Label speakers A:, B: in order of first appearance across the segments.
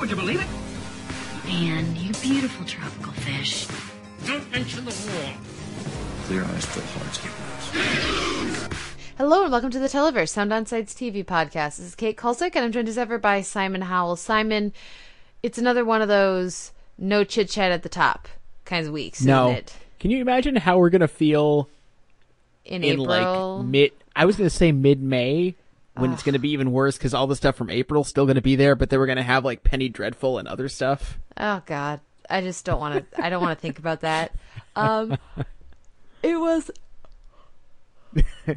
A: Would you believe it?
B: Man, you beautiful tropical fish.
C: Don't mention the war.
D: Clear eyes, full hearts, get lost.
E: Hello and welcome to the Televerse Sound On Sights TV podcast. This is Kate Kulzick and I'm joined as ever by Simon Howell. Simon, it's another one of those no chit chat at the top kinds of weeks,
F: No.
E: isn't it?
F: Can you imagine how we're gonna feel
E: In,
F: in
E: April.
F: like mid? I was gonna say mid May when it's gonna be even worse because all the stuff from April still gonna be there, but they we're gonna have like Penny Dreadful and other stuff.
E: oh God, I just don't want to. I don't want to think about that. Um, it was.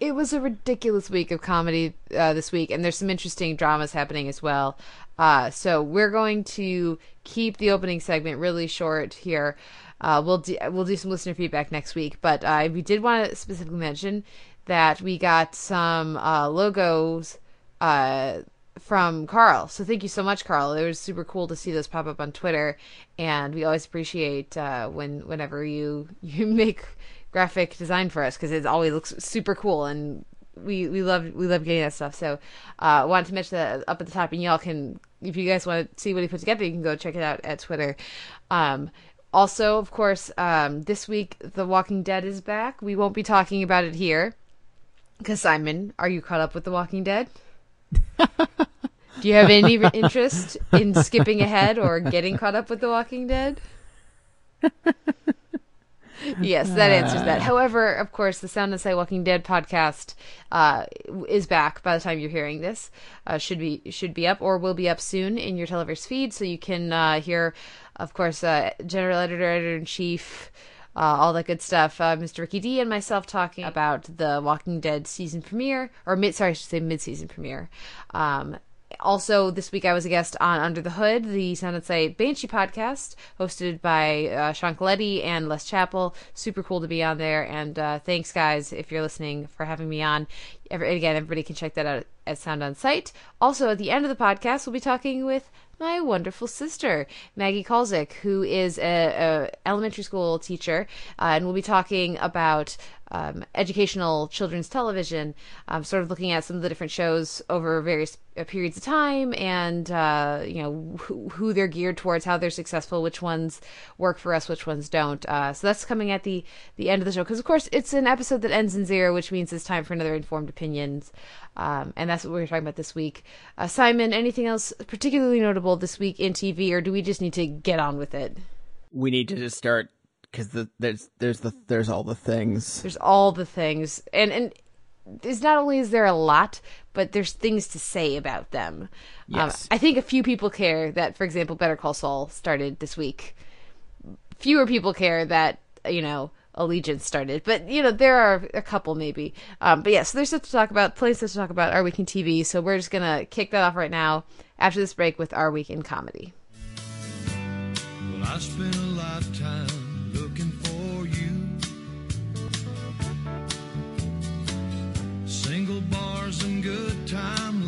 E: it was a ridiculous week of comedy uh, this week, and there's some interesting dramas happening as well. Uh, so we're going to keep the opening segment really short here. Uh, we'll do we'll do some listener feedback next week, but uh, we did want to specifically mention that we got some uh, logos uh, from Carl. So thank you so much, Carl. It was super cool to see those pop up on Twitter, and we always appreciate uh, when whenever you you make graphic design for us because it always looks super cool and. We, we love we love getting that stuff. So, uh, wanted to mention that up at the top, and y'all can if you guys want to see what he put together, you can go check it out at Twitter. Um, also, of course, um, this week The Walking Dead is back. We won't be talking about it here because Simon, are you caught up with The Walking Dead? Do you have any interest in skipping ahead or getting caught up with The Walking Dead? yes, that answers that. However, of course, the Sound and Sight Walking Dead podcast uh, is back by the time you're hearing this. Uh, should be should be up or will be up soon in your Televerse feed, so you can uh, hear, of course, uh, general editor, editor in chief. Uh, all that good stuff. Uh, Mr. Ricky D and myself talking about the Walking Dead season premiere, or mid, sorry, I should say mid-season premiere. Um, also, this week I was a guest on Under the Hood, the Sound and Sight Banshee podcast, hosted by uh, Sean Coletti and Les Chappell. Super cool to be on there, and uh, thanks, guys, if you're listening, for having me on. Every, again, everybody can check that out at Sound on Sight. Also, at the end of the podcast, we'll be talking with my wonderful sister, Maggie Kulzick, who is a, a elementary school teacher, uh, and we'll be talking about um, educational children's television, um, sort of looking at some of the different shows over various uh, periods of time, and uh, you know who, who they're geared towards, how they're successful, which ones work for us, which ones don't. Uh, so that's coming at the the end of the show, because of course it's an episode that ends in zero, which means it's time for another informed opinions. Um, and that's what we're talking about this week. Uh, Simon, anything else particularly notable this week in TV, or do we just need to get on with it?
F: We need to just start because the, there's there's the there's all the things.
E: There's all the things, and and there's not only is there a lot, but there's things to say about them.
F: Yes.
E: Um, I think a few people care that, for example, Better Call Saul started this week. Fewer people care that you know Allegiance started, but you know there are a couple maybe. Um, but yeah, so there's stuff to talk about, plenty of stuff to talk about. Our week in TV. So we're just gonna kick that off right now after this break with our week in comedy.
G: Well, Single bars and good time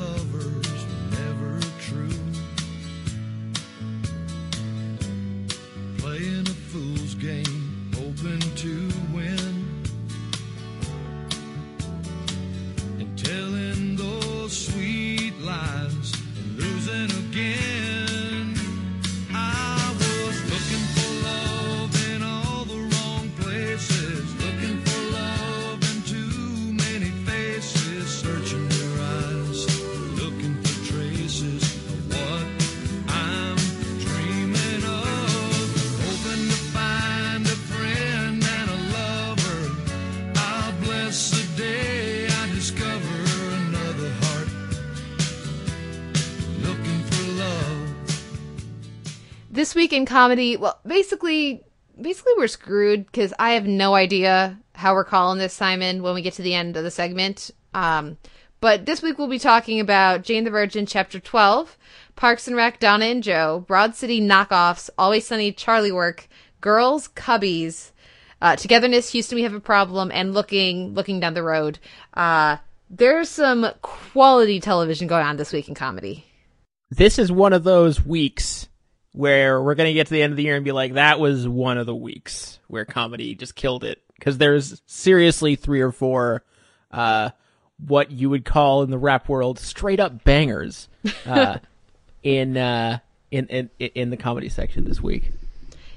E: week in comedy well basically basically we're screwed because i have no idea how we're calling this simon when we get to the end of the segment um, but this week we'll be talking about jane the virgin chapter 12 Parks and Rec, Donna and Joe, Broad City knockoffs, Always Sunny, Charlie Work, Girls, Cubbies, uh, Togetherness, Houston, we have a problem, and looking looking down the road. Uh, there's some quality television going on this week in comedy.
F: This is one of those weeks where we're going to get to the end of the year and be like, that was one of the weeks where comedy just killed it. Because there's seriously three or four, uh, what you would call in the rap world straight up bangers, uh, in, uh, in, in, in the comedy section this week.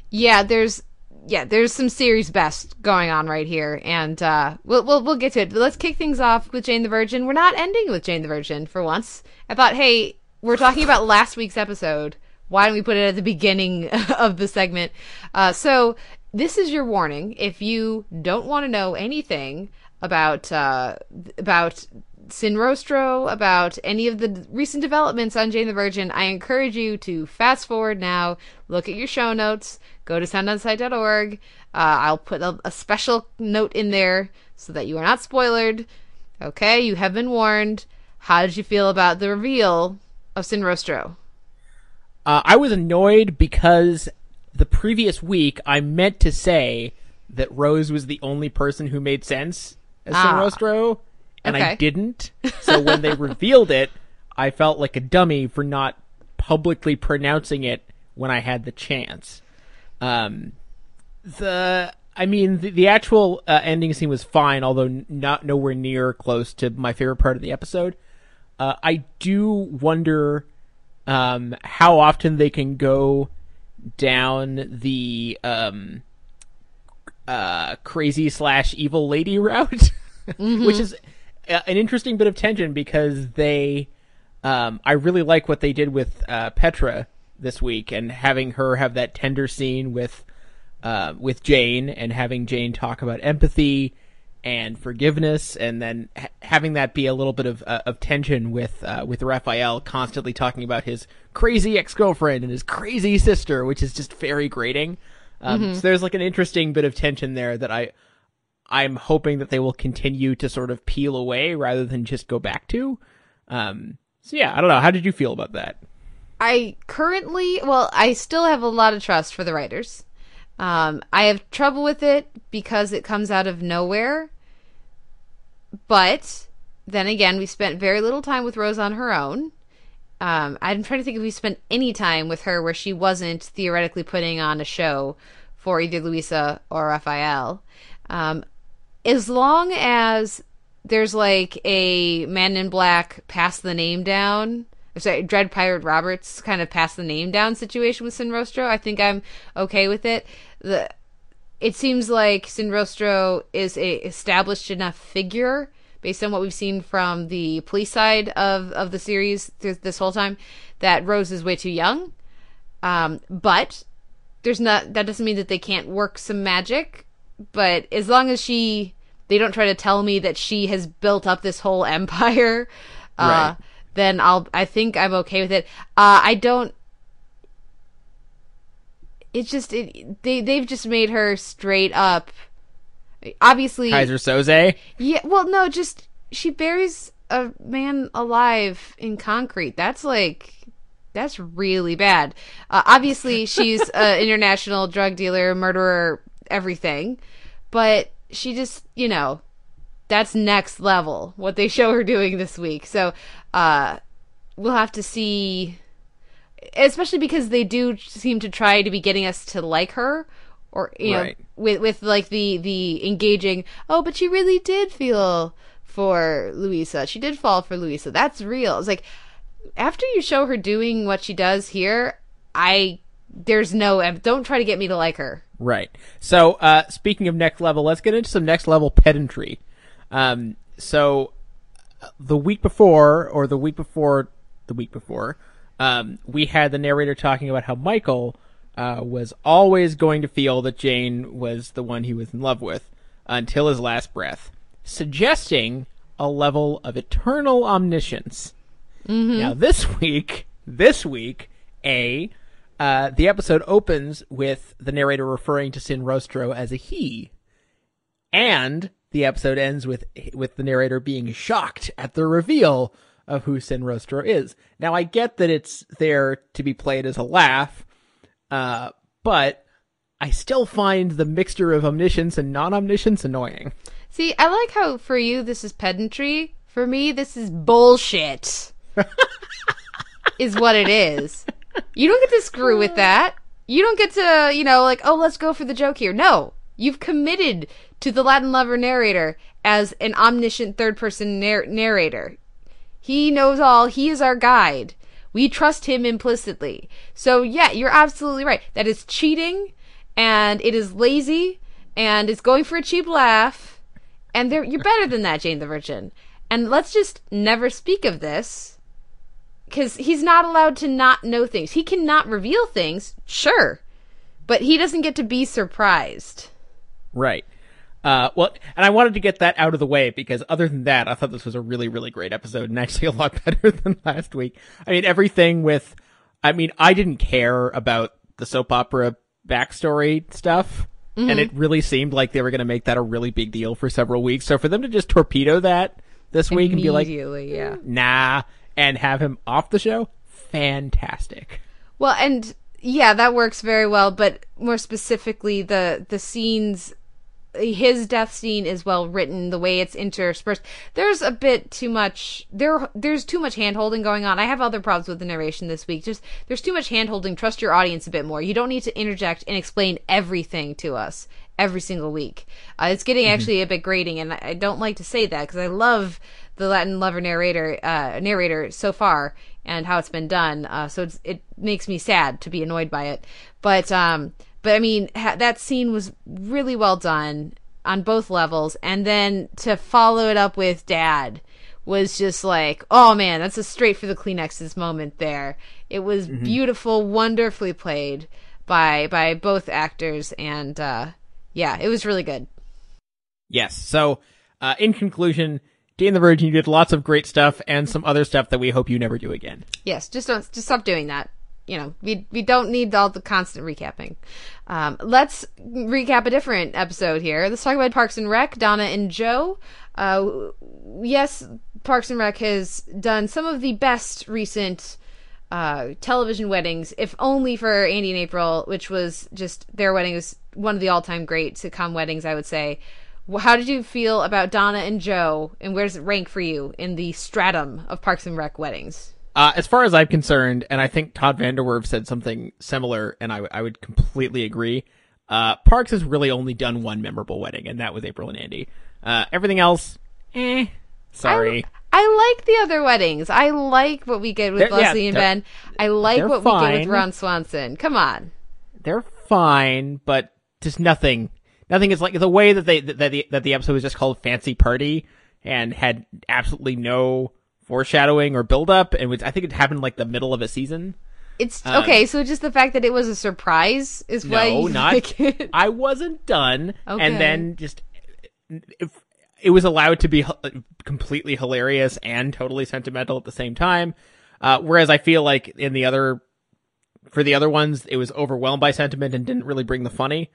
E: Yeah, there's yeah, there's some series best going on right here, and uh, we'll we'll we'll get to it. But let's kick things off with Jane the Virgin. We're not ending with Jane the Virgin for once. I thought, hey, we're talking about last week's episode. Why don't we put it at the beginning of the segment? Uh, so this is your warning. If you don't want to know anything about uh, about Sin Rostro, about any of the recent developments on Jane the Virgin, I encourage you to fast forward now, look at your show notes, go to soundonsight.org. Uh, I'll put a, a special note in there so that you are not spoiled. Okay, you have been warned. How did you feel about the reveal of Sin Rostro?
F: Uh, I was annoyed because the previous week I meant to say that Rose was the only person who made sense as
E: Ah.
F: Sin Rostro, and I didn't. So when they revealed it, I felt like a dummy for not publicly pronouncing it when I had the chance. Um, the I mean the, the actual uh, ending scene was fine, although not nowhere near close to my favorite part of the episode. Uh, I do wonder um, how often they can go down the um, uh, crazy slash evil lady route, which is uh, an interesting bit of tension because they, um, I really like what they did with uh, Petra this week and having her have that tender scene with uh, with Jane and having Jane talk about empathy and forgiveness, and then ha- having that be a little bit of uh, of tension with uh, with Rafael constantly talking about his crazy ex girlfriend and his crazy sister, which is just very grating. Um, So there's like an interesting bit of tension there that I I'm hoping that they will continue to sort of peel away rather than just go back to. Um, so yeah, I don't know. How did you feel about that?
E: I currently, well, I still have a lot of trust for the writers. Um, I have trouble with it because it comes out of nowhere. But then again, we spent very little time with Rose on her own. Um, I'm trying to think if we spent any time with her where she wasn't theoretically putting on a show for either Luisa or Rafael. Um, as long as there's like a man in black pass the name down sorry dread pirate roberts kind of pass the name down situation with Sin Rostro i think i'm okay with it the it seems like Sin Rostro is a established enough figure based on what we've seen from the police side of of the series th- this whole time that rose is way too young um but there's not that doesn't mean that they can't work some magic but as long as she they don't try to tell me that she has built up this whole empire uh
F: Right.
E: then i'll i think i'm okay with it uh i don't it's just it, they they've just made her straight up obviously
F: Keyser Soze?
E: yeah, well, no, just she buries a man alive in concrete. That's like that's really bad. Uh, obviously, she's an international drug dealer, murderer, everything, but she just, you know, that's next level what they show her doing this week. So, uh, we'll have to see especially because they do seem to try to be getting us to like her or you know
F: Right.
E: with with like the the engaging oh but she really did feel for Luisa she did fall for Luisa that's real it's like after you show her doing what she does here I there's no don't try to get me to like her
F: Right. So, uh, speaking of next level, let's get into some next level pedantry. Um, so, the week before, or the week before, the week before, um, we had the narrator talking about how Michael uh, was always going to feel that Jane was the one he was in love with until his last breath, suggesting a level of eternal omniscience. Now this week, this week, a uh, the episode opens with the narrator referring to Sin Rostro as a he, and the episode ends with with the narrator being shocked at the reveal of who Sin Rostro is. Now I get that it's there to be played as a laugh, uh, but I still find the mixture of omniscience and non-omniscience annoying.
E: See, I like how for you this is pedantry. For me, this is bullshit. is what it is. You don't get to screw with that. You don't get to, you know, like, oh, let's go for the joke here. No. You've committed to the Latin lover narrator as an omniscient third person narr- narrator. He knows all. He is our guide. We trust him implicitly. So, yeah, you're absolutely right. That is cheating and it is lazy and it's going for a cheap laugh. And you're better than that, Jane the Virgin. And let's just never speak of this because he's not allowed to not know things. He cannot reveal things, sure, but he doesn't get to be surprised.
F: Right. Uh, well, and I wanted to get that out of the way because other than that, I thought this was a really, really great episode and actually a lot better than last week. I mean, everything with, I mean, I didn't care about the soap opera backstory stuff.
E: Mm-hmm.
F: And it really seemed like they were going to make that a really big deal for several weeks. So for them to just torpedo that this week and be like,
E: yeah.
F: nah, and have him off the show, fantastic.
E: Well, and yeah, that works very well. But more specifically, the the scenes, his death scene is well written. The way it's interspersed, there's a bit too much. There, there's too much hand holding going on. I have other problems with the narration this week. Just there's too much hand holding. Trust your audience a bit more. You don't need to interject and explain everything to us every single week. Uh, it's getting actually a bit grating, and I, don't like to say that because I love the Latin lover narrator uh, narrator so far and how it's been done. Uh, so it's, it makes me sad to be annoyed by it. But um, but I mean ha- that scene was really well done on both levels, and then to follow it up with Dad was just like, oh man, that's a straight for the Kleenexes moment there. It was beautiful, wonderfully played by by both actors, and uh, yeah, it was really good.
F: Yes. So, uh, in conclusion, Jane the Virgin, you did lots of great stuff and some other stuff that we hope you never do again.
E: Yes, just don't just stop doing that. You know, we we don't need all the constant recapping. Um, let's recap a different episode here. Let's talk about Parks and Rec, Donna and Joe. Uh, yes, Parks and Rec has done some of the best recent uh, television weddings, if only for Andy and April, which was just their wedding was one of the all-time great sitcom weddings, I would say. How did you feel about Donna and Joe, and where does it rank for you in the stratum of Parks and Rec weddings?
F: Uh, as far as I'm concerned, and I think Todd VanDerWerff said something similar, and I, w- I would completely agree. Uh, Parks has really only done one memorable wedding, and that was April and Andy. Uh, everything else, eh. Sorry.
E: I like the other weddings. I like what we get with
F: They're- yeah,
E: Leslie and Ben. I like what we get with Ron Swanson. Come on.
F: They're fine, but just nothing. Nothing is like the way that they that the that the episode was just called Fancy Party and had absolutely no foreshadowing or build up, and I think it happened like the middle of a season.
E: It's
F: Um,
E: okay. So just the fact that it was a surprise is why
F: No,
E: you
F: not.
E: like it.
F: I wasn't done,
E: Okay.
F: and then just if it was allowed to be h- completely hilarious and totally sentimental at the same time. Uh, whereas I feel like in the other, for the other ones, it was overwhelmed by sentiment and didn't really bring the funny.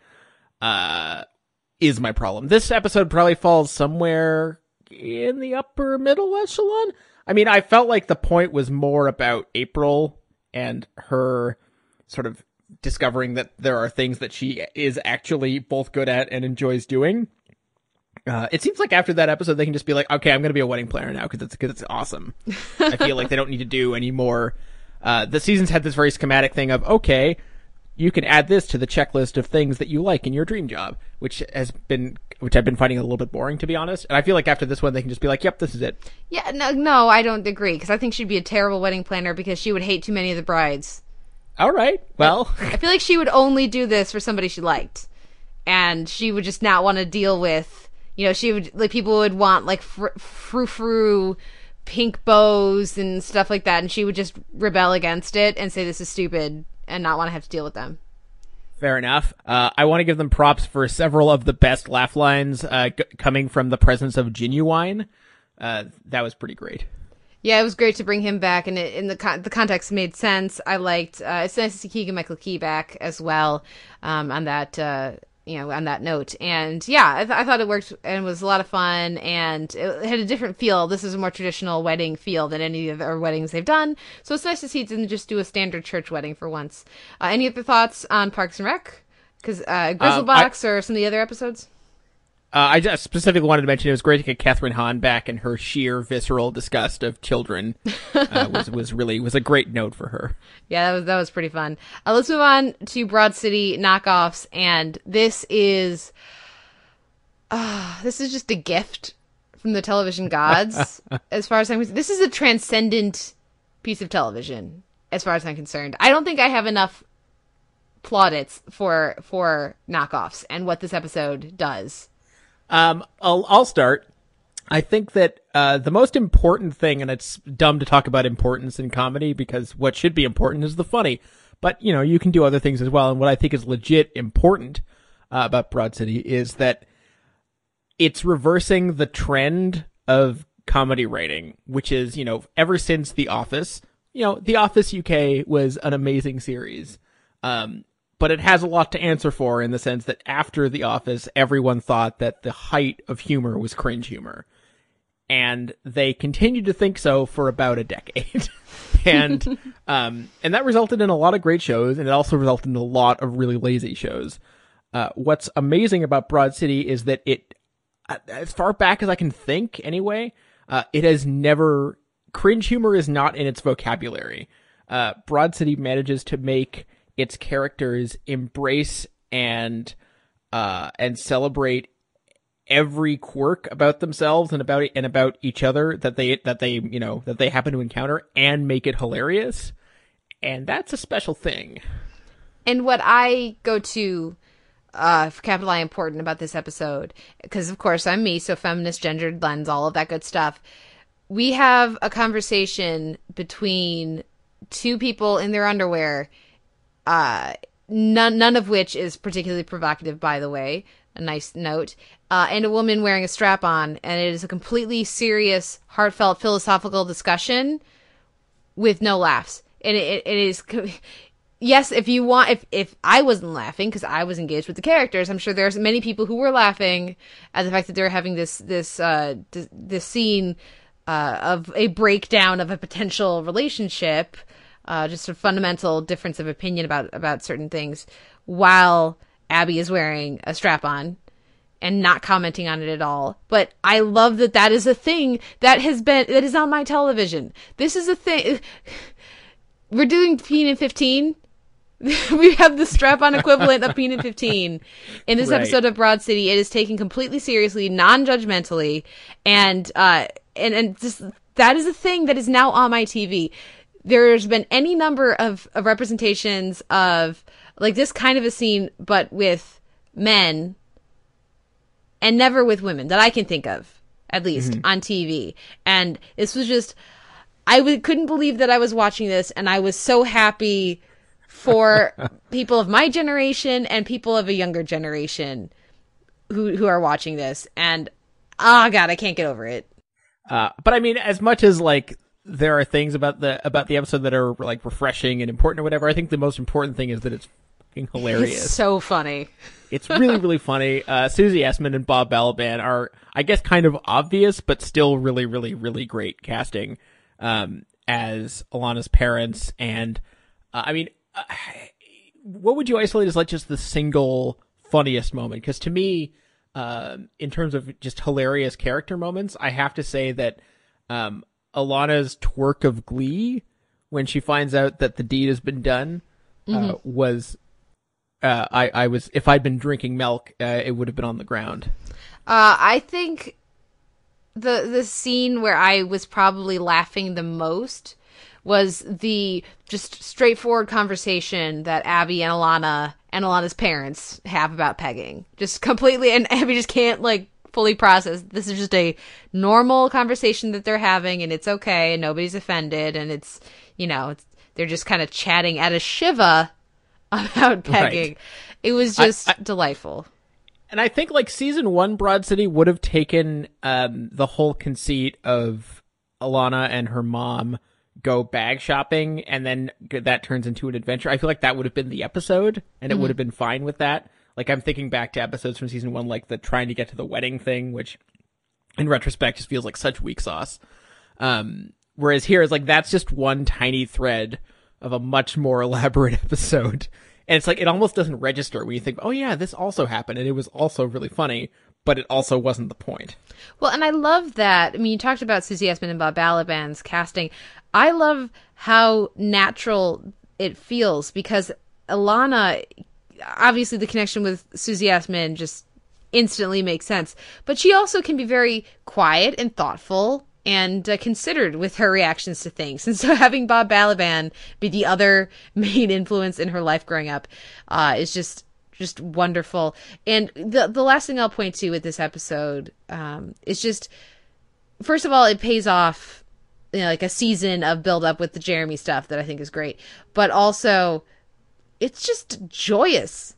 F: Uh, is my problem. This episode probably falls somewhere in the upper middle echelon. I mean, I felt like the point was more about April and her sort of discovering that there are things that she is actually both good at and enjoys doing. Uh, it seems like after that episode, they can just be like, okay, I'm going to be a wedding planner now because it's, cause it's awesome. I feel like they don't need to do any more. Uh, the seasons had this very schematic thing of, okay, you can add this to the checklist of things that you like in your dream job, which has been, which I've been finding a little bit boring, to be honest. And I feel like after this one, they can just be like, yep, this is it.
E: Yeah, no, no, I don't agree because I think she'd be a terrible wedding planner because she would hate too many of the brides.
F: All right. Well,
E: I feel like she would only do this for somebody she liked, and she would just not want to deal with. You know, she would like people would want like fr- frou frou pink bows and stuff like that, and she would just rebel against it and say this is stupid and not want to have to deal with them.
F: Fair enough. Uh, I want to give them props for several of the best laugh lines uh, g- coming from the presence of Ginuwine. Uh, that was pretty great.
E: Yeah, it was great to bring him back, and it, in the con- the context made sense. I liked. Uh, it's nice to see Keegan Michael Key back as well um, on that uh, you know, on that note. And yeah, I, th- I thought it worked and was a lot of fun and it had a different feel. This is a more traditional wedding feel than any of the weddings they've done. So it's nice to see it didn't just do a standard church wedding for once. Uh, any other thoughts on Parks and Rec? Because uh, Gryzzlbox or some of the other episodes?
F: Uh, I just specifically wanted to mention it was great to get Kathryn Hahn back, and her sheer visceral disgust of children uh, was was really was a great note for her.
E: Yeah, that was that was pretty fun. Uh, let's move on to Broad City knockoffs, and this is, uh, this is just a gift from the television gods. as far as I'm concerned, this is a transcendent piece of television. As far as I'm concerned, I don't think I have enough plaudits for for knockoffs and what this episode does.
F: Um, I'll, I'll start. I think that uh, the most important thing, and it's dumb to talk about importance in comedy because what should be important is the funny. But you know, you can do other things as well. And what I think is legit important uh, about Broad City is that it's reversing the trend of comedy writing, which is you know ever since The Office. You know, The Office UK was an amazing series. Um, but it has a lot to answer for in the sense that after The Office, everyone thought that the height of humor was cringe humor. And they continued to think so for about a decade. and, um, and that resulted in a lot of great shows, and it also resulted in a lot of really lazy shows. Uh, what's amazing about Broad City is that it, uh, as far back as I can think anyway, uh, it has never, cringe humor is not in its vocabulary. Uh, Broad City manages to make its characters embrace and uh, and celebrate every quirk about themselves and about and about each other that they that they you know that they happen to encounter and make it hilarious. And that's a special thing.
E: And what i go to uh capital i important about this episode because of course i'm me so feminist gendered lens all of that good stuff. We have a conversation between two people in their underwear uh, none none of which is particularly provocative, by the way. A nice note. Uh, and a woman wearing a strap on, and it is a completely serious, heartfelt, philosophical discussion with no laughs. And it, it is. Yes, if you want, if if I wasn't laughing because I was engaged with the characters, I'm sure there's many people who were laughing at the fact that they're having this this uh this, this scene uh, of a breakdown of a potential relationship uh, just a fundamental difference of opinion about about certain things, while Abby is wearing a strap on and not commenting on it at all. But I love that that is a thing that has been that is on my television. This is a thing. We're doing Peen and 15. we have the strap-on equivalent of Peen and 15 in this right. episode of Broad City. It is taken completely seriously, non-judgmentally, and uh, and and just that is a thing that is now on my TV there's been any number of, of representations of like this kind of a scene, but with men and never with women that I can think of, at least mm-hmm. on TV. And this was just, I w- couldn't believe that I was watching this, and I was so happy for people of my generation and people of a younger generation who who are watching this. And oh god, I can't get over it.
F: Uh, but I mean, as much as like there are things about the about the episode that are like refreshing and important or whatever. I think the most important thing is that it's fucking hilarious.
E: It's so funny.
F: It's really really funny. Uh, Susie Essman and Bob Balaban are, I guess, kind of obvious, but still really really really great casting um, as Ilana's parents. And uh, I mean, uh, what would you isolate as like just the single funniest moment? Because to me, um, in terms of just hilarious character moments, I have to say that. Um, Ilana's twerk of glee when she finds out that the deed has been done uh, mm-hmm. was uh, I I was if I'd been drinking milk, uh, it would have been on the ground.
E: Uh, I think the the scene where I was probably laughing the most was the just straightforward conversation that Abby and Ilana and Ilana's parents have about pegging. Just completely, and Abby just can't like fully processed. This is just a normal conversation that they're having, and it's okay, and nobody's offended, and it's you know it's, they're just kind of chatting at a shiva about pegging. Right. It was just I, I, delightful.
F: And I think like season one, Broad City would have taken um, the whole conceit of Ilana and her mom go bag shopping, and then that turns into an adventure. I feel like that would have been the episode, and it mm-hmm. would have been fine with that. Like I'm thinking back to episodes from season one, like the trying to get to the wedding thing, which in retrospect just feels like such weak sauce. Um, whereas here is like that's just one tiny thread of a much more elaborate episode. And it's like it almost doesn't register when you think, oh yeah, this also happened and it was also really funny, but it also wasn't the point.
E: Well, and I love that. I mean, you talked about Susie Essman and Bob Balaban's casting. I love how natural it feels because Ilana, obviously, the connection with Susie Essman just instantly makes sense. But she also can be very quiet and thoughtful and uh, considered with her reactions to things. And so having Bob Balaban be the other main influence in her life growing up uh, is just just wonderful. And the the last thing I'll point to with this episode um, is just first of all, it pays off. You know, like a season of build up with the Jeremy stuff that I think is great, but also it's just joyous.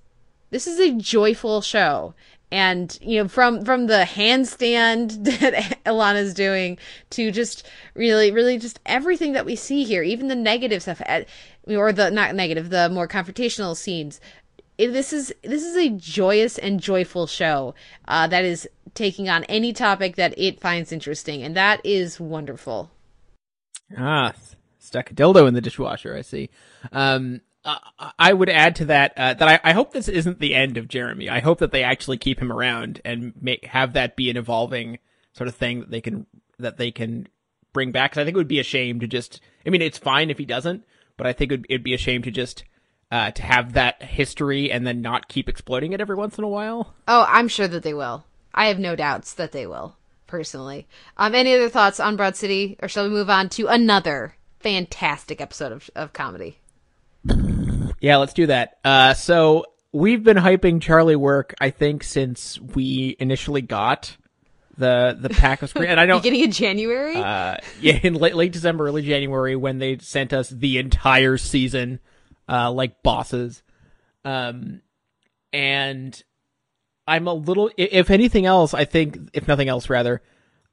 E: This is a joyful show, and you know from from the handstand that Ilana's doing to just really really just everything that we see here even the negative stuff eh, or the not negative the more confrontational scenes it, this is this is a joyous and joyful show uh, that is taking on any topic that it finds interesting and that is wonderful
F: Ah, stuck a dildo in the dishwasher. I see. Um, uh, I would add to that uh, that I, I hope this isn't the end of Jeremy. I hope that they actually keep him around and make have that be an evolving sort of thing that they can that they can bring back. Because I think it would be a shame to just. I mean, it's fine if he doesn't, but I think it'd, it'd be a shame to just uh, to have that history and then not keep exploiting it every once in a while.
E: oh i'm sure that they will i have no doubts that they will personally um any other thoughts on broad city or shall we move on to another fantastic episode of, of comedy
F: Yeah, let's do that. Uh, so we've been hyping Charlie work, I think, since we initially got the the pack of screen. And I don't,
E: beginning in january
F: uh, yeah, in late late December, early January, when they sent us the entire season, uh, like bosses. Um, and I'm a little, if anything else, I think, if nothing else, rather,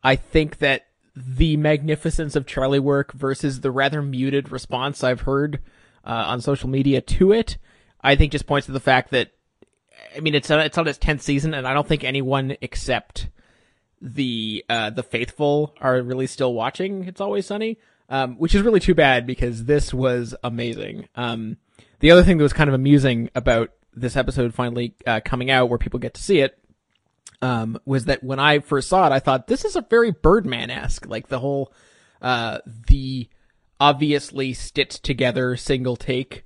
F: I think that the magnificence of Charlie work versus the rather muted response I've heard uh, on social media to it, I think just points to the fact that, I mean, it's on, it's on its tenth season, and I don't think anyone except the uh, the faithful are really still watching It's Always Sunny, um, which is really too bad because this was amazing. Um, the other thing that was kind of amusing about this episode finally uh, coming out, where people get to see it, um, was that when I first saw it, I thought this is a very Birdman esque, like the whole uh, the obviously stitched together single take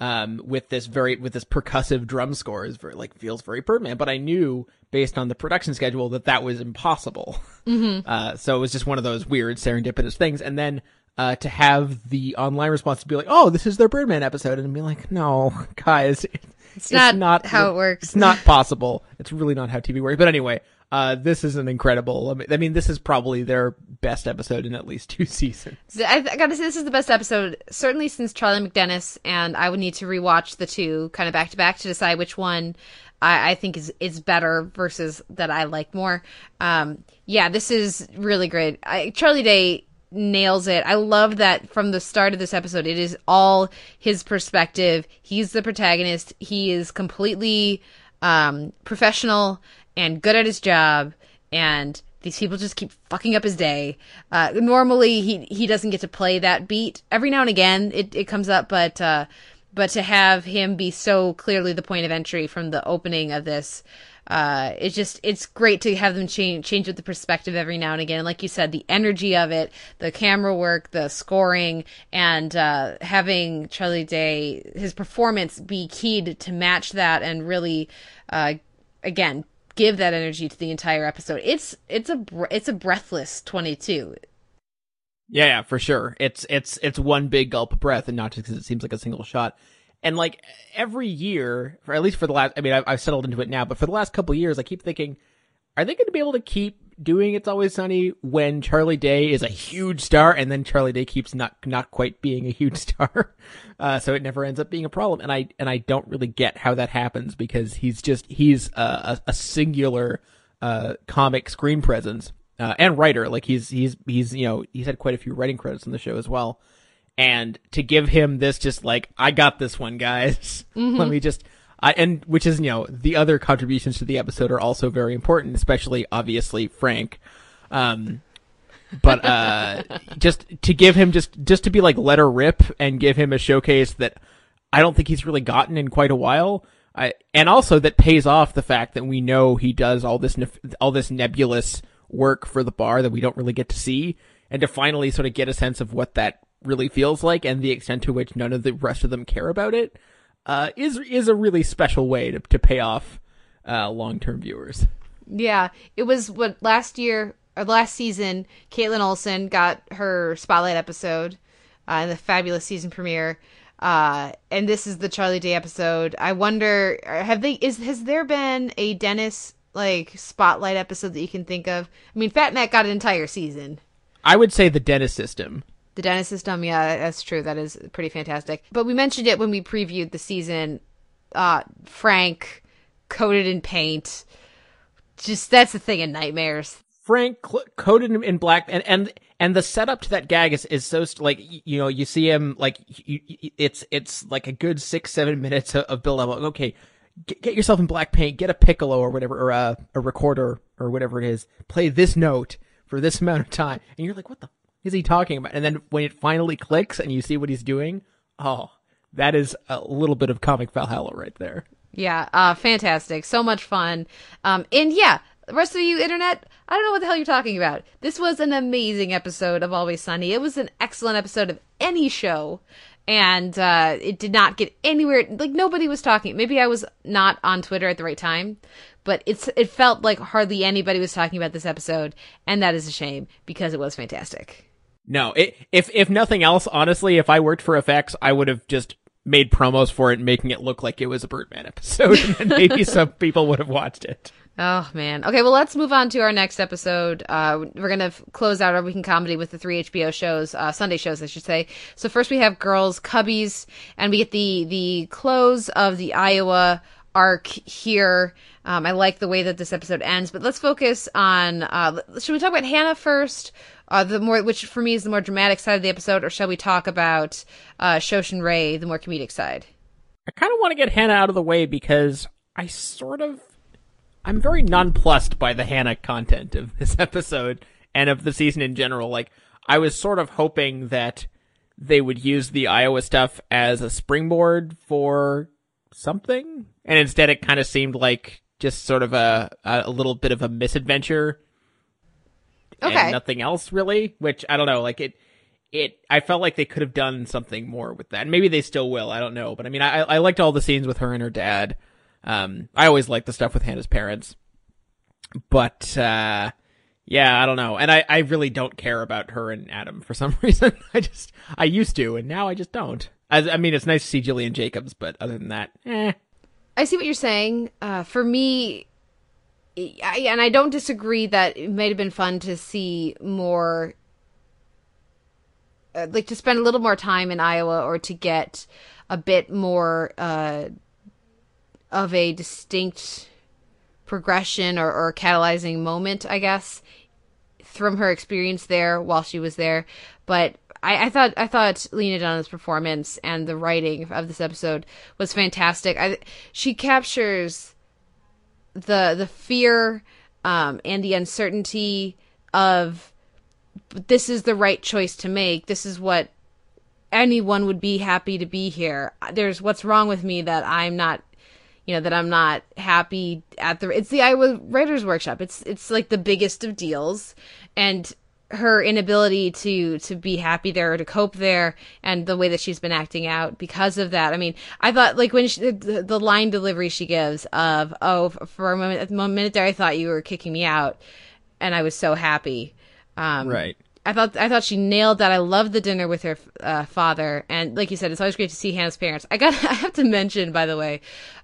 F: um, with this very with this percussive drum score is very like feels very Birdman. But I knew based on the production schedule that that was impossible.
E: Mm-hmm.
F: Uh, so it was just one of those weird serendipitous things. And then uh, to have the online response to be like, "Oh, this is their Birdman episode," and be like, "No, guys, it- it's,
E: not how it works."
F: It's not possible. It's really not how TV works." But anyway. Uh, this is an incredible. I mean, I mean, this is probably their best episode in at least two seasons.
E: I, I gotta say, this is the best episode, certainly since Charlie McDennis, and I would need to rewatch the two kind of back to back to decide which one I, I think is is better versus that I like more. Um, yeah, this is really great. I, Charlie Day nails it. I love that from the start of this episode, it is all his perspective. He's the protagonist. He is completely um, professional and good at his job, and these people just keep fucking up his day. Uh, normally, he he doesn't get to play that beat. Every now and again, it, it comes up, but uh, but to have him be so clearly the point of entry from the opening of this, uh, it's just it's great to have them change change with the perspective every now and again. And like you said, the energy of it, the camera work, the scoring, and uh, having Charlie Day his performance be keyed to match that and really, uh, again give that energy to the entire episode. It's it's a it's a breathless 22.
F: Yeah, yeah, for sure. It's it's it's one big gulp of breath, and not just because it seems like a single shot. And like every year, for at least for the last, I mean, I've, I've settled into it now, but for the last couple years, I keep thinking, are they going to be able to keep doing "It's Always Sunny" when Charlie Day is a huge star, and then Charlie Day keeps not not quite being a huge star, uh, so it never ends up being a problem. And I and I don't really get how that happens because he's just he's a, a, a singular uh, comic screen presence uh, and writer. Like he's he's he's you know he's had quite a few writing credits on the show as well. And to give him this, just like I got this one, guys. Let me just. I, and which is you know the other contributions to the episode are also very important, especially obviously Frank. Um, but uh, just to give him just just to be like let her rip and give him a showcase that I don't think he's really gotten in quite a while. I, and also that pays off the fact that we know he does all this nef- all this nebulous work for the bar that we don't really get to see, and to finally sort of get a sense of what that really feels like and the extent to which none of the rest of them care about it uh, is is a really special way to to pay off uh, long term viewers.
E: Yeah, it was what last year or last season. Kaitlin Olson got her spotlight episode uh, in the fabulous season premiere, uh, and this is the Charlie Day episode. I wonder, have they? Is has there been a Dennis like spotlight episode that you can think of? I mean, Fat Mac got an entire season.
F: I would say the Dennis system.
E: The Dennis system, yeah, that's true. That is pretty fantastic. But we mentioned it when we previewed the season. Uh, Frank coated in paint. Just that's the thing in nightmares.
F: Frank cl- coated in black, and and and the setup to that gag is, is so like you know you see him like you, it's it's like a good six seven minutes of, of build up. Okay, get, get yourself in black paint, get a piccolo or whatever, or a, a recorder or whatever it is. Play this note for this amount of time, and you're like, what the is he talking about? And then when it finally clicks and you see what he's doing, oh, that is a little bit of comic Valhalla right there.
E: Yeah, uh, fantastic. So much fun. Um, and yeah, the rest of you internet, I don't know what the hell you're talking about. This was an amazing episode of Always Sunny. It was an excellent episode of any show. And uh, it did not get anywhere. Like nobody was talking. Maybe I was not on Twitter at the right time, but it's it felt like hardly anybody was talking about this episode, and that is a shame because it was fantastic.
F: No, it, if if nothing else, honestly, if I worked for FX, I would have just made promos for it, making it look like it was a Birdman episode, and maybe some people would have watched it.
E: Oh man. Okay, well let's move on to our next episode. Uh, we're gonna f- close out our weekend comedy with the three HBO shows, uh, Sunday shows, I should say. So first we have Girls Cubbies, and we get the the close of the Iowa arc here. Um, I like the way that this episode ends, but let's focus on. Uh, should we talk about Hannah first? Uh, the more, which for me is the more dramatic side of the episode, or shall we talk about uh, Shoshin Ray, the more comedic side?
F: I kind of want to get Hannah out of the way because I sort of I'm very nonplussed by the Hannah content of this episode and of the season in general. Like I was sort of hoping that they would use the Iowa stuff as a springboard for something, and instead it kind of seemed like just sort of a a little bit of a misadventure.
E: Okay.
F: And nothing else really, which I don't know, like it it I felt like they could have done something more with that. Maybe they still will, I don't know. But I mean I I liked all the scenes with her and her dad. Um I always like the stuff with Hannah's parents. But uh yeah, I don't know. And I, I really don't care about her and Adam for some reason. I just I used to and now I just don't. I, I mean it's nice to see Gillian Jacobs, but other than that, eh.
E: I see what you're saying. Uh, for me, I, and I don't disagree that it might have been fun to see more, uh, like to spend a little more time in Iowa or to get a bit more uh, of a distinct progression or, or catalyzing moment, I guess, from her experience there while she was there. But I, I thought I thought Lena Dunham's performance and the writing of this episode was fantastic. I, she captures the the fear um, and the uncertainty of this is the right choice to make. This is what anyone would be happy to be here. There's what's wrong with me that I'm not you know that I'm not happy at the it's the Iowa Writers Workshop. It's it's like the biggest of deals and her inability to to be happy there or to cope there and the way that she's been acting out because of that i mean i thought like when she, the, the line delivery she gives of oh for a moment a minute there i thought you were kicking me out and i was so happy um
F: Right.
E: I thought I thought she nailed that. I loved the dinner with her uh, father, and like you said, it's always great to see Hannah's parents. I got I have to mention, by the way,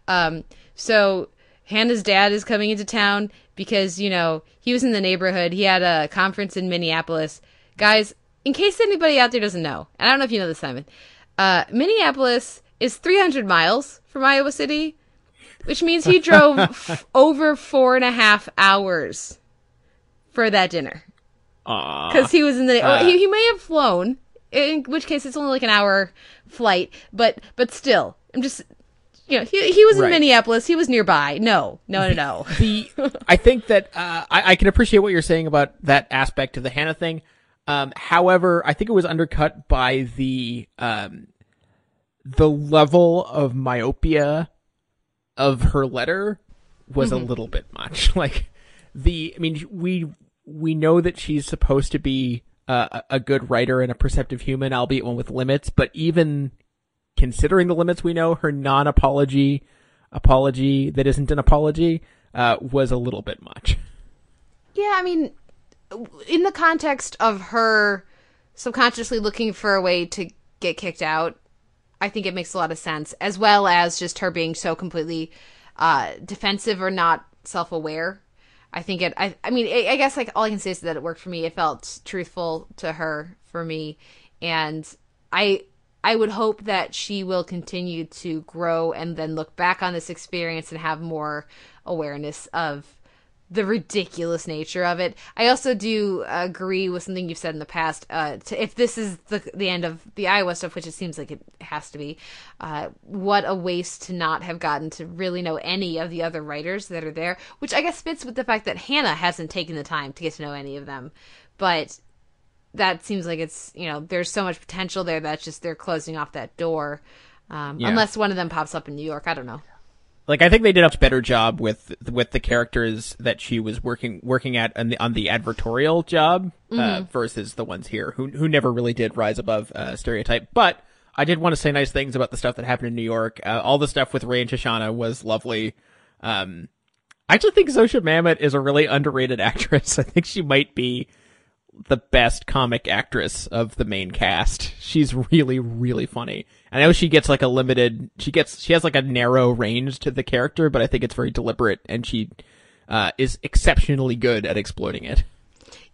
E: um, so Hannah's dad is coming into town because you know he was in the neighborhood. He had a conference in Minneapolis, guys. In case anybody out there doesn't know, and I don't know if you know this, Simon, uh, Minneapolis is 300 miles from Iowa City, which means he drove f- over four and a half hours for that dinner because he was in the.
F: Uh.
E: he, he may have flown, in which case it's only like an hour flight. But but still, I'm just you know, he he was in Minneapolis. He was nearby. No, no, no, no.
F: the I think that uh, I, I can appreciate what you're saying about that aspect of the Hannah thing. Um, however, I think it was undercut by the um, the level of myopia of her letter was a little bit much. Like the, I mean, we we know that she's supposed to be uh, a a good writer and a perceptive human, albeit one with limits. But even considering the limits we know, her non-apology apology that isn't an apology uh, was a little bit much.
E: Yeah, I mean, in the context of her subconsciously looking for a way to get kicked out, I think it makes a lot of sense, as well as just her being so completely uh, defensive or not self aware. I think it. I. I mean, I, I guess like all I can say is that it worked for me. It felt truthful to her for me, and I. I would hope that she will continue to grow and then look back on this experience and have more awareness of the ridiculous nature of it. I also do agree with something you've said in the past. Uh, to, if this is the the end of the Iowa stuff, which it seems like it has to be, uh, what a waste to not have gotten to really know any of the other writers that are there. Which I guess fits with the fact that Hannah hasn't taken the time to get to know any of them, but that seems like it's you know there's so much potential there that's just they're closing off that door. Um,
F: Yeah.
E: Unless one of them pops up in New York, I don't know.
F: Like I think they did a much better job with with the characters that she was working working at on the on the advertorial job uh, versus the ones here who who never really did rise above uh, stereotype. But I did want to say nice things about the stuff that happened in New York. Uh, all the stuff with Ray and Shoshana was lovely. Um, I actually think Zosia Mamet is a really underrated actress. I think she might be the best comic actress of the main cast. She's really, really funny. I know she gets like a limited, she gets, she has like a narrow range to the character, but I think it's very deliberate and she, uh, is exceptionally good at exploiting it.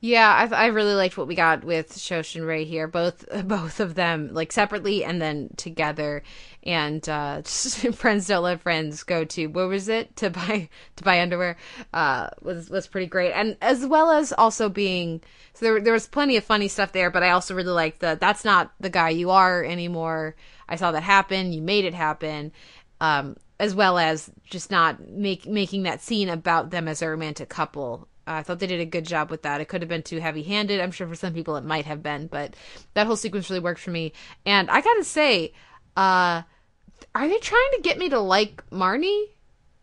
E: Yeah, I, I really liked what we got with Shosh and Ray here, both both of them like separately and then together. And uh, friends don't let friends go to what was it to buy to buy underwear uh, was was pretty great, and as well as also being so there there was plenty of funny stuff there, but I also really liked the that's not the guy you are anymore. I saw that happen. You made it happen. Um, as well as just not make making that scene about them as a romantic couple. Uh, I thought they did a good job with that. It could have been too heavy-handed. I'm sure for some people it might have been, but that whole sequence really worked for me. And I gotta say, uh, are they trying to get me to like Marnie?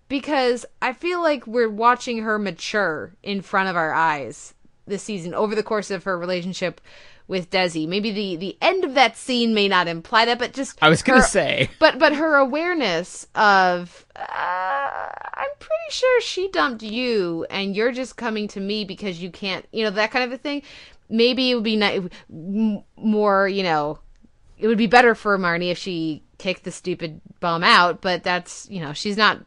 E: Because I feel like we're watching her mature in front of our eyes this season over the course of her relationship with Desi. Maybe the the end of that scene may not imply that, but just
F: I was gonna
E: her-
F: say.
E: but but her awareness of uh, I'm pretty sure she dumped you, and you're just coming to me because you can't, you know, that kind of a thing. Maybe it would be ni- more, you know, it would be better for Marnie if she kicked the stupid bum out, but that's you know she's not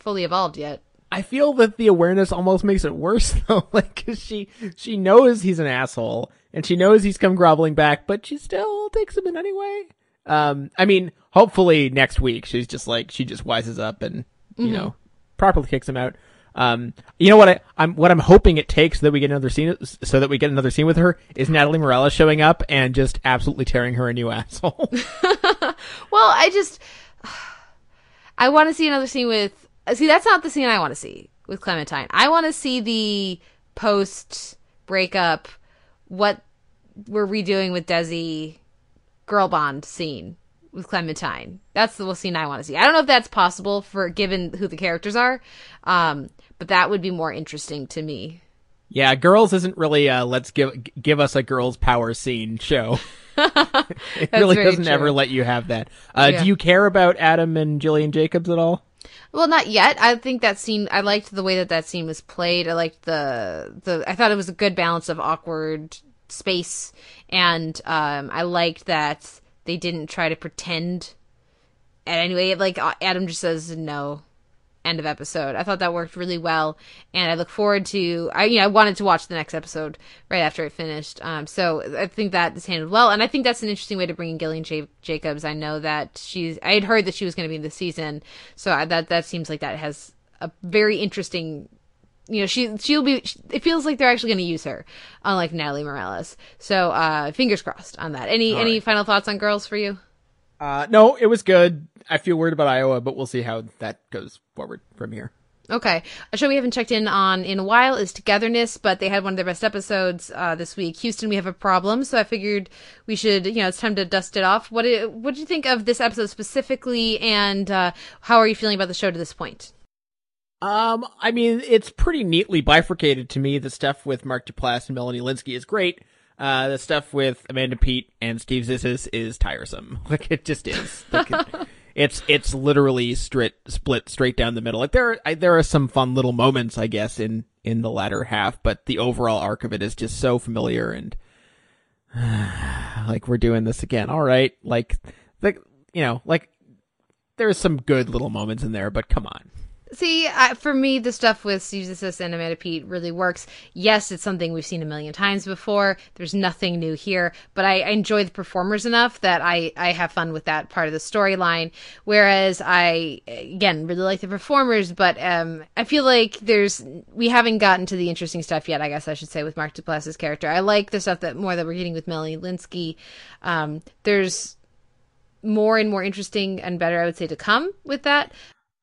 E: fully evolved yet.
F: I feel that the awareness almost makes it worse though, like 'cause she she knows he's an asshole and she knows he's come groveling back, but she still takes him in anyway. Um, I mean, hopefully next week she's just like she just wises up and you know properly kicks him out. Um, you know what I, I'm what I'm hoping it takes so that we get another scene so that we get another scene with her is Natalie Morales showing up and just absolutely tearing her a new asshole.
E: Well, I just I want to see another scene with see that's not the scene I want to see with Clementine. I want to see the post breakup what we're redoing with Desi girl bond scene with Clementine. That's the scene I want to see. I don't know if that's possible for given who the characters are, um, but that would be more interesting to me.
F: yeah, girls isn't really uh let's give give us a girls power scene show. it really doesn't
E: true.
F: ever let you have that. Uh,
E: Yeah.
F: Do you care about Adam and Gillian Jacobs at all?
E: Well, not yet. I think that scene. I liked the way that that scene was played. I liked the the. I thought it was a good balance of awkward space, and um, I liked that they didn't try to pretend. And anyway, like uh, Adam just says no. End of episode. I thought that worked really well, and I look forward to. I you know I wanted to watch the next episode right after it finished. Um, so I think that is handled well, and I think that's an interesting way to bring in Gillian J- Jacobs. I know that she's. I had heard that she was going to be in the season, so I, that that seems like that has a very interesting. You know, she she'll be. It feels like they're actually going to use her, unlike Natalie Morales. So uh, fingers crossed on that. Any any final thoughts on girls for you?
F: Uh, no, it was good. I feel worried about Iowa, but we'll see how that goes forward from here.
E: Okay. A show we haven't checked in on in a while is Togetherness, but they had one of their best episodes uh, this week. Houston, we have a problem, so I figured we should, you know, it's time to dust it off. What did, what did you think of this episode specifically, and uh, how are you feeling about the show to this point?
F: Um, I mean, it's pretty neatly bifurcated to me. The stuff with Mark Duplass and Melanie Lynskey is great. Uh, the stuff with Amanda Peet and Steve Zissis is tiresome. Like it just is. Like it's it's literally split straight down the middle. Like there are, there are some fun little moments, I guess, in in the latter half, but the overall arc of it is just so familiar and like we're doing this again. All right, like like you know, like there's some good little moments in there, but come on.
E: See, I, for me, the stuff with Zissis and Pete really works. Yes, it's something we've seen a million times before. There's nothing new here, but I, I enjoy the performers enough that I, I have fun with that part of the storyline. Whereas I, again, really like the performers, but um, I feel like there's we haven't gotten to the interesting stuff yet. I guess I should say with Mark Duplass's character. I like the stuff that more that we're getting with Melanie Lynskey. Um, there's more and more interesting and better, I would say, to come with that.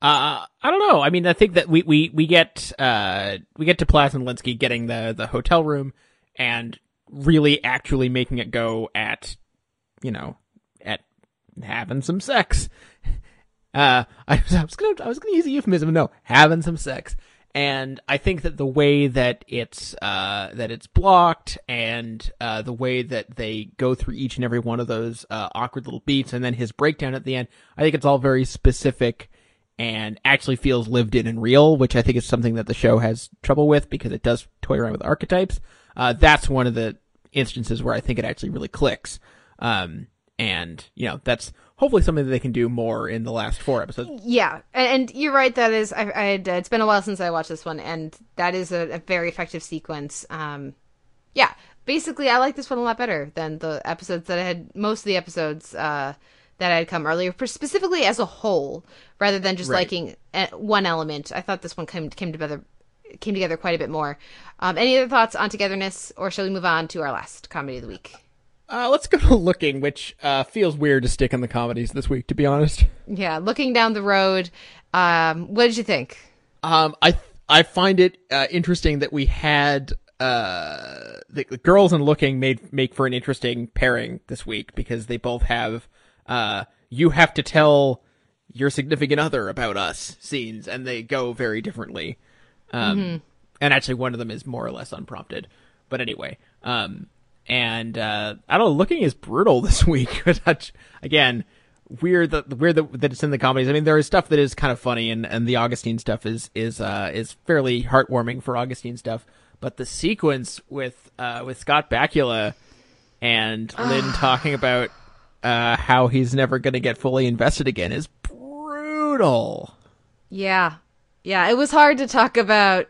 F: Uh, I don't know. I mean, I think that we, we, we get, uh, we get to Plath and Lynskey getting the, the hotel room and really actually making it go at, you know, at having some sex. Uh, I, I was gonna, I was gonna use a euphemism. No, having some sex. And I think that the way that it's, uh, that it's blocked and, uh, the way that they go through each and every one of those, uh, awkward little beats and then his breakdown at the end, I think it's all very specific and actually feels lived in and real, which I think is something that the show has trouble with because it does toy around with archetypes. Uh, that's one of the instances where I think it actually really clicks. Um, and you know, that's hopefully something that they can do more in the last four episodes.
E: Yeah, and, and you're right. That is, I, I had, uh, it's been a while since I watched this one, and that is a, a very effective sequence. Um, yeah, basically, I like this one a lot better than the episodes that I had. Most of the episodes, uh, that had come earlier, specifically as a whole, rather than just
F: Right.
E: liking uh, one element. I thought this one came came together came together quite a bit more. Um, any other thoughts on togetherness, or shall we move on to our last comedy of the week?
F: Uh, let's go to looking, which uh, feels weird to stick in the comedies this week, to be honest.
E: Yeah, looking down the road. Um, what did you think?
F: Um, I I find it uh, interesting that we had uh, the, the girls and looking made make for an interesting pairing this week because they both have uh, you have to tell your significant other about us scenes, and they go very differently. Um, and actually, one of them is more or less unprompted. But anyway, um, and uh, I don't know, looking is brutal this week. But again, weird that weird that, that it's in the comedies. I mean, there is stuff that is kind of funny, and, and the Augustine stuff is is uh, is fairly heartwarming for Augustine stuff. But the sequence with uh, with Scott Bakula and Lynn talking about uh, how he's never going to get fully invested again is brutal.
E: Yeah. Yeah, it was hard to talk about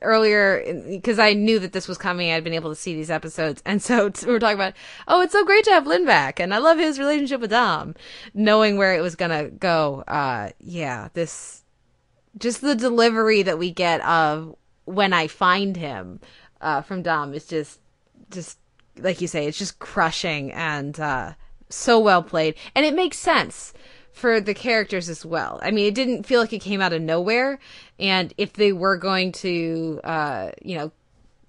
E: earlier because I knew that this was coming. I'd been able to see these episodes. And so we were talking about, oh, it's so great to have Lynn back. And I love his relationship with Dom, knowing where it was going to go. Uh, yeah, this, just the delivery that we get of when I find him, uh, from Dom is just, just, like you say, it's just crushing and, uh, so well played. And it makes sense for the characters as well. I mean, it didn't feel like it came out of nowhere. And if they were going to, uh, you know,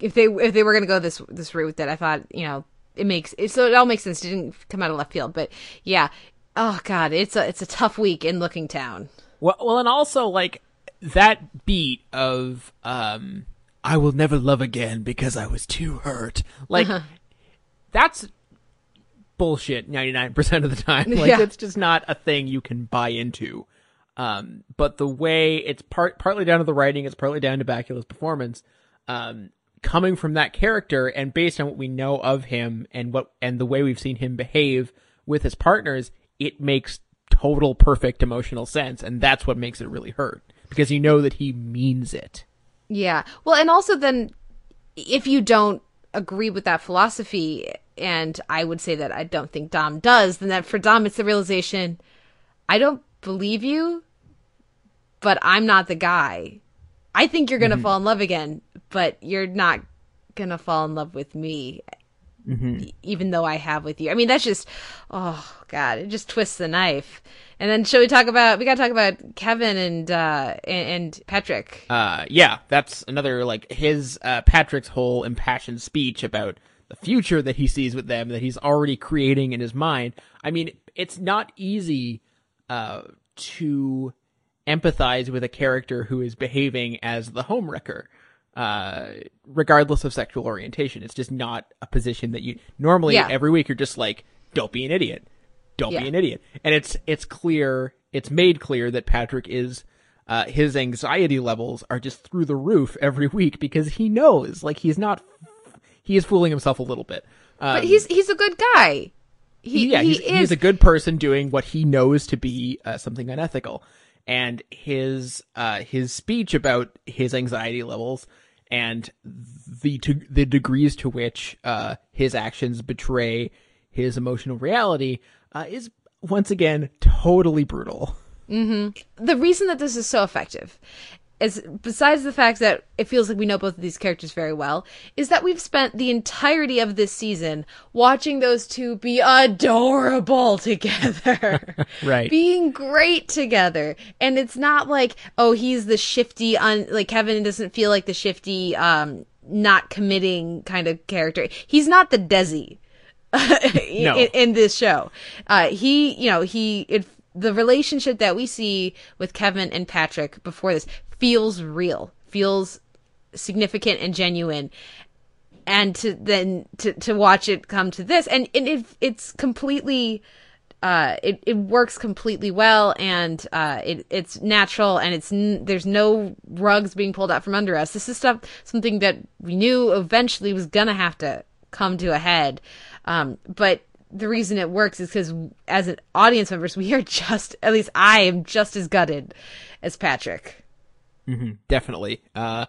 E: if they if they were going to go this this route, that I thought, you know, it makes it so it all makes sense. It didn't come out of left field, but yeah. Oh God, it's a it's a tough week in Looking Town.
F: Well, well, and also like that beat of um, "I will never love again because I was too hurt." Like that's bullshit ninety nine percent of the time. Like
E: Yeah.
F: it's just not a thing you can buy into. Um, but the way it's part partly down to the writing, it's partly down to Bakula's performance. Um, coming from that character and based on what we know of him and what and the way we've seen him behave with his partners, it makes total perfect emotional sense, and that's what makes it really hurt because you know that he means it.
E: Yeah. Well, and also then if you don't agree with that philosophy, and I would say that I don't think Dom does, then that for Dom it's the realization I don't believe you, but I'm not the guy. I think you're gonna fall in love again, but you're not gonna fall in love with me. e- even though I have with you. I mean, that's just, oh god, it just twists the knife. And then shall we talk about? We got to talk about Kevin and uh and, and Patrick.
F: Uh, yeah, that's another like his uh, Patrick's whole impassioned speech about the future that he sees with them that he's already creating in his mind. I mean, it's not easy uh, to empathize with a character who is behaving as the homewrecker, uh, regardless of sexual orientation. It's just not a position that you normally
E: Yeah.
F: every week you're just like, don't be an idiot, don't
E: Yeah.
F: be an idiot, and it's it's clear, it's made clear that Patrick is. Uh, his anxiety levels are just through the roof every week because he knows, like, he's not, he is fooling himself a little bit. Um,
E: but he's he's a good guy. He,
F: yeah,
E: he
F: he's,
E: is.
F: he's a good person doing what he knows to be uh, something unethical. And his uh, his speech about his anxiety levels and the to, the degrees to which uh, his actions betray his emotional reality uh, is once again totally brutal.
E: the reason that this is so effective is besides the fact that it feels like we know both of these characters very well is that we've spent the entirety of this season watching those two be adorable together
F: Right.
E: being great together and it's not like oh he's the shifty un like kevin doesn't feel like the shifty um not committing kind of character he's not the desi in, in this show. Uh, he, you know, he, it, the relationship that we see with Kevin and Patrick before this feels real, feels significant and genuine. And to then to, to watch it come to this, and, and it it's completely, uh, it, it works completely well, and uh, it it's natural, and it's n- there's no rugs being pulled out from under us. This is stuff something that we knew eventually was gonna have to come to a head, um, but the reason it works is because as an audience members, we are just at least I am just as gutted as Patrick.
F: Definitely. Uh,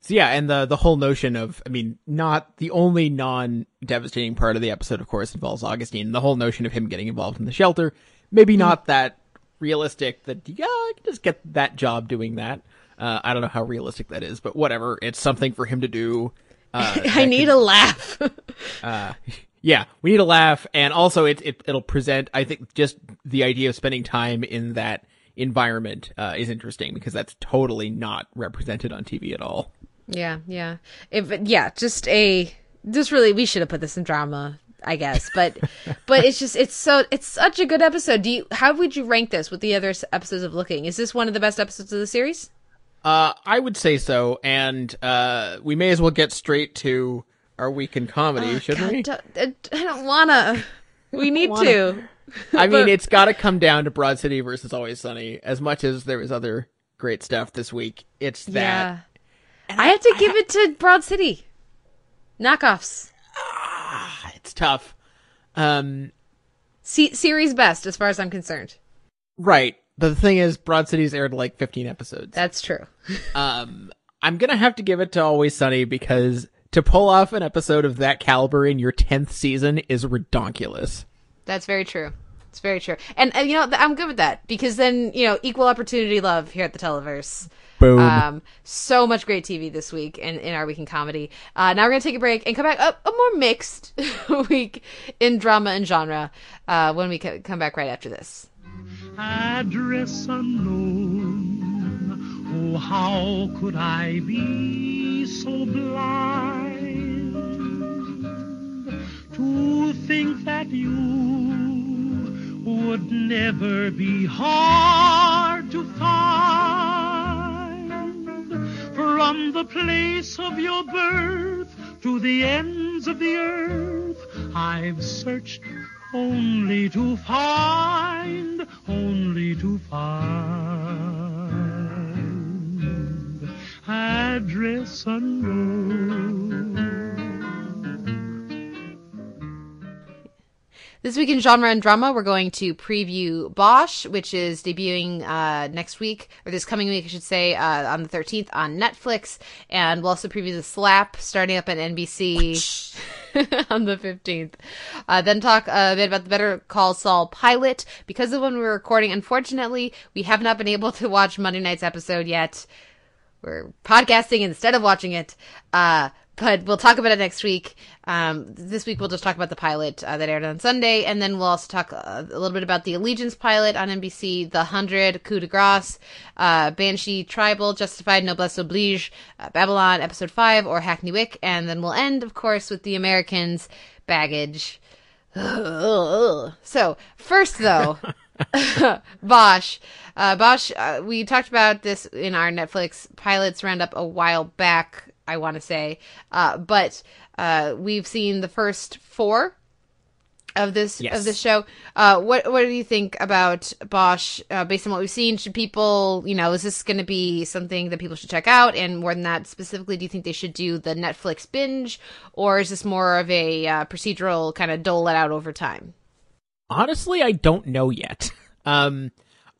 F: so yeah, and the the whole notion of, I mean, not the only non devastating part of the episode, of course, involves Augustine. The whole notion of him getting involved in the shelter, maybe not that realistic. That yeah, I can just get that job doing that. Uh, I don't know how realistic that is, but whatever. It's something for him to do. Uh,
E: I need a laugh.
F: yeah, we need a laugh, and also it, it it'll present. I think just the idea of spending time in that environment uh, is interesting because that's totally not represented on TV at all.
E: yeah, yeah. If yeah, just a just really we should have put this in drama, I guess. But but it's just it's so it's such a good episode. Do you how would you rank this with the other episodes of Looking? Is this one of the best episodes of the series?
F: Uh, I would say so, and uh, we may as well get straight to our week in comedy, shouldn't we?
E: Oh, don't- I don't wanna. We need to.
F: I mean, it's got to come down to Broad City versus Always Sunny. As much as there was other great stuff this week, it's that.
E: Yeah. I have to give it to Broad City. Knockoffs.
F: Ah, It's tough. Um,
E: Se- series best, as far as I'm concerned.
F: right. But the thing is, Broad City's aired like 15 episodes.
E: That's true.
F: Um, I'm gonna have to give it to Always Sunny because to pull off an episode of that caliber in your 10th season is redonkulous.
E: That's very true. It's very true. And, and you know, I'm good with that because then, you know, equal opportunity love here at the Televerse.
F: Boom.
E: Um, so much great TV this week in, in our week in comedy. Uh, now we're going to take a break and come back a, a more mixed week in drama and genre uh, when we co- come back right after this.
G: address unknown. Oh, how could I be so blind to think that you would never be hard to find from the place of your birth to the ends of the earth. I've searched only to find, only to find address unknown.
E: This week in genre and drama, we're going to preview Bosch, which is debuting uh, next week, or this coming week, I should say, uh, on the 13th on Netflix. And we'll also preview The Slap, starting up on NBC on the 15th. Uh, then talk a bit about the Better Call Saul pilot. Because of when we were recording, unfortunately, we have not been able to watch Monday night's episode yet we're podcasting instead of watching it. But we'll talk about it next week. Um, this week we'll just talk about the pilot uh, that aired on Sunday, and then we'll also talk uh, a little bit about the Allegiance pilot on NBC, The Hundred, Coup de Grace, uh, Banshee Tribal, Justified, Noblesse Oblige, uh, Babylon, Episode Five, or Hackney Wick, and then we'll end, of course, with The Americans, Baggage. so first though. Bosch. Uh, Bosch, uh, we talked about this in our Netflix pilots roundup a while back, I want to say. Uh, but uh, we've seen the first four of this
F: Yes.
E: of this show. Uh, what what do you think about Bosch uh, based on what we've seen? Should people, you know, is this going to be something that people should check out? And more than that, specifically, do you think they should do the Netflix binge, or is this more of a uh, procedural kind of dole it out over time?
F: Honestly, I don't know yet. Um,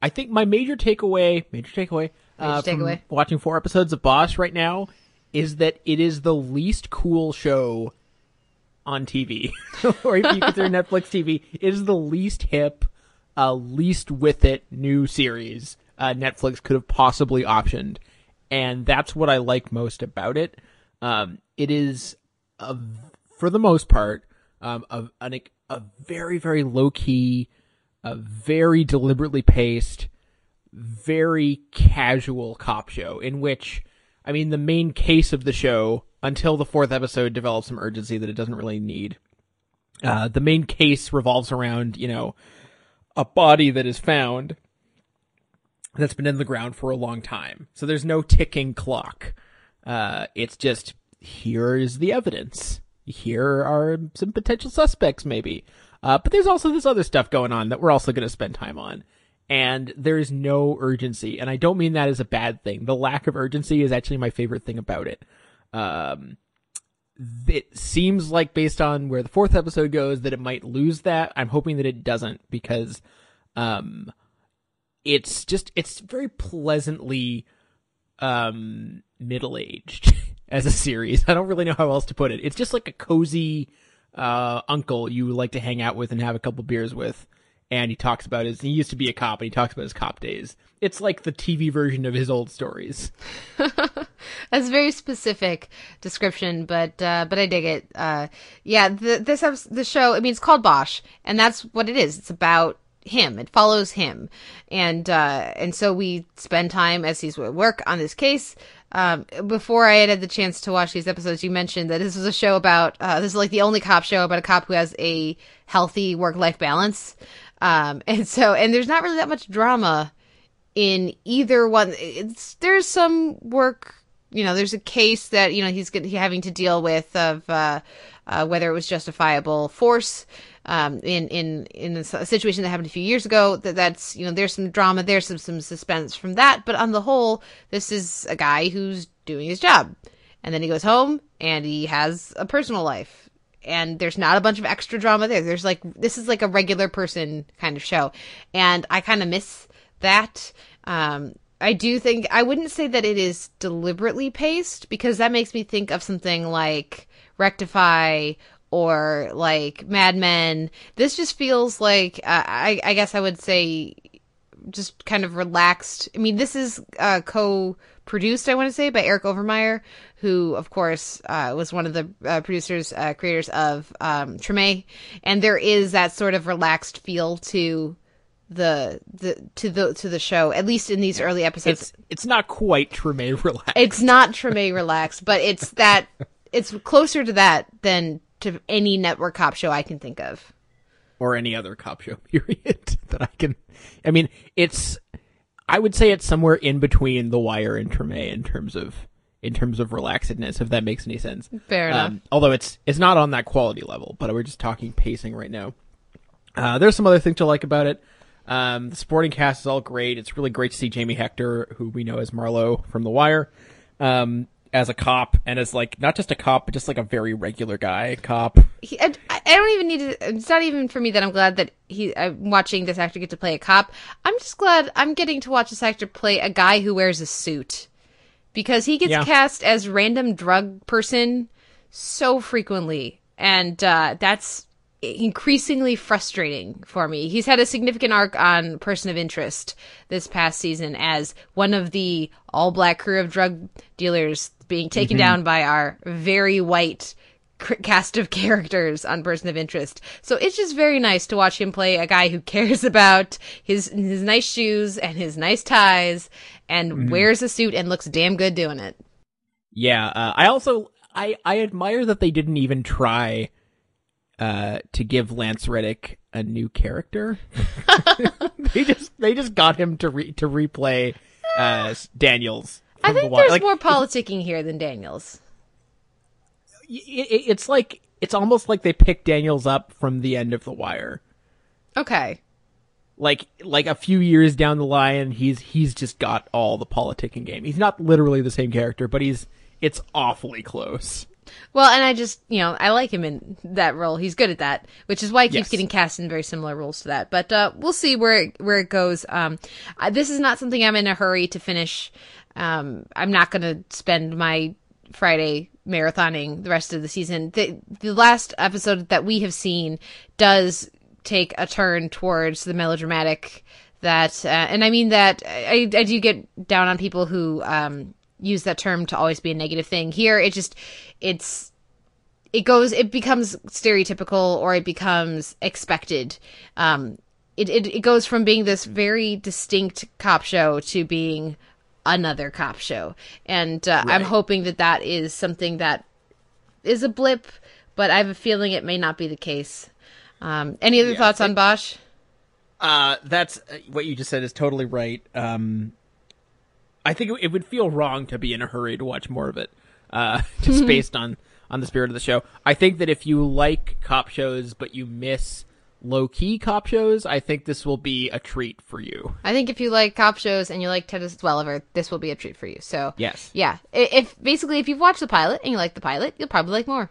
F: I think my major takeaway, major takeaway, uh,
E: Major
F: from
E: takeaway.
F: watching four episodes of Bosch right now is that it is the least cool show on TV, or if you consider Netflix TV, it is the least hip, uh, least with it new series uh, Netflix could have possibly optioned, and that's what I like most about it. Um, it is a, for the most part, um, a, an, a very, very low key, a very deliberately paced, very casual cop show in which, I mean, the main case of the show until the fourth episode develops some urgency that it doesn't really need. Uh, the main case revolves around, you know, a body that is found that's been in the ground for a long time. So there's no ticking clock. Uh, it's just here is the evidence. Here are some potential suspects, maybe. Uh, but there's also this other stuff going on that we're also going to spend time on. And there is no urgency. And I don't mean that as a bad thing. The lack of urgency is actually my favorite thing about it. Um, it seems like based on where the fourth episode goes that it might lose that. I'm hoping that it doesn't because, um, it's just, it's very pleasantly, um, middle aged as a series. I don't really know how else to put it. It's just like a cozy, uh, uncle you like to hang out with and have a couple beers with. And he talks about his, he used to be a cop and he talks about his cop days. It's like the TV version of his old stories.
E: That's a very specific description, but uh, but I dig it. Uh, yeah, the, this the show. I mean, it's called Bosch, and that's what it is. It's about him. It follows him, and uh, and so we spend time as he's at work on this case. Um, before I had had the chance to watch these episodes, you mentioned that this was a show about. Uh, this is like the only cop show about a cop who has a healthy work life balance. Um, and so, and there's not really that much drama in either one. It's there's some work. You know, there's a case that you know he's having to deal with of uh, uh, whether it was justifiable force um, in in in a situation that happened a few years ago. That that's you know there's some drama, there's some some suspense from that. But on the whole, this is a guy who's doing his job, and then he goes home and he has a personal life and there's not a bunch of extra drama there. There's like this is like a regular person kind of show, and I kind of miss that. Um, I do think I wouldn't say that it is deliberately paced because that makes me think of something like Rectify or like Mad Men. This just feels like uh, I, I guess I would say just kind of relaxed. I mean, this is uh, co-produced, I want to say, by Eric Overmyer, who, of course, uh, was one of the uh, producers, uh, creators of um, Treme, and there is that sort of relaxed feel to the the to the to the show, at least in these early episodes.
F: It's, it's not quite Treme relaxed.
E: It's not Treme relaxed, but it's that it's closer to that than to any network cop show I can think of.
F: or any other cop show period that I can. I mean, it's. I would say it's somewhere in between The Wire and Treme in terms of in terms of relaxedness, if that makes any sense.
E: Fair enough.
F: Um, although it's it's not on that quality level, but we're just talking pacing right now. Uh, there's some other things to like about it. Um, the supporting cast is all great. It's really great to see Jamie Hector, who we know as Marlowe from The Wire, um, as a cop and as like not just a cop, but just like a very regular guy cop.
E: he, I, I don't even need to. It's not even for me that I'm glad that he. I'm watching this actor get to play a cop. I'm just glad I'm getting to watch this actor play a guy who wears a suit, because he gets
F: Yeah.
E: cast as random drug person so frequently, and uh, that's increasingly frustrating for me. He's had a significant arc on Person of Interest this past season as one of the all black crew of drug dealers being taken down by our very white cast of characters on Person of Interest. So it's just very nice to watch him play a guy who cares about his his nice shoes and his nice ties and wears a suit and looks damn good doing it.
F: Yeah, uh, I also I I admire that they didn't even try uh, to give Lance Reddick a new character. they just they just got him to re- to replay uh, Daniels.
E: I think there's
F: Like,
E: more politicking here than Daniels.
F: it, it- it's like it's almost like they picked Daniels up from the end of The Wire.
E: Okay.
F: Like like a few years down the line, he's he's just got all the politicking game. He's not literally the same character, but he's it's awfully close.
E: Well, and I just, you know, I like him in that role. He's good at that, which is why he keeps
F: Yes.
E: getting cast in very similar roles to that. But uh, we'll see where it, where it goes. Um, I, this is not something I'm in a hurry to finish. Um, I'm not going to spend my Friday marathoning the rest of the season. The the last episode that we have seen does take a turn towards the melodramatic. That uh, and I mean that I, I do get down on people who um, use that term to always be a negative thing. Here, it just it's it goes it becomes stereotypical or it becomes expected um it, it it goes from being this very distinct cop show to being another cop show and uh, i'm hoping that that is something that is a blip but i have a feeling it may not be the case um any other
F: Yeah,
E: thoughts on bosch
F: Uh, that's uh, what you just said is totally right. Um, I think it, it would feel wrong to be in a hurry to watch more of it, uh, just based on on the spirit of the show. I think that if you like cop shows but you miss low key cop shows, I think this will be a treat for you.
E: i think if you like cop shows and you like ted welliver this will be a treat for you so
F: Yes.
E: yeah if basically if you've watched the pilot and you like the pilot you'll probably like more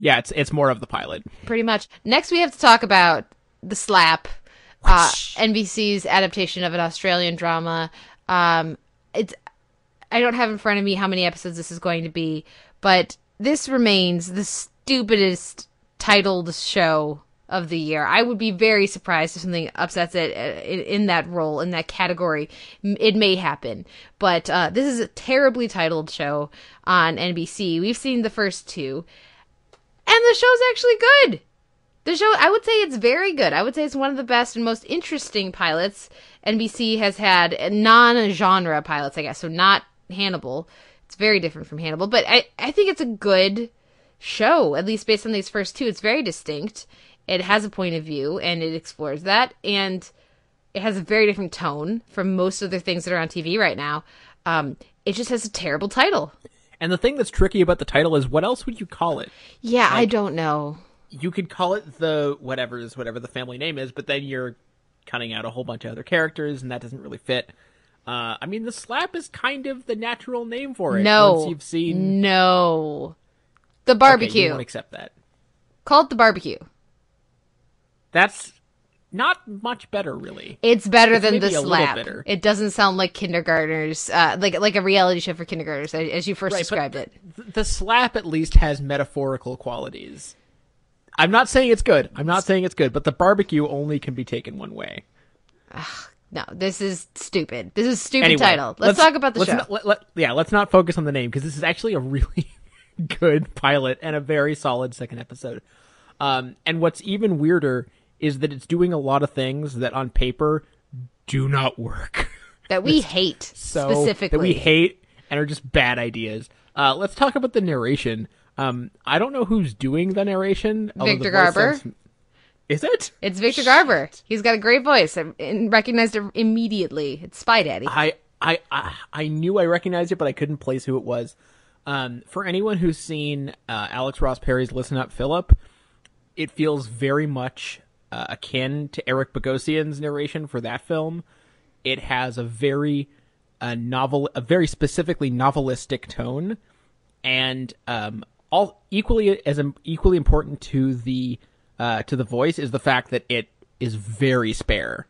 F: Yeah, it's it's more of the pilot.
E: pretty much. Next, we have to talk about the slap, uh, NBC's adaptation of an Australian drama. Um, it's I don't have in front of me how many episodes this is going to be, but this remains the stupidest titled show of the year. I would be very surprised if something upsets it uh, in, that role, in that category. It may happen, but uh, this is a terribly titled show on NBC. We've seen the first two, and the show's actually good. The show, I would say it's very good. I would say it's one of the best and most interesting pilots NBC has had, non-genre pilots, I guess. So not Hannibal. It's very different from Hannibal, but I, I think it's a good show, at least based on these first two. It's very distinct. It has a point of view and it explores that, and it has a very different tone from most of the things that are on TV right now. Um, it just has a terrible title.
F: And the thing that's tricky about the title is what else would you call it?
E: Yeah, I don't know.
F: you could call it the whatever is whatever the family name is, but then you're cutting out a whole bunch of other characters, and that doesn't really fit. Uh, I mean, the slap is kind of the natural name for it.
E: No,
F: once you've seen
E: no, the
F: Okay,
E: barbecue.
F: you won't accept that.
E: Call it the barbecue.
F: That's not much better, really.
E: It's better than
F: maybe
E: the slap. It doesn't sound like kindergartners, uh, like like a reality show for kindergartners, as you first
F: Right,
E: described it.
F: th- The slap at least has metaphorical qualities. I'm not saying it's good. I'm not saying it's good, but the barbecue only can be taken one way.
E: No, this is stupid. This is a stupid
F: Anyway,
E: title. Let's, talk about the
F: let's
E: show.
F: Not, let, let- yeah, let's not focus on the name because this is actually a really good pilot and a very solid second episode. Um, and what's even weirder is that it's doing a lot of things that on paper do not work.
E: that we hate
F: so
E: specifically.
F: that we hate and are just bad ideas. Uh, let's talk about the narration. Um, I don't know who's doing the narration.
E: Victor
F: the
E: Garber?
F: sounds- Is it?
E: It's Victor Garber. He's got a great voice. I and recognized it immediately. It's Spy Daddy.
F: I, I I I knew I recognized it, but I couldn't place who it was. Um, for anyone who's seen uh, Alex Ross Perry's "Listen Up, Philip," it feels very much uh, akin to Eric Bogosian's narration for that film. It has a very uh, novel, a very specifically novelistic tone, and um, all equally as im- equally important to the uh, to the voice is the fact that it is very spare.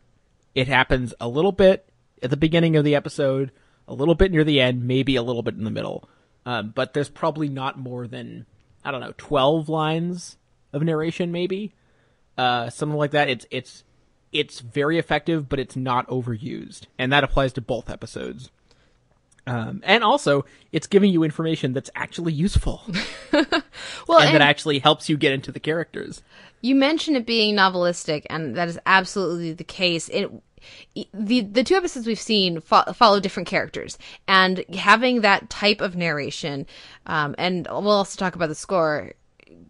F: It happens a little bit at the beginning of the episode, a little bit near the end, maybe a little bit in the middle. Um, but there's probably not more than I don't know twelve lines of narration, maybe. Uh, something like that. It's it's it's very effective, but it's not overused, and that applies to both episodes. Um, and also, it's giving you information that's actually useful
E: Well,
F: and,
E: and,
F: that actually helps you get into the characters.
E: you mentioned it being novelistic, and that is absolutely the case. It the the two episodes we've seen fo- follow different characters, and having that type of narration, um, and we'll also talk about the score.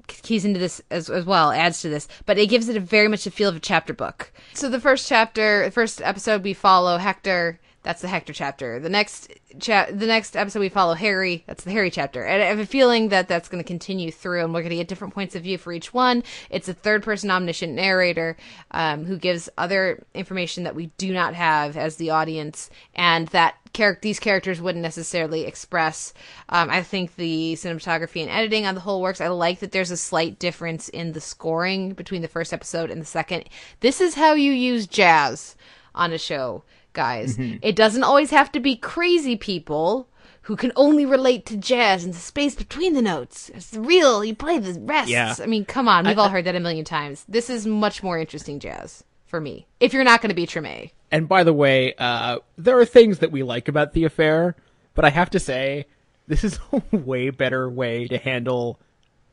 E: Keys into this as, as well, adds to this, but it gives it a very much a feel of a chapter book. So the first chapter, the first episode, we follow Hector. That's the Hector chapter. The next cha- the next episode we follow Harry. That's the Harry chapter. And I have a feeling that that's going to continue through, and we're going to get different points of view for each one. It's a third person omniscient narrator um, who gives other information that we do not have as the audience, and that char- these characters wouldn't necessarily express. Um, I think the cinematography and editing on the whole works. I like that there's a slight difference in the scoring between the first episode and the second. This is how you use jazz on a show guys. It doesn't always have to be crazy people who can only relate to jazz and the space between the notes. It's real. You play the rests.
F: Yeah.
E: I mean, come on. We've all heard that a million times. This is much more interesting jazz for me. If you're not going to be Treme.
F: And by the way, uh, there are things that we like about the affair, but I have to say, this is a way better way to handle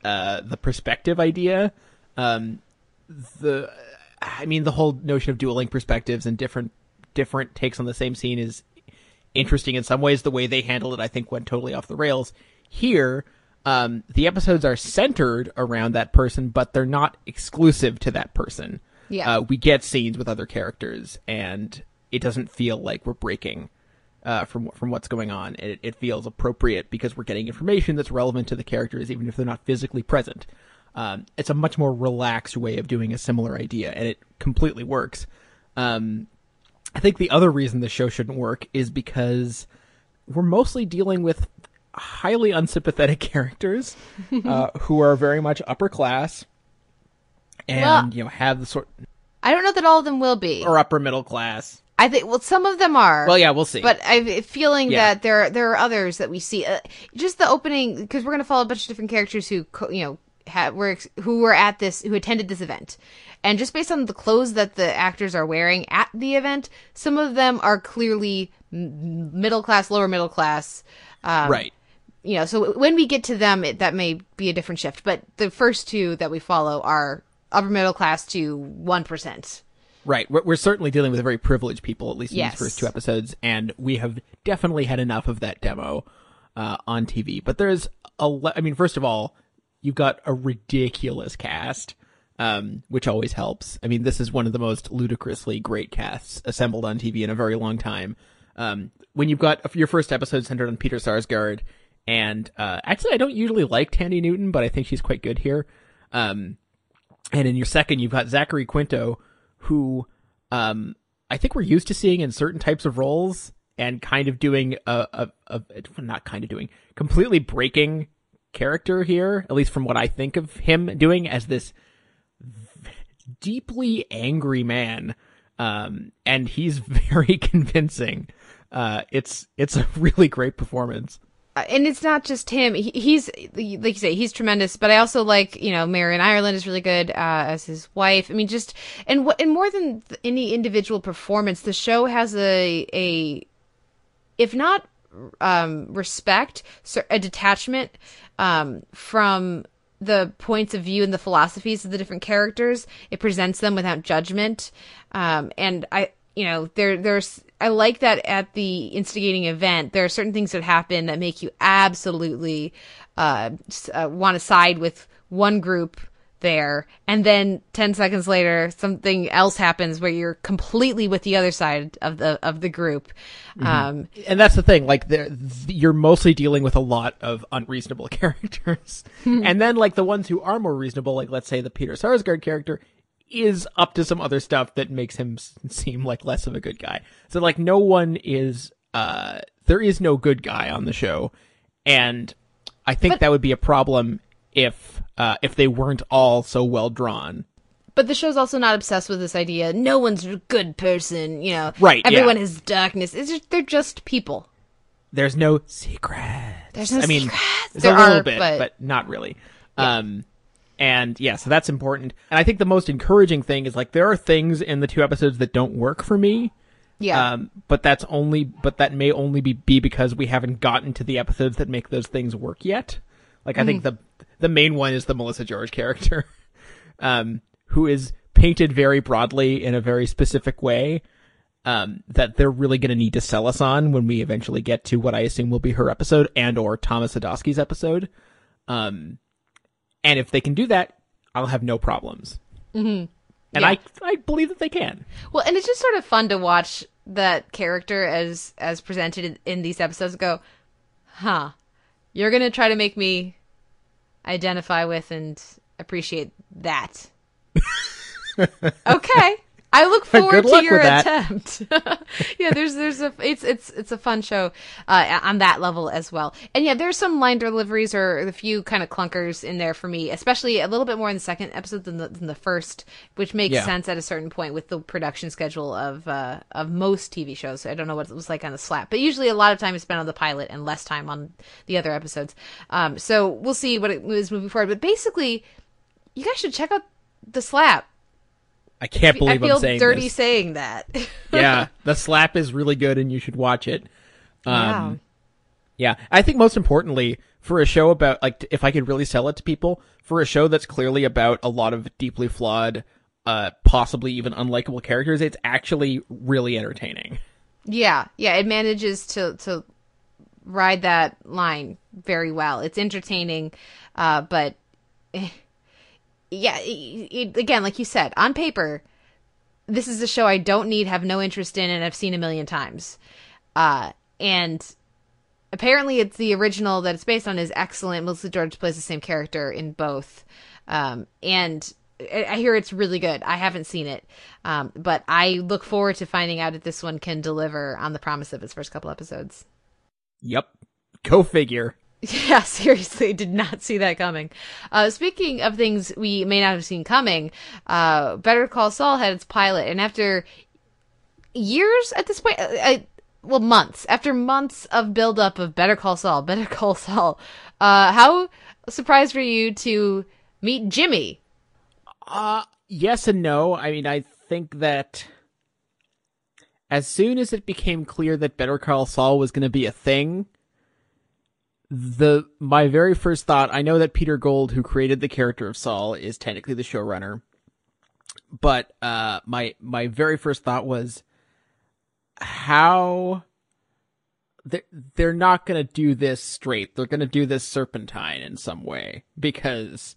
F: uh, the perspective idea. Um, the, I mean, the whole notion of dueling perspectives and different different takes on the same scene is interesting in some ways. The way they handled it, I think, went totally off the rails. Here, um, the episodes are centered around that person, but they're not exclusive to that person.
E: Yeah.
F: Uh, we get scenes with other characters, and it doesn't feel like we're breaking uh, from from what's going on. It, it feels appropriate because we're getting information that's relevant to the characters, even if they're not physically present. Um, it's a much more relaxed way of doing a similar idea, and it completely works. Um, I think the other reason the show shouldn't work is because we're mostly dealing with highly unsympathetic characters uh, who are very much upper class and
E: Well-
F: you know have the sort
E: I don't know that all of them will be.
F: or upper middle class.
E: I think well, some of them are.
F: Well, yeah, we'll see.
E: But I'm feeling
F: Yeah.
E: that there there are others that we see. Uh, just the opening because we're going to follow a bunch of different characters who you know were ex- who were at this who attended this event, and just based on the clothes that the actors are wearing at the event, some of them are clearly middle class, lower middle class. Um,
F: right.
E: You know, so when we get to them, it, that may be a different shift. But the first two that we follow are upper middle class to one percent.
F: Right. We're, we're certainly dealing with very privileged people, at least in
E: Yes.
F: these first two episodes, and we have definitely had enough of that demo uh, on TV. But there's a, le- I mean, first of all, you've got a ridiculous cast, um, which always helps. I mean, this is one of the most ludicrously great casts assembled on TV in a very long time. Um, when you've got your first episode centered on Peter Sarsgaard, and uh, actually, I don't usually like Thandie Newton, but I think she's quite good here. Um, and in your second, you've got Zachary Quinto, who um, I think we're used to seeing in certain types of roles and kind of doing a, a, a not kind of doing completely breaking character here, at least from what I think of him doing as this deeply angry man. Um, and he's very convincing. Uh, it's it's a really great performance.
E: And it's not just him. He, he's like you say, he's tremendous. But I also like you know Marin Ireland is really good uh, as his wife. I mean, just and what and more than th- any individual performance, the show has a a if not um, respect, a detachment um, from the points of view and the philosophies of the different characters. It presents them without judgment, um, and I, you know, there, there's. I like that at the instigating event, there are certain things that happen that make you absolutely uh, uh, want to side with one group there, and then ten seconds later, something else happens where you're completely with the other side of the of the group. Um,
F: and that's the thing like there you're mostly dealing with a lot of unreasonable characters. And then like the ones who are more reasonable like let's say the peter sarsgaard character is up to some other stuff that makes him seem like less of a good guy so like no one is uh there is no good guy on the show and i think
E: But-
F: that would be a problem if uh if they weren't all so well drawn
E: But the show's also not obsessed with this idea. No one's a good person, you know.
F: Right,
E: Everyone
F: yeah.
E: has darkness. It's just, they're just people.
F: there's no secret
E: There's no
F: I mean,
E: secrets.
F: there's
E: There
F: a little
E: are,
F: bit,
E: but-
F: but, not really. Um, And yeah, so that's important. And I think the most encouraging thing is like there are things in the two episodes that don't work for me.
E: Yeah.
F: Um, but that's only, but that may only be, be because we haven't gotten to the episodes that make those things work yet. Like I think the the main one is the Melissa George character, um, who is painted very broadly in a very specific way. Um, that they're really going to need to sell us on when we eventually get to what I assume will be her episode and or Thomas Sadoski's episode. Um, and if they can do that, I'll have no problems. Mm-hmm. And
E: Yeah.
F: I I believe that they can.
E: Well, and it's just sort of fun to watch that character as as presented in, in these episodes. Go, huh? You're gonna try to make me identify with and appreciate that. okay. I look forward to your attempt. yeah, there's there's a it's it's it's a fun show uh, on that level as well. And yeah, there's some line deliveries or a few kind of clunkers in there for me, especially a little bit more in the second episode than the, than the first, which makes
F: Yeah.
E: sense at a certain point with the production schedule of uh, of most TV shows. I don't know what it was like on the slap, but usually a lot of time is spent on the pilot and less time on the other episodes. Um, so we'll see what it is moving forward. But basically, you guys should check out the slap.
F: I can't believe
E: I feel
F: am saying
E: dirty
F: this.
E: saying that.
F: yeah, the slap is really good, and you should watch it. Um,
E: Wow.
F: Yeah, I think most importantly, for a show about like, if I could really sell it to people, for a show that's clearly about a lot of deeply flawed, uh, possibly even unlikable characters, it's actually really entertaining.
E: Yeah, yeah, it manages to to ride that line very well. It's entertaining, uh, but eh, yeah, it, it, again, like you said, on paper, this is a show I don't need, have no interest in, and I've seen a million times. Uh, and apparently, it's the original that it's based on is excellent. Melissa George plays the same character in both, um, and I hear it's really good. I haven't seen it, um, but I look forward to finding out if this one can deliver on the promise of its first couple episodes.
F: Yep, go figure.
E: Yeah, seriously, did not see that coming. Uh, speaking of things we may not have seen coming, uh, Better Call Saul had its pilot, and after years at this point, uh, I, well, months after months of buildup of Better Call Saul, Better Call Saul, uh, how surprised were you to meet Jimmy?
F: Uh, yes and no. I mean, I think that as soon as it became clear that Better Call Saul was going to be a thing, the my very first thought, I know that Peter Gould, who created the character of Saul, is technically the showrunner, but uh, my my very first thought was how they're, they're not going to do this straight. They're going to do this serpentine in some way because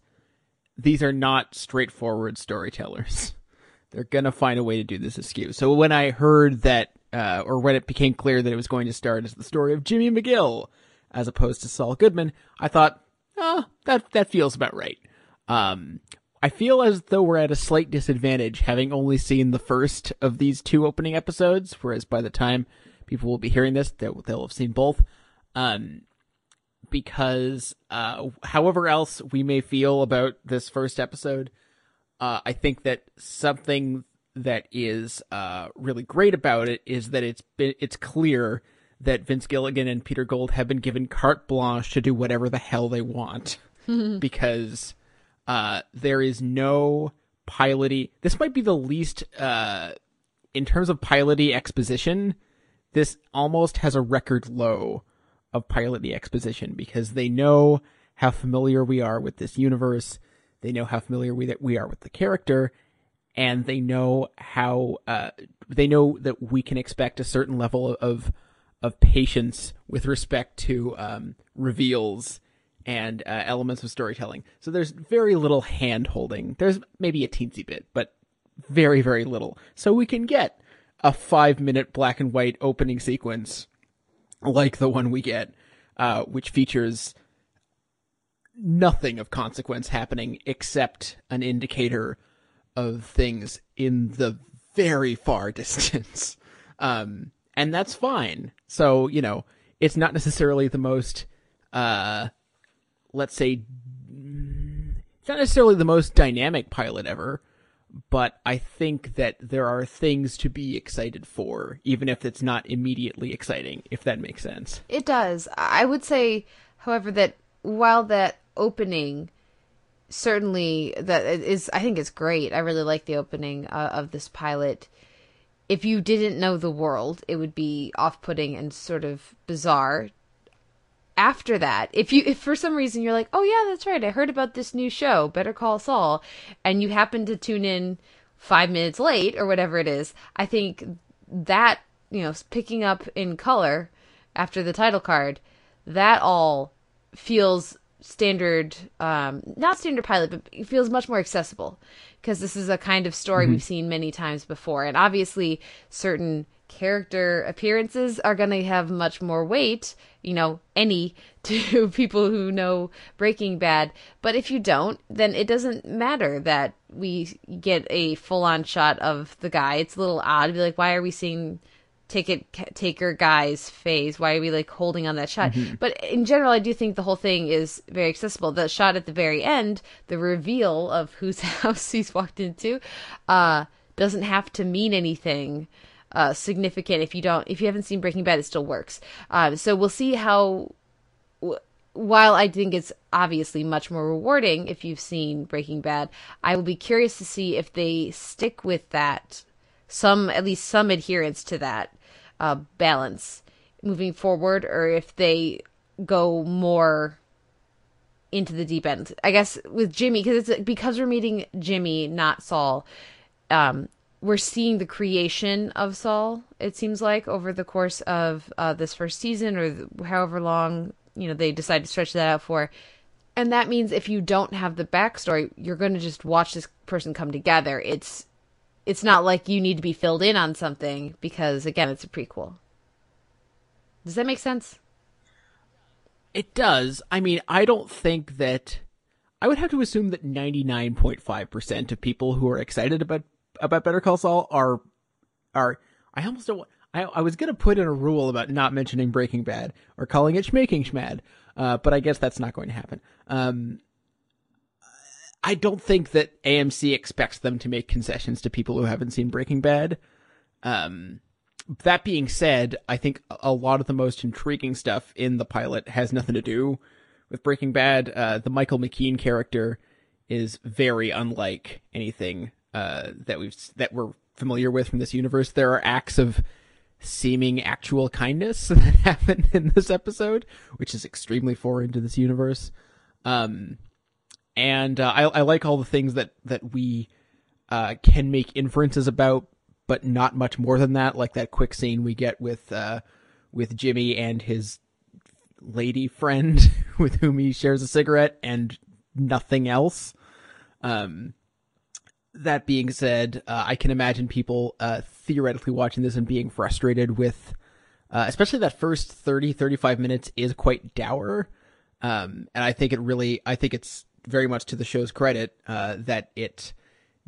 F: these are not straightforward storytellers. They're gonna find a way to do this askew. So when I heard that, uh, or when it became clear that it was going to start as the story of Jimmy McGill, as opposed to Saul Goodman, I thought, oh, that that feels about right. Um, I feel as though we're at a slight disadvantage having only seen the first of these two opening episodes, whereas by the time people will be hearing this, they'll, they'll have seen both. Um, because uh, however else we may feel about this first episode, uh, I think that something that is uh, really great about it is that it's been, it's clear that Vince Gilligan and Peter Gould have been given carte blanche to do whatever the hell they want because uh, there is no piloty. This might be the least uh, in terms of piloty exposition. This almost has a record low of piloty exposition because they know how familiar we are with this universe. They know how familiar we that we are with the character, and they know how uh, they know that we can expect a certain level of of patience with respect to um, reveals and uh, elements of storytelling. So there's very little hand holding. There's maybe a teensy bit, but very very little. So we can get a five minute black and white opening sequence like the one we get, uh, which features nothing of consequence happening except an indicator of things in the very far distance. Um, and that's fine. So, you know, it's not necessarily the most, uh, let's say, it's not necessarily the most dynamic pilot ever, but I think that there are things to be excited for, even if it's not immediately exciting, if that makes sense.
E: It does. I would say, however, that while that opening certainly that is I think it's great. I really like the opening uh, of this pilot. If you didn't know the world, it would be off-putting and sort of bizarre. After that, if you if for some reason you're like, "Oh yeah, that's right. I heard about this new show, Better Call Saul," and you happen to tune in 5 minutes late or whatever it is, I think that, you know, picking up in color after the title card, that all feels standard um not standard pilot but feels much more accessible because this is a kind of story mm-hmm. we've seen many times before. And obviously certain character appearances are going to have much more weight you know any to people who know breaking bad. But if you don't then it doesn't matter that we get a full on shot of the guy. It's a little odd to be like why are we seeing ticket taker guy's face. Why are we like holding on that shot? But in general, I do think the whole thing is very accessible. The shot at the very end, the reveal of whose house he's walked into, uh, doesn't have to mean anything uh, significant if you don't if you haven't seen Breaking Bad. It still works. Um, so we'll see how. w- While I think it's obviously much more rewarding if you've seen Breaking Bad, I will be curious to see if they stick with that some at least some adherence to that uh, balance moving forward, or if they go more into the deep end. I guess with Jimmy, because it's because we're meeting Jimmy, not Saul. Um, we're seeing the creation of Saul. It seems like over the course of uh, this first season, or th- however long you know they decide to stretch that out for. And that means if you don't have the backstory, you're going to just watch this person come together. It's it's not like you need to be filled in on something because again, it's a prequel. Does that make sense?
F: It does. I mean, I don't think that. I would have to assume that 99.5% of people who are excited about about Better Call Saul are are. I almost don't. I I was gonna put in a rule about not mentioning Breaking Bad or calling it Schmaking Schmad, uh, but I guess that's not going to happen. Um, I don't think that AMC expects them to make concessions to people who haven't seen Breaking Bad. Um, that being said, I think a lot of the most intriguing stuff in the pilot has nothing to do with Breaking Bad. Uh, the Michael McKean character is very unlike anything uh, that we've that we're familiar with from this universe. There are acts of seeming actual kindness that happen in this episode, which is extremely foreign to this universe. Um, and uh, I, I like all the things that that we uh, can make inferences about, but not much more than that. Like that quick scene we get with uh, with Jimmy and his lady friend with whom he shares a cigarette, and nothing else. Um, that being said, uh, I can imagine people uh, theoretically watching this and being frustrated with, uh, especially that first 30, 35 minutes is quite dour. Um, and I think it really, I think it's very much to the show's credit uh, that it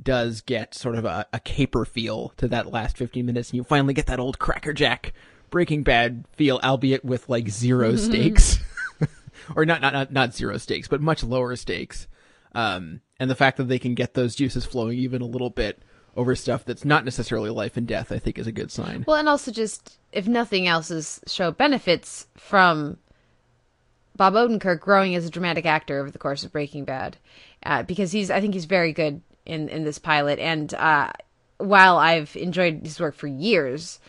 F: does get sort of a, a caper feel to that last 15 minutes, and you finally get that old crackerjack Breaking Bad feel, albeit with like zero stakes, or not not not not zero stakes, but much lower stakes. Um, and the fact that they can get those juices flowing even a little bit over stuff that's not necessarily life and death, I think, is a good sign.
E: Well, and also just if nothing else, this show benefits from Bob Odenkirk growing as a dramatic actor over the course of Breaking Bad, uh, because he's I think he's very good in in this pilot. And uh, while I've enjoyed his work for years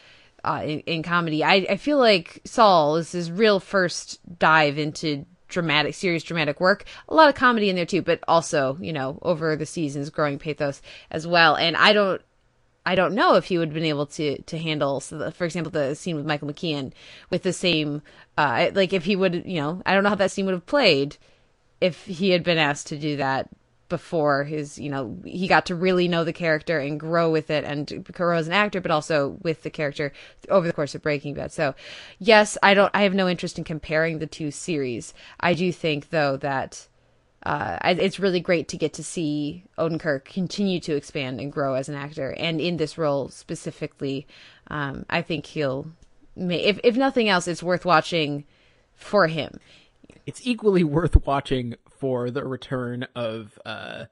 E: uh, in, in comedy, I, I feel like Saul is his real first dive into dramatic, serious dramatic work. A lot of comedy in there too, but also you know over the seasons growing pathos as well. And I don't I don't know if he would have been able to to handle, so the, for example, the scene with Michael McKean with the same, uh, like if he would, you know, I don't know how that scene would have played if he had been asked to do that before his, you know, he got to really know the character and grow with it and grow as an actor, but also with the character over the course of Breaking Bad. So, yes, I don't, I have no interest in comparing the two series. I do think though that uh, it's really great to get to see Odenkirk continue to expand and grow as an actor, and in this role specifically, um, I think he'll. If if nothing else, it's worth watching for him.
F: it's equally worth watching for the return of uh,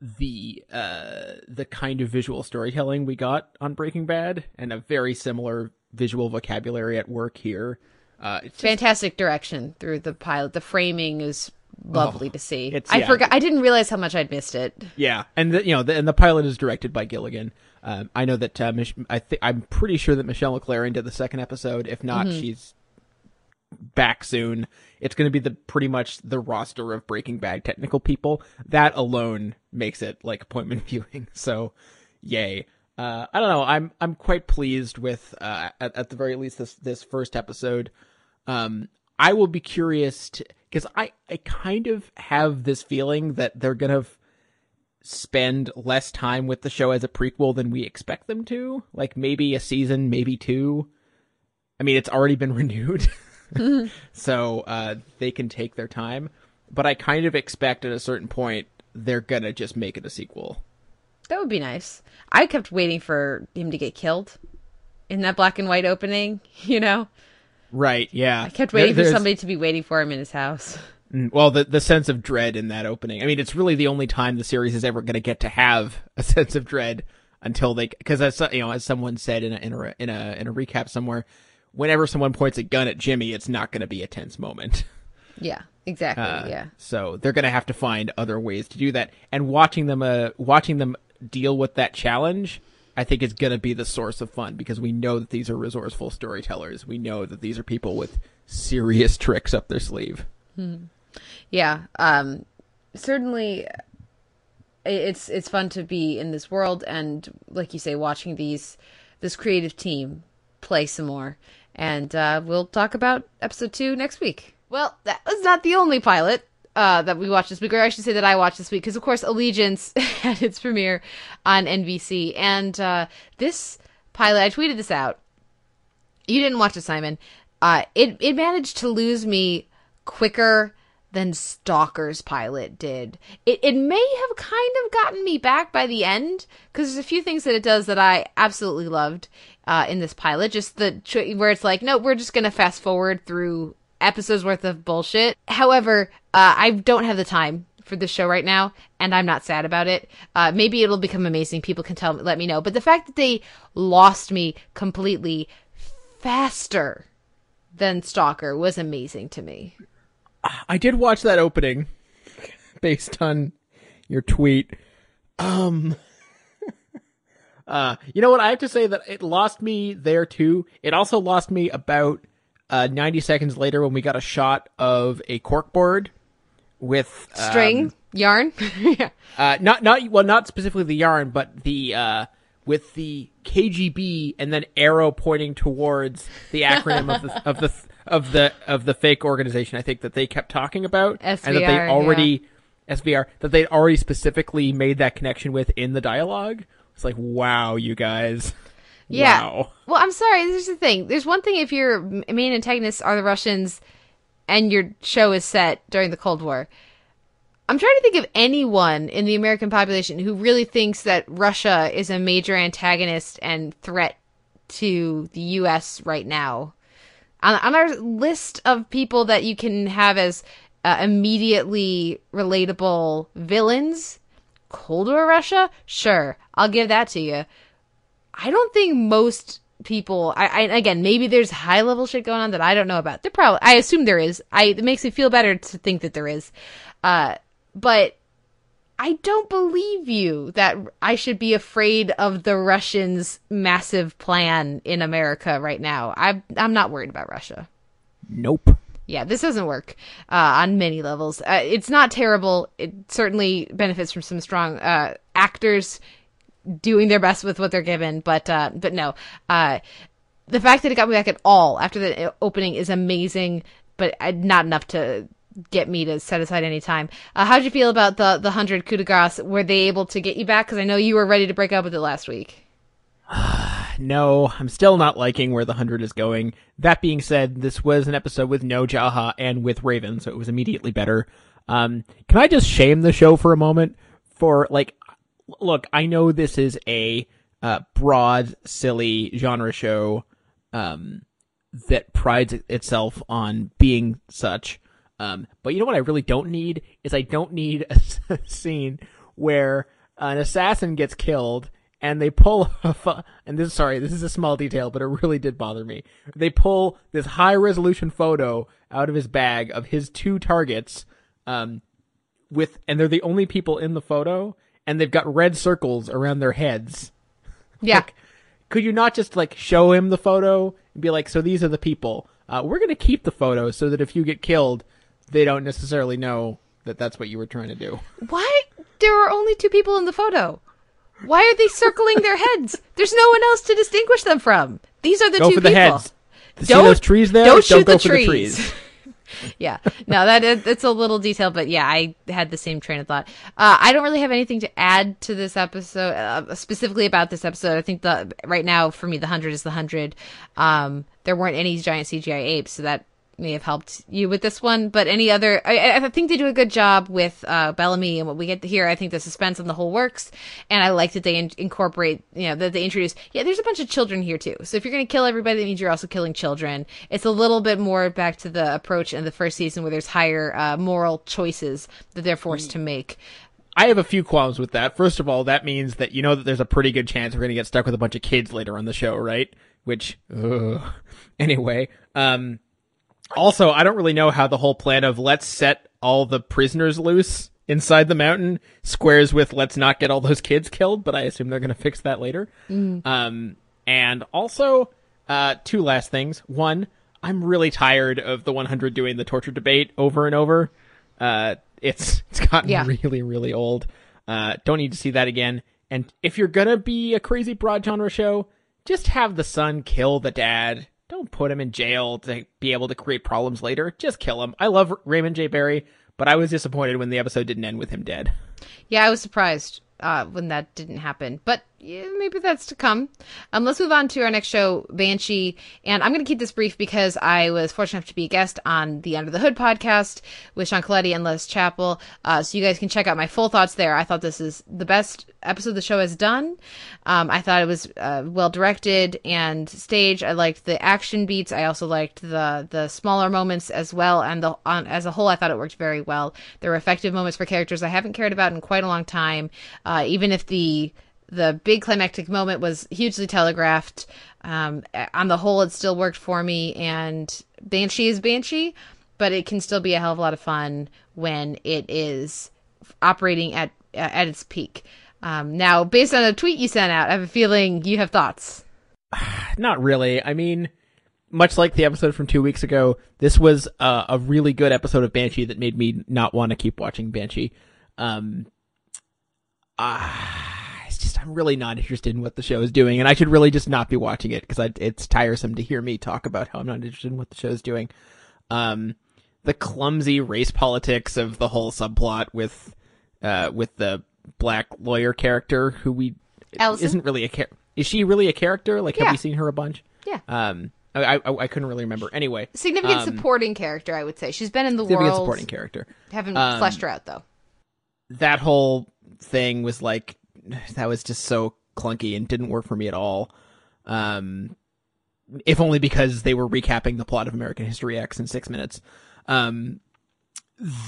F: the uh, the kind of visual storytelling we got on Breaking Bad, and a very similar visual vocabulary at work here. Uh, it's just,
E: Fantastic direction through the pilot. The framing is lovely to see.
F: it's-
E: I
F: yeah.
E: forgot. I didn't realize how much I'd missed it.
F: Yeah, and the, you know, the, and the pilot is directed by Gilligan. Um, I know that uh, Mich- I think I'm pretty sure that Michelle MacLaren did the second episode. If not, she's back soon. It's going to be the pretty much the roster of Breaking Bad technical people. That alone makes it like appointment viewing. So, yay. Uh, I don't know. I'm I'm quite pleased with uh, at, at the very least this this first episode. Um, I will be curious because I I kind of have this feeling that they're gonna f- spend less time with the show as a prequel than we expect them to. Like maybe a season, maybe two. I mean, it's already been renewed, so uh, they can take their time. But I kind of expect at a certain point they're gonna just make it a sequel.
E: That would be nice. I kept waiting for him to get killed in that black and white opening. You know,
F: Right? Yeah.
E: I kept waiting
F: There-
E: for somebody to be waiting for him in his house.
F: Mm, Well, the the sense of dread in that opening. I mean, it's really the only time the series is ever going to get to have a sense of dread until they, because as you know, as someone said in a in a in a in a recap somewhere, whenever someone points a gun at Jimmy, it's not going to be a tense moment.
E: Yeah, exactly.
F: Uh,
E: yeah.
F: So they're going to have to find other ways to do that. And watching them, uh, watching them deal with that challenge, I think is going to be the source of fun because we know that these are resourceful storytellers. We know that these are people with serious tricks up their sleeve.
E: Yeah, um, certainly, it's it's fun to be in this world, and like you say, watching these this creative team play some more. And uh, we'll talk about episode two next week. Well, that was not the only pilot uh, that we watched this week, or I should say that I watched this week, because of course Allegiance had its premiere on NBC, and uh, this pilot, I tweeted this out. You didn't watch it, Simon. Uh, it it managed to lose me quicker than Stalker's pilot did. It it may have kind of gotten me back by the end because there's a few things that it does that I absolutely loved uh, in this pilot. Just the where it's like, no, we're just gonna fast forward through episodes worth of bullshit. However, uh, I don't have the time for this show right now, and I'm not sad about it. Uh, maybe it'll become amazing. People can tell, me let me know. But the fact that they lost me completely faster than Stalker was amazing to me.
F: I did watch that opening based on your tweet. Um uh you know what I have to say that it lost me there too. It also lost me about uh 90 seconds later when we got a shot of a corkboard with um,
E: String, yarn. yeah.
F: uh not not well not specifically the yarn but the uh with the KGB and then arrow pointing towards the acronym of the of the of the of the fake organization I think that they kept talking about and that they
E: SVR,
F: already SVR that they'd already specifically made that connection with in the dialogue. It's like wow, you guys.
E: Yeah.
F: Wow.
E: Well, I'm sorry. There's is the thing. There's one thing if your main antagonists are the Russians and your show is set during the Cold War. I'm trying to think of anyone in the American population who really thinks that Russia is a major antagonist and threat to the U.S. right now. On, on our list of people that you can have as uh, immediately relatable villains, Cold War Russia? Sure, I'll give that to you. I don't think most people. I, I again, maybe there's high level shit going on that I don't know about. There probably. I assume there is. I it makes me feel better to think that there is. Uh, but I don't believe you that I should be afraid of the Russians' massive plan in America right now. I I'm not worried about Russia.
F: Nope.
E: Yeah, this doesn't work uh, on many levels. Uh, it's not terrible. It certainly benefits from some strong uh, actors doing their best with what they're given, but uh, but no, uh, the fact that it got me back at all after the opening is amazing, but uh, not enough to get me to set aside any time. Uh, how'd you feel about the the hundred coup de grace? Were they able to get you back? Because I know you were ready to break up with it last week.
F: No, I'm still not liking where the hundred is going. That being said, this was an episode with no Jaha and with Raven, so it was immediately better. Um, can I just shame the show for a moment for like, look, I know this is a uh, broad, silly genre show um, that prides itself on being such. Um, but you know what I really don't need is I don't need a scene where an assassin gets killed and they pull a and this sorry this is a small detail but it really did bother me they pull this high resolution photo out of his bag of his two targets um, with and they're the only people in the photo, and they've got red circles around their heads.
E: Yeah.
F: Like, could you not just like show him the photo and be like, "So these are the people. Uh, we're gonna keep the photo so that if you get killed, they don't necessarily know that that's what you were trying to do."
E: Why? There are only two people in the photo. Why are they circling their heads? There's no one else to distinguish them from. These are the
F: Go
E: two
F: for the
E: people.
F: heads. See those trees there?
E: Don't
F: Don't
E: shoot
F: go
E: the
F: for the
E: trees. yeah, no, that it's a little detail, but yeah, I had the same train of thought. Uh, I don't really have anything to add to this episode, uh, specifically about this episode. I think the right now for me, the hundred is the hundred. Um, there weren't any giant CGI apes, so that may have helped you with this one. But any other, I, I think they do a good job with uh, Bellamy and what we get hear. I think the suspense and the whole works, and I like that they in- incorporate, you know, that they introduce. Yeah, there's a bunch of children here too. So if you're going to kill everybody, that means you're also killing children. It's a little bit more back to the approach in the first season where there's higher uh, moral choices that they're forced to make.
F: I have a few qualms with that. First of all, that means that you know that there's a pretty good chance we're going to get stuck with a bunch of kids later on the show, right? Which, ugh. anyway, um, also, I don't really know how the whole plan of let's set all the prisoners loose inside the mountain squares with let's not get all those kids killed, but I assume they're going to fix that later. Um, and also, uh, two last things. One, I'm really tired of the 100 doing the torture debate over and over. Uh, it's it's gotten
E: Yeah.
F: really really old. Uh, don't need to see that again. And if you're gonna be a crazy broad genre show, just have the son kill the dad. Don't put him in jail to be able to create problems later. Just kill him. I love Raymond J. Barry, but I was disappointed when the episode didn't end with him dead.
E: Yeah, I was surprised uh, when that didn't happen, but yeah, maybe that's to come. Um, let's move on to our next show, Banshee, and I'm going to keep this brief because I was fortunate enough to be a guest on the Under the Hood podcast with Sean Colletti and Les Chappell, uh, so you guys can check out my full thoughts there. I thought this is the best episode the show has done. Um, I thought it was uh, well directed and staged. I liked the action beats. I also liked the the smaller moments as well, and the on, as a whole, I thought it worked very well. There were effective moments for characters I haven't cared about in quite a long time. Uh, even if the the big climactic moment was hugely telegraphed. Um, on the whole, it still worked for me. And Banshee is Banshee, but it can still be a hell of a lot of fun when it is operating at at its peak. Um, now, based on a tweet you sent out, I have a feeling you have thoughts.
F: Not really. I mean, much like the episode from two weeks ago, this was uh, a really good episode of Banshee that made me not want to keep watching Banshee. Um, ah, just I'm really not interested in what the show is doing, and I should really just not be watching it because it's tiresome to hear me talk about how I'm not interested in what the show is doing. Um, the clumsy race politics of the whole subplot with, uh, with the black lawyer character who we
E: Allison?
F: isn't really a char- is she really a character? Like,
E: Yeah.
F: have we seen her a bunch?
E: Yeah.
F: Um, I, I I couldn't really remember. Anyway,
E: Significant
F: um,
E: supporting character, I would say. She's been in the
F: significant
E: world.
F: supporting character.
E: Haven't
F: Um,
E: fleshed her out though.
F: That whole thing was like that was just so clunky and didn't work for me at all. Um, if only because they were recapping the plot of American History X in six minutes. Um,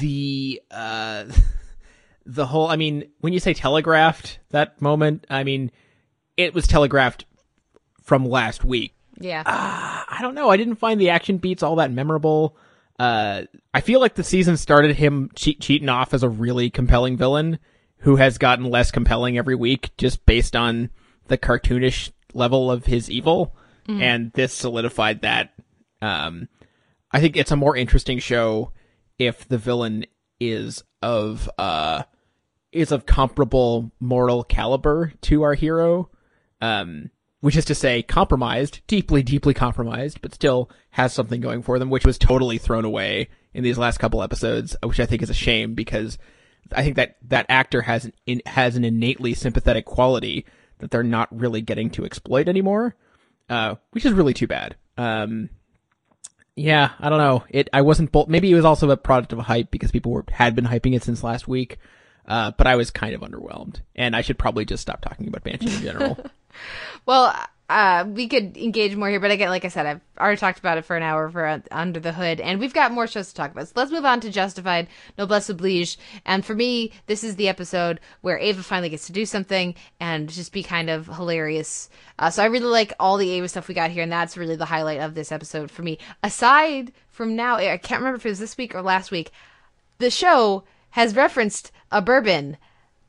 F: the uh, the whole. I mean, when you say telegraphed that moment, I mean it was telegraphed from last week.
E: Yeah.
F: I don't know. I didn't find the action beats all that memorable. Uh, I feel like the season started him cheat- cheating off as a really compelling villain who has gotten less compelling every week just based on the cartoonish level of his evil. And this solidified that. Um, I think it's a more interesting show if the villain is of, uh, is of comparable moral caliber to our hero. Um, which is to say compromised, deeply, deeply compromised, but still has something going for them, which was totally thrown away in these last couple episodes, which I think is a shame because I think that that actor has an in, has an innately sympathetic quality that they're not really getting to exploit anymore, uh, which is really too bad. Um, yeah, I don't know. It I wasn't bold. Maybe it was also a product of hype because people were had been hyping it since last week. Uh, but I was kind of underwhelmed, and I should probably just stop talking about Banshee in general.
E: Well, uh, we could engage more here, but again, like I said, I've already talked about it for an hour for uh, Under the Hood, and we've got more shows to talk about. So let's move on to Justified, Noblesse Oblige. And for me, this is the episode where Ava finally gets to do something and just be kind of hilarious. Uh, so I really like all the Ava stuff we got here, and that's really the highlight of this episode for me. Aside from now, I can't remember if it was this week or last week. the show has referenced a bourbon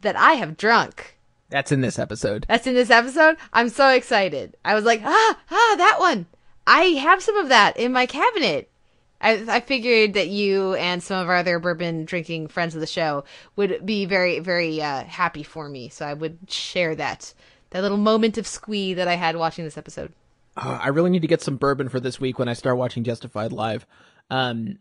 E: that I have drunk.
F: That's in this episode.
E: That's in this episode. I'm so excited. I was like, ah, ah, that one. I have some of that in my cabinet. I, I figured that you and some of our other bourbon drinking friends of the show would be very, very uh, happy for me. So I would share that that little moment of squee that I had watching this episode.
F: Uh, I really need to get some bourbon for this week when I start watching Justified live. Um,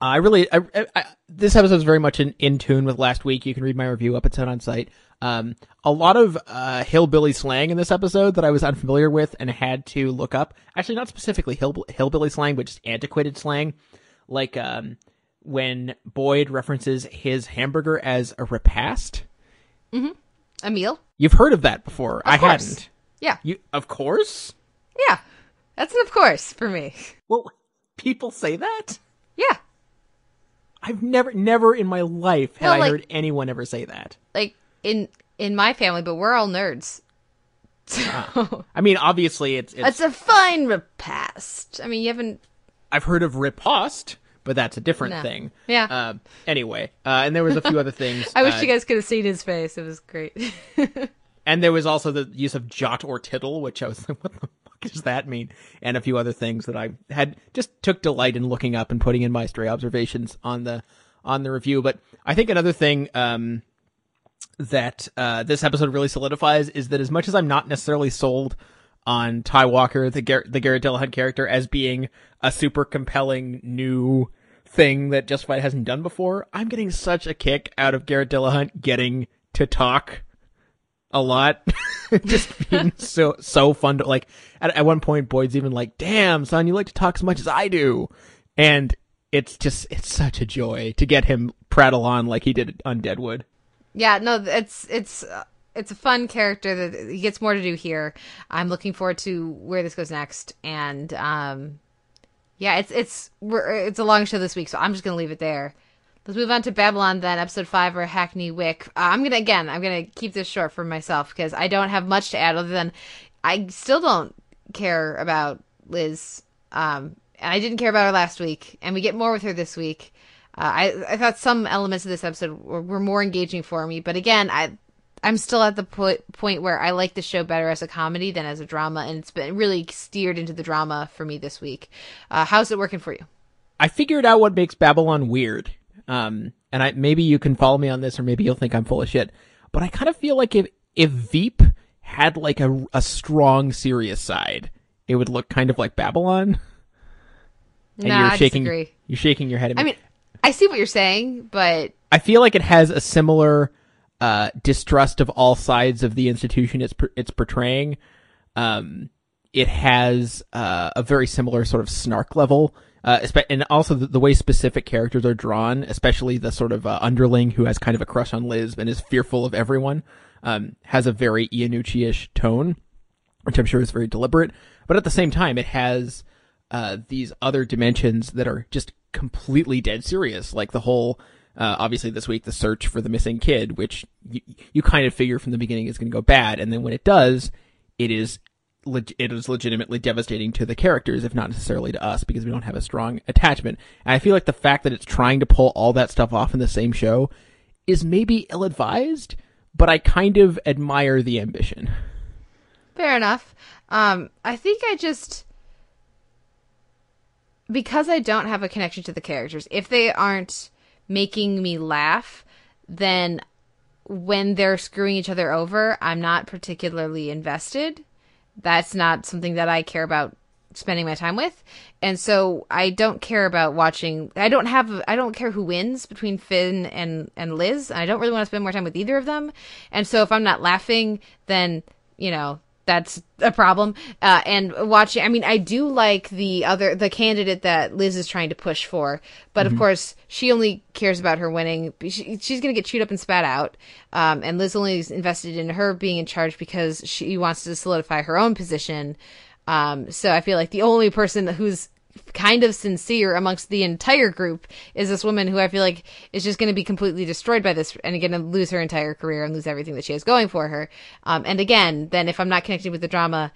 F: I really, I, I, I, this episode is very much in, in tune with last week. You can read my review up at Sound on Sight. Um, a lot of uh, hillbilly slang in this episode that I was unfamiliar with and had to look up. Actually, not specifically hill, hillbilly slang, but just antiquated slang, like um, when Boyd references his hamburger as a repast.
E: Mm-hmm. A meal.
F: You've heard of that before.
E: Of
F: I
E: course.
F: hadn't.
E: Yeah.
F: You, of course.
E: Yeah. That's an of course for me.
F: Well, people say that.
E: Yeah.
F: I've never, never in my life have
E: Well,
F: I heard anyone ever say that.
E: Like in in my family, but we're all nerds. So
F: I mean, obviously, it's, it's
E: it's a fine repast. I mean, you haven't.
F: I've heard of riposte, but that's a different
E: No.
F: thing.
E: Yeah.
F: Uh, anyway, uh, and there was a few other things.
E: I wish
F: uh,
E: you guys could have seen his face. It was great.
F: And there was also the use of jot or tittle, which I was like, what the fuck does that mean? And a few other things that I had just took delight in looking up and putting in my stray observations on the on the review. But I think another thing um, that uh, this episode really solidifies is that as much as I'm not necessarily sold on Ty Walker, the Gar- the Garret Dillahunt character, as being a super compelling new thing that Just Justified hasn't done before, I'm getting such a kick out of Garret Dillahunt getting to talk a lot. just being so so fun to like at, at one point Boyd's even like, damn son, you like to talk as much as I do. And it's just it's such a joy to get him prattle on like he did on Deadwood.
E: yeah, no, it's it's uh, it's a fun character that he gets more to do here. I'm looking forward to where this goes next, and um, yeah, it's it's we're, it's a long show this week, so I'm just gonna leave it there. Let's move on to Babylon then, episode five, or Hackney Wick. Uh, I'm gonna again, I'm gonna keep this short for myself because I don't have much to add other than I still don't care about Liz. Um, and I didn't care about her last week, and we get more with her this week. Uh, I I thought some elements of this episode were, were more engaging for me, but again, I I'm still at the po- point where I like the show better as a comedy than as a drama, and it's been really steered into the drama for me this week. Uh, how's it working for you?
F: I figured out what makes Babylon weird. Um, and I maybe you can follow me on this, or maybe you'll think I'm full of shit. But I kind of feel like if if Veep had like a a strong serious side, it would look kind of like Babylon. And
E: Nah,
F: you're
E: I
F: shaking
E: disagree.
F: you're shaking your head at me.
E: I mean, I see what you're saying, but
F: I feel like it has a similar uh, distrust of all sides of the institution it's it's portraying. Um, it has uh, a very similar sort of snark level, uh, and also the, the way specific characters are drawn, especially the sort of uh, underling who has kind of a crush on Liz and is fearful of everyone, um, has a very Iannucci-ish tone, which I'm sure is very deliberate. But at the same time, it has uh, these other dimensions that are just completely dead serious, like the whole. Uh, obviously, this week the search for the missing kid, which you, you kind of figure from the beginning is going to go bad, and then when it does, it is it is legitimately devastating to the characters, if not necessarily to us, because we don't have a strong attachment. And I feel like the fact that it's trying to pull all that stuff off in the same show is maybe ill advised, but I kind of admire the ambition.
E: Fair enough. Um, I think I just because I don't have a connection to the characters. If they aren't making me laugh, then when they're screwing each other over, I'm not particularly invested. That's not something that I care about spending my time with. And so I don't care about watching I don't have I don't care who wins between Finn and and Liz. I don't really want to spend more time with either of them. And so if I'm not laughing, then, you know, that's a problem. Uh, and watching, I mean, I do like the other, the candidate that Liz is trying to push for, but of course, she only cares about her winning. She, she's going to get chewed up and spat out. Um, and Liz only is invested in her being in charge because she wants to solidify her own position. Um, so I feel like the only person who's kind of sincere amongst the entire group is this woman who I feel like is just going to be completely destroyed by this and going to lose her entire career and lose everything that she has going for her. Um, and again, then if I'm not connected with the drama,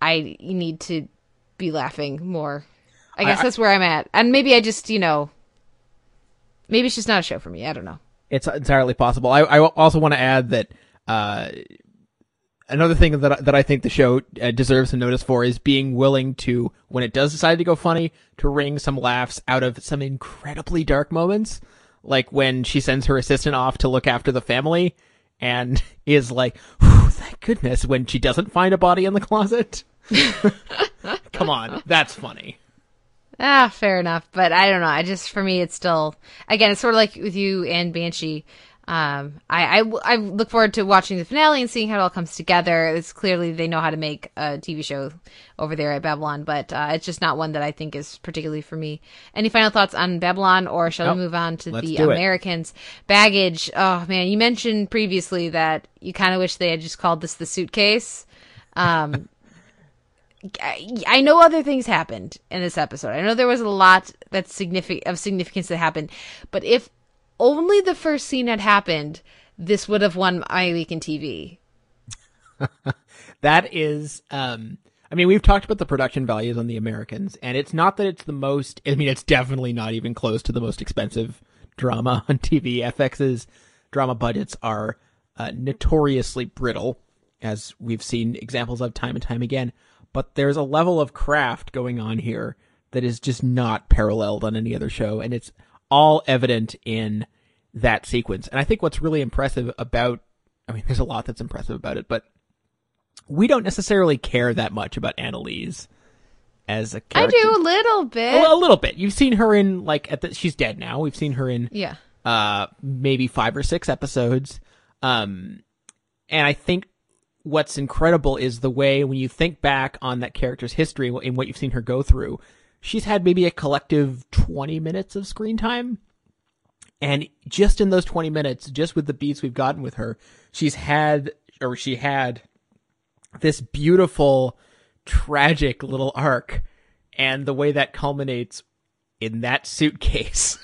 E: I need to be laughing more. I guess
F: I-
E: that's where I'm at. And maybe I just, you know, maybe it's just not a show for me. I don't know.
F: It's entirely possible. I, I also want to add that uh, another thing that that I think the show uh, deserves some notice for is being willing to, when it does decide to go funny, to wring some laughs out of some incredibly dark moments, like when she sends her assistant off to look after the family, and is like, "Thank goodness!" when she doesn't find a body in the closet. Come on, that's funny.
E: Ah, fair enough. But I don't know. I just, for me, it's still, again, it's sort of like with you and Banshee. Um, I, I, I look forward to watching the finale and seeing how it all comes together. It's clearly they know how to make a TV show over there at Babylon, but uh, it's just not one that I think is particularly for me. Any final thoughts on Babylon, or shall
F: Nope.
E: we move on to
F: Let's
E: the
F: do it.
E: Americans? Baggage. Oh man, you mentioned previously that you kind of wish they had just called this the suitcase. Um, I I know other things happened in this episode. I know there was a lot that's significant of significance that happened, but if only the first scene had happened, this would have won my week in TV.
F: That is, um, I mean, we've talked about the production values on the Americans, and it's not that it's the most, I mean, it's definitely not even close to the most expensive drama on TV. FX's drama budgets are uh, notoriously brittle, as we've seen examples of time and time again. But there's a level of craft going on here that is just not paralleled on any other show, and it's all evident in that sequence. And I think what's really impressive about, I mean, there's a lot that's impressive about it, but we don't necessarily care that much about Annelise as a character.
E: I do a little bit.
F: Well, a little bit. You've seen her in like at the, she's dead now. We've seen her in
E: yeah.
F: uh maybe 5 or 6 episodes. Um and I think what's incredible is the way when you think back on that character's history and what you've seen her go through, she's had maybe a collective 20 minutes of screen time. And just in those 20 minutes, just with the beats we've gotten with her, she's had or she had this beautiful tragic little arc and the way that culminates in that suitcase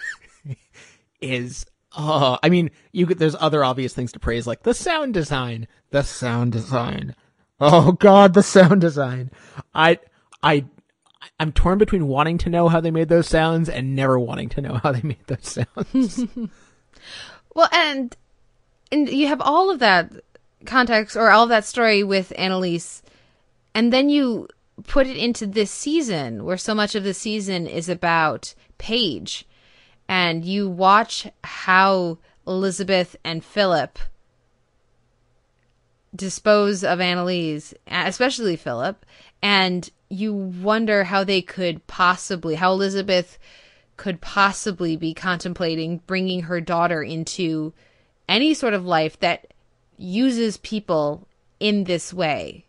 F: is oh i mean you could there's other obvious things to praise like the sound design the sound design oh god the sound design i i i'm torn between wanting to know how they made those sounds and never wanting to know how they made those sounds.
E: Well, and and you have all of that context or all of that story with Annelise, and then you put it into this season where so much of the season is about Paige, and you watch how Elizabeth and Philip dispose of Annelise, especially Philip, and you wonder how they could possibly, how Elizabeth could possibly be contemplating bringing her daughter into any sort of life that uses people in this way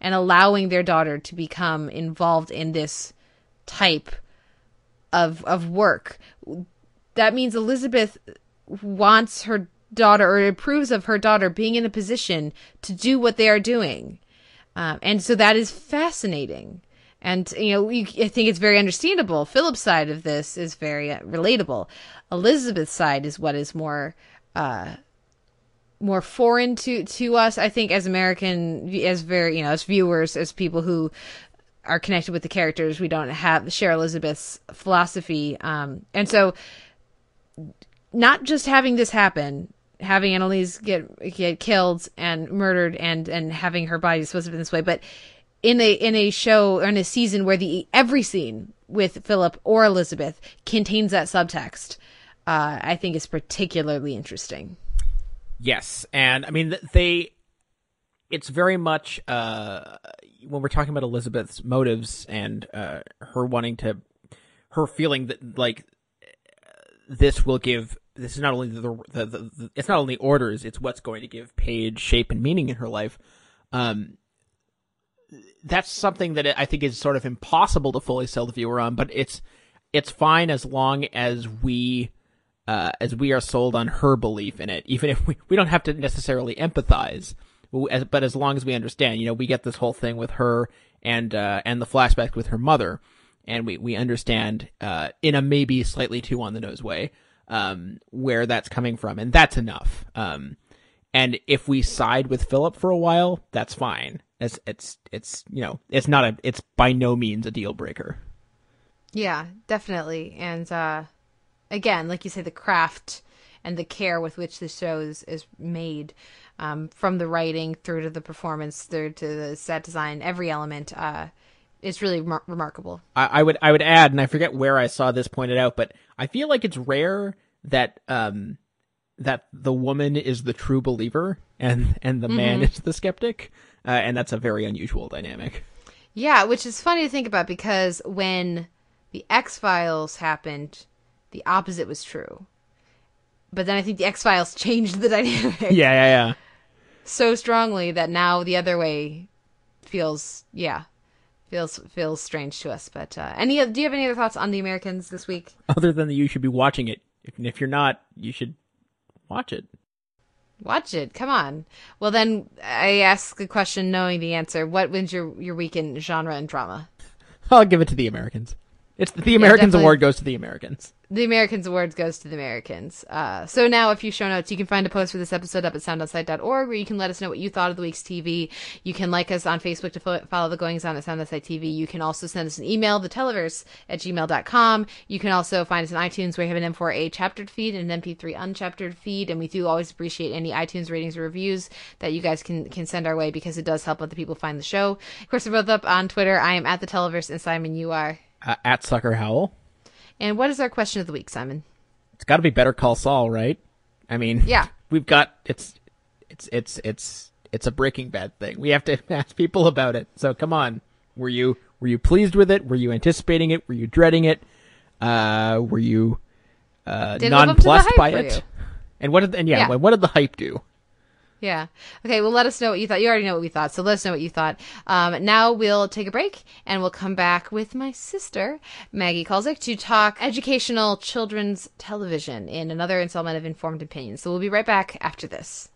E: and allowing their daughter to become involved in this type of of work that means Elizabeth wants her daughter or approves of her daughter being in a position to do what they are doing. Um, and so that is fascinating. And, you know, you, I think it's very understandable. Philip's side of this is very uh, relatable. Elizabeth's side is what is more, uh, more foreign to, to us, I think, as American, as very, you know, as viewers, as people who are connected with the characters. We don't have share Elizabeth's philosophy. Um, and so not just having this happen, having Annelise get get killed and murdered, and and having her body disposed of in this way, but in a in a show or in a season where the every scene with Philip or Elizabeth contains that subtext, uh, I think is particularly interesting.
F: Yes, and I mean they. It's very much uh, when we're talking about Elizabeth's motives and uh, her wanting to, her feeling that like this will give. This is not only the, the, the, the it's not only orders. It's what's going to give Paige shape and meaning in her life. Um, that's something that I think is sort of impossible to fully sell the viewer on, but it's it's fine as long as we uh, as we are sold on her belief in it, even if we, we don't have to necessarily empathize, but as long as we understand, you know, we get this whole thing with her and uh, and the flashback with her mother, and we we understand uh, in a maybe slightly too on the nose way um, where that's coming from, and that's enough. Um, and if we side with Philip for a while, that's fine. It's it's it's you know it's not a it's by no means a deal breaker.
E: Yeah, definitely. And uh again, like you say, the craft and the care with which the show is, is made, um, from the writing through to the performance, through to the set design, every element, uh, is really remar- remarkable.
F: I, I would I would add, and I forget where I saw this pointed out, but I feel like it's rare that um that the woman is the true believer and and the man
E: Mm-hmm.
F: is the skeptic, uh, and that's a very unusual dynamic.
E: Yeah, which is funny to think about because when the X Files happened, the opposite was true. But then I think the X Files changed the dynamic
F: Yeah, yeah, yeah.
E: so strongly that now the other way feels yeah feels feels strange to us. But uh, any do you have any other thoughts on the Americans this week?
F: Other than that, you should be watching it. If, if you're not, you should watch it.
E: Watch it. Come on. Well, then I ask the question knowing the answer. What wins your your week in genre and drama?
F: I'll give it to the Americans. It's the the Americans
E: definitely.
F: award goes to the Americans.
E: The Americans Awards goes to the Americans. Uh, so now, a few show notes. You can find a post for this episode up at soundonsight.org where you can let us know what you thought of the week's TV. You can like us on Facebook to fo- follow the goings on at Sound Sight TV. You can also send us an email, theteleverse at gmail.com. You can also find us on iTunes where we have an M4A chaptered feed and an MP3 unchaptered feed. And we do always appreciate any iTunes ratings or reviews that you guys can, can send our way because it does help other people find the show. Of course, we're both up on Twitter. I am at the Televerse and Simon, you are.
F: Uh, at Sucker Howl.
E: And what is our question of the week, Simon?
F: It's got to be Better Call Saul, right? I mean,
E: Yeah.
F: we've got it's it's it's it's it's a Breaking Bad thing. We have to ask people about it. So come on, were you were you pleased with it? Were you anticipating it? Were you dreading it? Uh, were you uh,
E: Did it live up to the
F: nonplussed by it?
E: you?
F: And what did and yeah,
E: Yeah.
F: what did the hype do?
E: Yeah. Okay. Well, let us know what you thought. You already know what we thought, so let us know what you thought. Um, now we'll take a break and we'll come back with my sister, Maggie Kulzick, to talk educational children's television in another installment of Informed Opinions. So we'll be right back after this.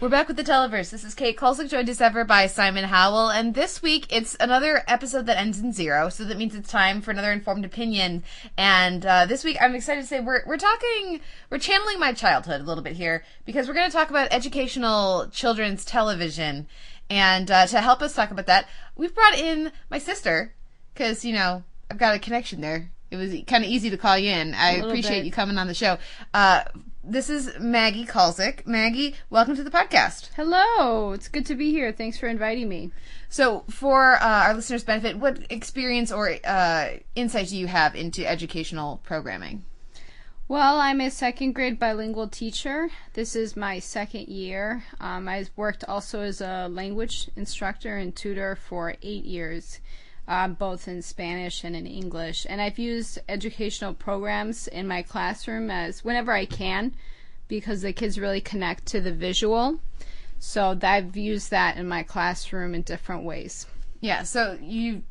E: We're back with the Televerse. This is Kate Kulzick, joined as ever by Simon Howell. And this week, it's another episode that ends in zero. So that means it's time for another informed opinion. And uh, this week, I'm excited to say we're, we're talking, we're channeling my childhood a little bit here because we're going to talk about educational children's television. And uh, to help us talk about that, we've brought in my sister because, you know, I've got a connection there. It was kind of easy to call you in. I appreciate
H: bit.
E: you coming on the show. Uh, this is Maggie Kulzick. Maggie, welcome to the podcast.
H: Hello, it's good to be here. Thanks for inviting me.
E: So, for uh, our listeners' benefit, what experience or uh, insight do you have into educational programming?
H: Well, I'm a second grade bilingual teacher. This is my second year. Um, I've worked also as a language instructor and tutor for eight years, uh, both in Spanish and in English. And I've used educational programs in my classroom as whenever I can because the kids really connect to the visual. So I've used that in my classroom in different ways.
E: Yeah, so you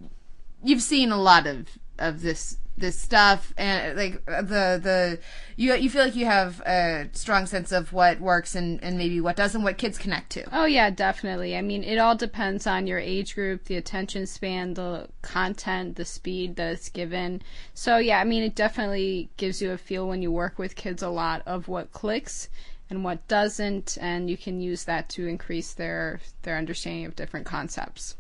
E: you've seen a lot of of this this stuff and like the the you you feel like you have a strong sense of what works and and maybe what doesn't what kids connect to.
H: Oh yeah, definitely. I mean, it all depends on your age group, the attention span, the content, the speed that it's given. So yeah, I mean, it definitely gives you a feel when you work with kids a lot of what clicks and what doesn't, and you can use that to increase their their understanding of different concepts.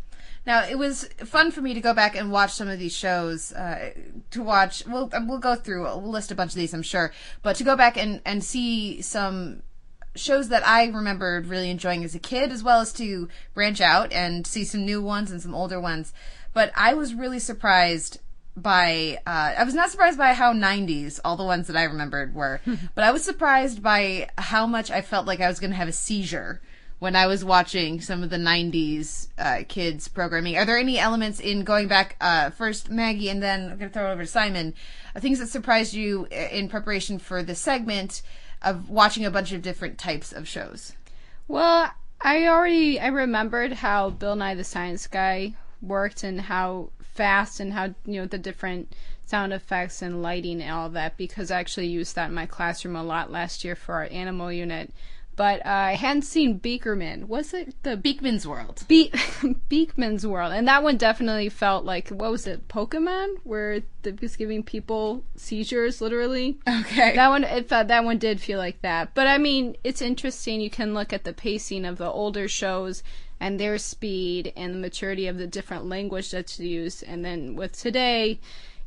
E: Now it was fun for me to go back and watch some of these shows. Uh, to watch, we'll we'll go through. We'll list a bunch of these, I'm sure. But to go back and and see some shows that I remembered really enjoying as a kid, as well as to branch out and see some new ones and some older ones. But I was really surprised by uh, I was not surprised by how 90s all the ones that I remembered were, but I was surprised by how much I felt like I was going to have a seizure when I was watching some of the '90s uh, kids programming. Are there any elements in going back uh, first, Maggie, and then I'm going to throw it over to Simon? Uh, things that surprised you in preparation for this segment of watching a bunch of different types of shows?
H: Well, I already I remembered how Bill Nye the Science Guy worked and how fast and how you know the different sound effects and lighting and all that because I actually used that in my classroom a lot last year for our animal unit. But uh, I hadn't seen Beakerman. Was it the
E: Beakman's World?
H: Be- Beakman's World, and that one definitely felt like what was it, Pokemon, where it was giving people seizures, literally.
E: Okay.
H: That one, it felt, that one did feel like that. But I mean, it's interesting. You can look at the pacing of the older shows and their speed and the maturity of the different language that's used, and then with today,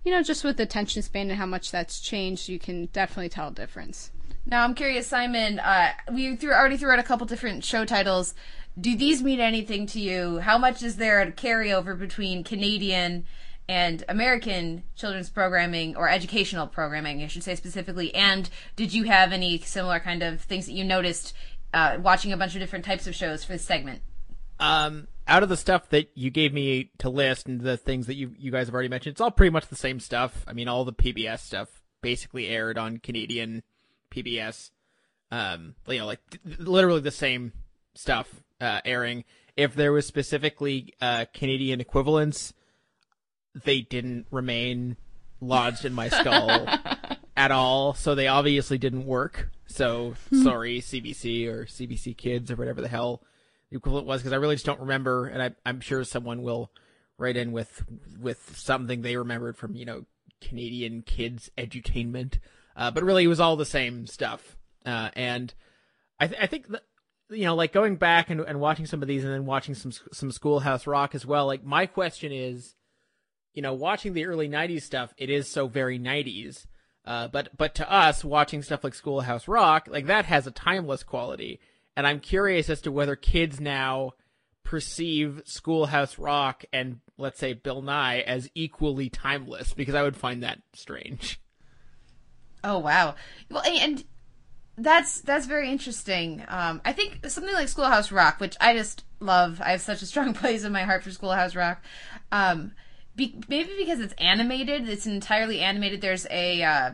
H: you know, just with the attention span and how much that's changed, you can definitely tell a difference.
E: Now I'm curious, Simon. Uh, we threw, already threw out a couple different show titles. Do these mean anything to you? How much is there a carryover between Canadian and American children's programming or educational programming, I should say specifically? And did you have any similar kind of things that you noticed uh, watching a bunch of different types of shows for this segment?
F: Um, out of the stuff that you gave me to list and the things that you you guys have already mentioned, it's all pretty much the same stuff. I mean, all the PBS stuff basically aired on Canadian PBS. Um, you know, like th- literally the same stuff uh, airing. If there was specifically uh, Canadian equivalents, they didn't remain lodged in my skull at all. So they obviously didn't work. So sorry, CBC or CBC Kids or whatever the hell the equivalent was, because I really just don't remember. And I, I'm sure someone will write in with with something they remembered from you know Canadian Kids Edutainment. Uh, but really, it was all the same stuff. Uh, and I, th- I think that you know, like going back and, and watching some of these, and then watching some some Schoolhouse Rock as well. Like my question is, you know, watching the early '90s stuff, it is so very '90s. Uh, but but to us, watching stuff like Schoolhouse Rock, like that has a timeless quality. And I'm curious as to whether kids now perceive Schoolhouse Rock and let's say Bill Nye as equally timeless, because I would find that strange.
E: Oh wow. Well, and- that's that's very interesting. Um, I think something like Schoolhouse Rock, which I just love. I have such a strong place in my heart for Schoolhouse Rock. Um, be, maybe because it's animated, it's entirely animated. There's a uh,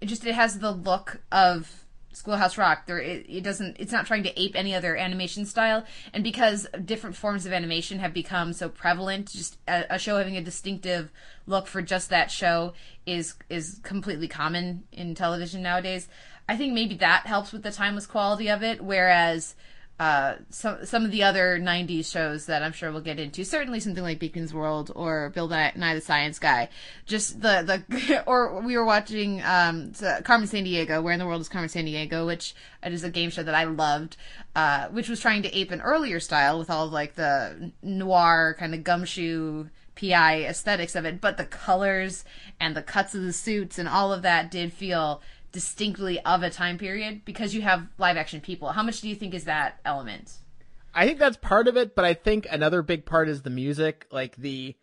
E: it just it has the look of Schoolhouse Rock. There, it, it doesn't. It's not trying to ape any other animation style, and because different forms of animation have become so prevalent, just a, a show having a distinctive look for just that show is is completely common in television nowadays. I think maybe that helps with the timeless quality of it, whereas. Uh, some some of the other '90s shows that I'm sure we'll get into, certainly something like Beakman's World or Bill Nye, the Science Guy, just the the or we were watching um Carmen Sandiego, Where in the World is Carmen Sandiego, which is a game show that I loved, uh, which was trying to ape an earlier style with all of like the noir kind of gumshoe PI aesthetics of it, but the colors and the cuts of the suits and all of that did feel distinctly of a time period because you have live action people. How much do you think is that element?
F: I think that's part of it, but I think another big part is the music, like the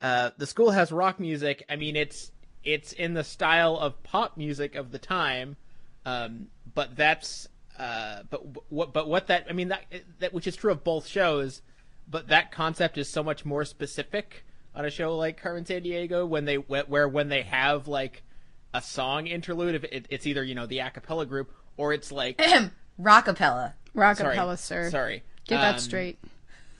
F: uh the Schoolhouse Rock music. I mean, it's it's in the style of pop music of the time, um, but that's uh, but what but what that I mean that that which is true of both shows, but that concept is so much more specific on a show like Carmen Sandiego when they where when they have like a song interlude, if it, it's either you know the a cappella group or it's like
E: Rockapella.
H: Rockapella,
F: sorry,
H: sir.
F: Sorry,
H: Get
F: Um,
H: that straight.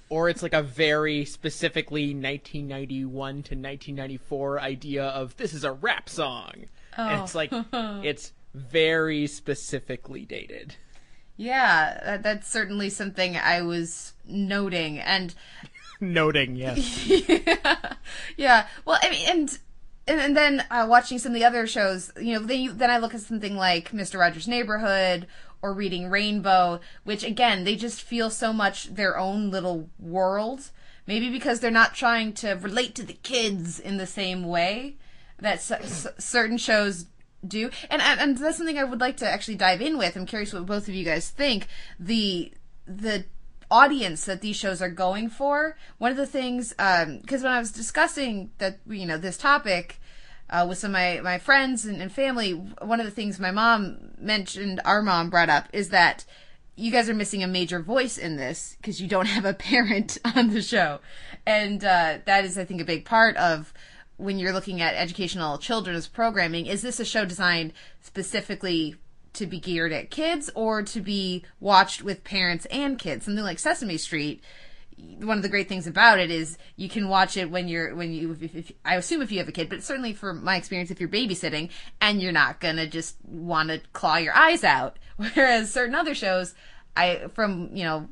F: or it's like a very specifically 1991 to 1994 idea of this is a rap song and it's like it's very specifically dated
E: Yeah, that, that's certainly something I was noting, and
F: noting yes
E: yeah, yeah. Well, I mean, and and, and then uh, watching some of the other shows, you know, then you, then I look at something like Mister Rogers' Neighborhood or Reading Rainbow, which again they just feel so much their own little world. Maybe because they're not trying to relate to the kids in the same way that s- s- certain shows do. And, and that's something I would like to actually dive in with. I'm curious what both of you guys think. The the audience that these shows are going for. One of the things, because when I was discussing that, you know, this topic uh, with some of my, my friends and, and family, one of the things my mom mentioned, our mom brought up, is that you guys are missing a major voice in this because you don't have a parent on the show, and uh, that is, I think, a big part of when you're looking at educational children's programming. Is this a show designed specifically to be geared at kids or to be watched with parents and kids? Something like Sesame Street one of the great things about it is you can watch it when you're when you if, if, I assume if you have a kid, but certainly for my experience, if you're babysitting and you're not gonna just want to claw your eyes out. Whereas certain other shows, I from you know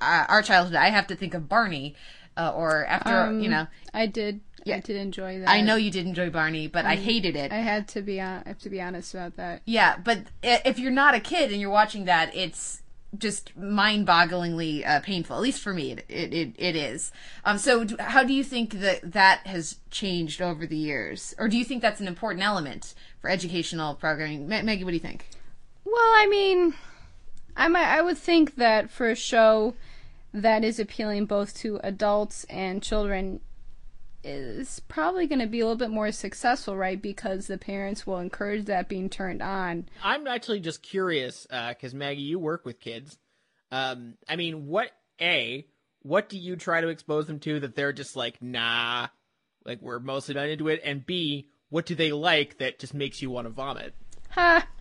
E: uh, our childhood, I have to think of Barney, uh, or after
H: Um,
E: you know.
H: I did. I did enjoy that.
E: I know you did enjoy Barney, but I
H: Um,
E: hated it.
H: I had to be. on I have to be honest about that.
E: Yeah, but if you're not a kid and you're watching that, it's just mind-bogglingly uh, painful. At least for me, it it, it, is. Um, so, do, how do you think that that has changed over the years, or do you think that's an important element for educational programming? Ma- Maggie, what do you think?
H: Well, I mean, I might, I would think that for a show that is appealing both to adults and children is probably going to be a little bit more successful, right? Because the parents will encourage that being turned on.
F: I'm actually just curious because Maggie, you work with kids. Um, I mean, what a what do you try to expose them to that they're just like nah, like we're mostly not into it, and b what do they like that just makes you want to vomit?
H: Ha.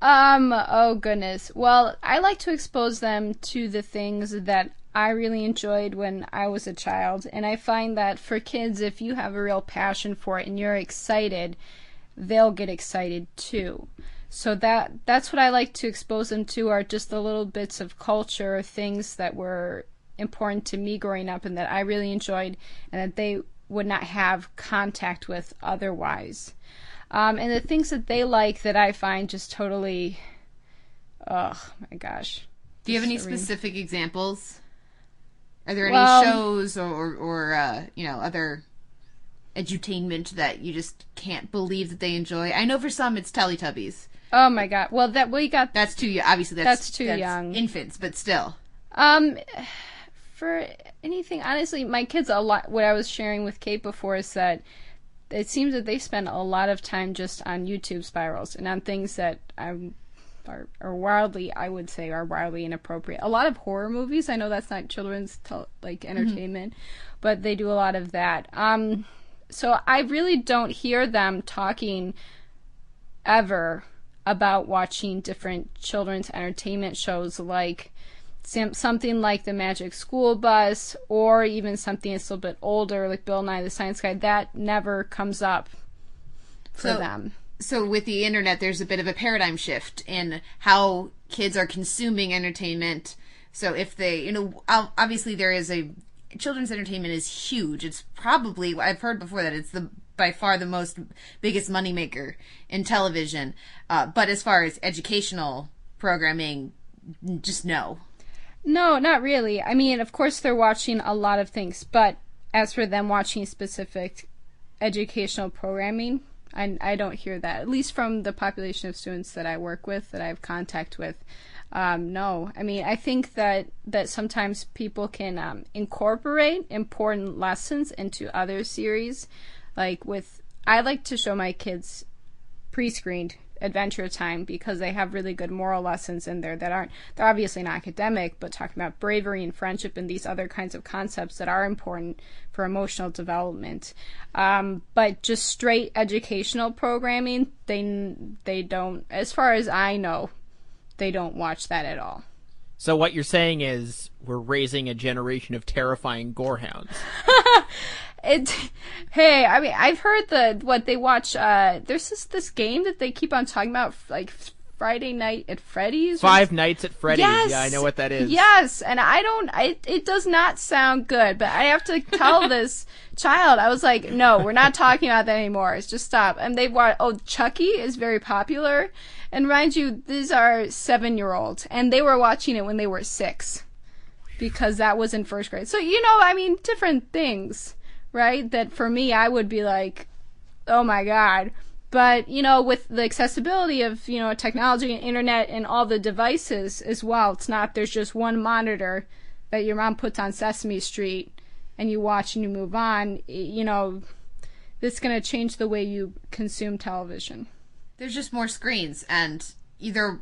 H: Um, oh goodness. Well, I like to expose them to the things that I really enjoyed when I was a child. And I find that for kids, if you have a real passion for it and you're excited, they'll get excited too. So that that's what I like to expose them to are just the little bits of culture, things that were important to me growing up and that I really enjoyed and that they would not have contact with otherwise. Um, and the things that they like that I find just totally, oh my gosh.
E: Do you have any
H: serene.
E: specific examples? Are there any
H: Well-
E: shows or or uh, you know other edutainment that you just can't believe that they enjoy? I know for some it's Teletubbies.
H: Oh my god. Well, that we got
E: That's too young. Obviously, that's
H: That's too young.
E: Infants, but still.
H: Um, for anything, honestly, my kids a lot. What I was sharing with Kate before is that it seems that they spend a lot of time just on YouTube spirals and on things that I'm are, are wildly, I would say, are wildly inappropriate. A lot of horror movies. I know that's not children's tel- like entertainment, but they do a lot of that. Um, so I really don't hear them talking ever about watching different children's entertainment shows like some, something like the Magic School Bus or even something that's a little bit older like Bill Nye the Science Guy. That never comes up for
E: So-
H: them.
E: So with the internet, there's a bit of a paradigm shift in how kids are consuming entertainment. So if they, you know, obviously there is a children's entertainment is huge. It's probably I've heard before that it's the by far the most biggest moneymaker in television. Uh, but as far as educational programming, just no.
H: No, not really. I mean, of course, they're watching a lot of things, but as for them watching specific educational programming, I, I don't hear that. At least from the population of students that I work with, that I have contact with. Um, no, I mean, I think that that sometimes people can um, incorporate important lessons into other series, like with. I like to show my kids pre-screened adventure time because they have really good moral lessons in there that aren't they're obviously not academic but talking about bravery and friendship and these other kinds of concepts that are important for emotional development um, but just straight educational programming they they don't as far as i know they don't watch that at all
F: So what you're saying is we're raising a generation of terrifying gorehounds.
H: it hey i mean i've heard the what they watch uh there's this this game that they keep on talking about like friday night at freddy's
F: Five Nights at Freddy's.
H: Yes.
F: Yeah, I know what that is.
H: Yes, and I don't. I, it does not sound good, but I have to tell this child. I was like, no, we're not talking about that anymore. It's just stop. And they watch. Oh, Chucky is very popular, and mind you, these are seven-year-olds, and they were watching it when they were six, because that was in first grade. So you know, I mean, different things, right? That for me, I would be like, oh my god but you know with the accessibility of you know technology and internet and all the devices as well it's not there's just one monitor that your mom puts on sesame street and you watch and you move on you know this is going to change the way you consume television
E: There's just more screens, and either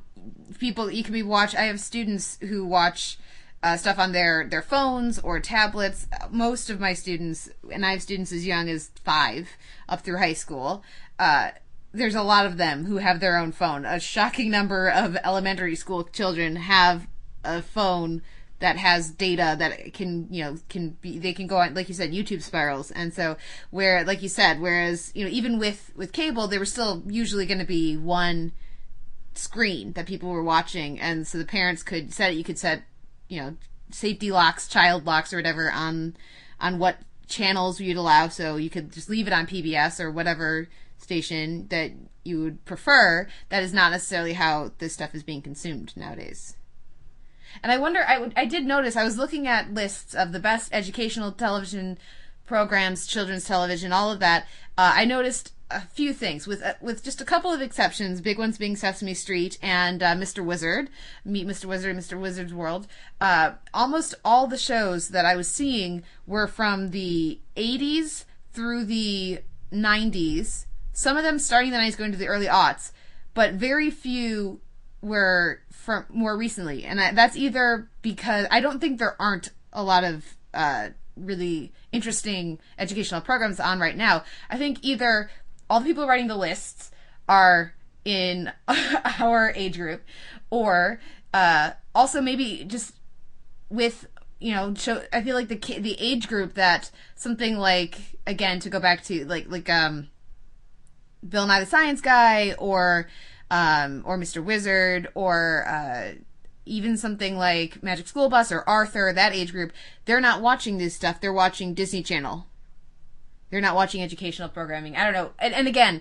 E: people you can be watch. I have students who watch uh, stuff on their their phones or tablets. Most of my students, and I have students as young as five up through high school. Uh, there's a lot of them who have their own phone. A shocking number of elementary school children have a phone that has data that can you know can be they can go on like you said YouTube spirals and so where like you said whereas you know even with with cable there was still usually going to be one screen that people were watching and so the parents could set you could set you know safety locks child locks or whatever on on what channels you'd allow. So you could just leave it on PBS or whatever station that you would prefer. That is not necessarily how this stuff is being consumed nowadays. And I wonder, I, would- I did notice, I was looking at lists of the best educational television programs, children's television, all of that. Uh, I noticed a few things with uh, with just a couple of exceptions, big ones being Sesame Street and uh, Mr. Wizard, Meet Mr. Wizard, Mr. Wizard's World. Uh, almost all the shows that I was seeing were from the 80s through the 90s. Some of them starting in the 90s, going to the early aughts, but very few were from more recently, and I, that's either because I don't think there aren't a lot of uh, really interesting educational programs on right now. I think either all the people writing the lists are in our age group, or uh, also maybe just with you know show i feel like the the age group that something like again to go back to like like um bill nye the science guy or um or mr wizard or uh even something like magic school bus or arthur that age group they're not watching this stuff. They're watching disney channel they're not watching educational programming i don't know and, and again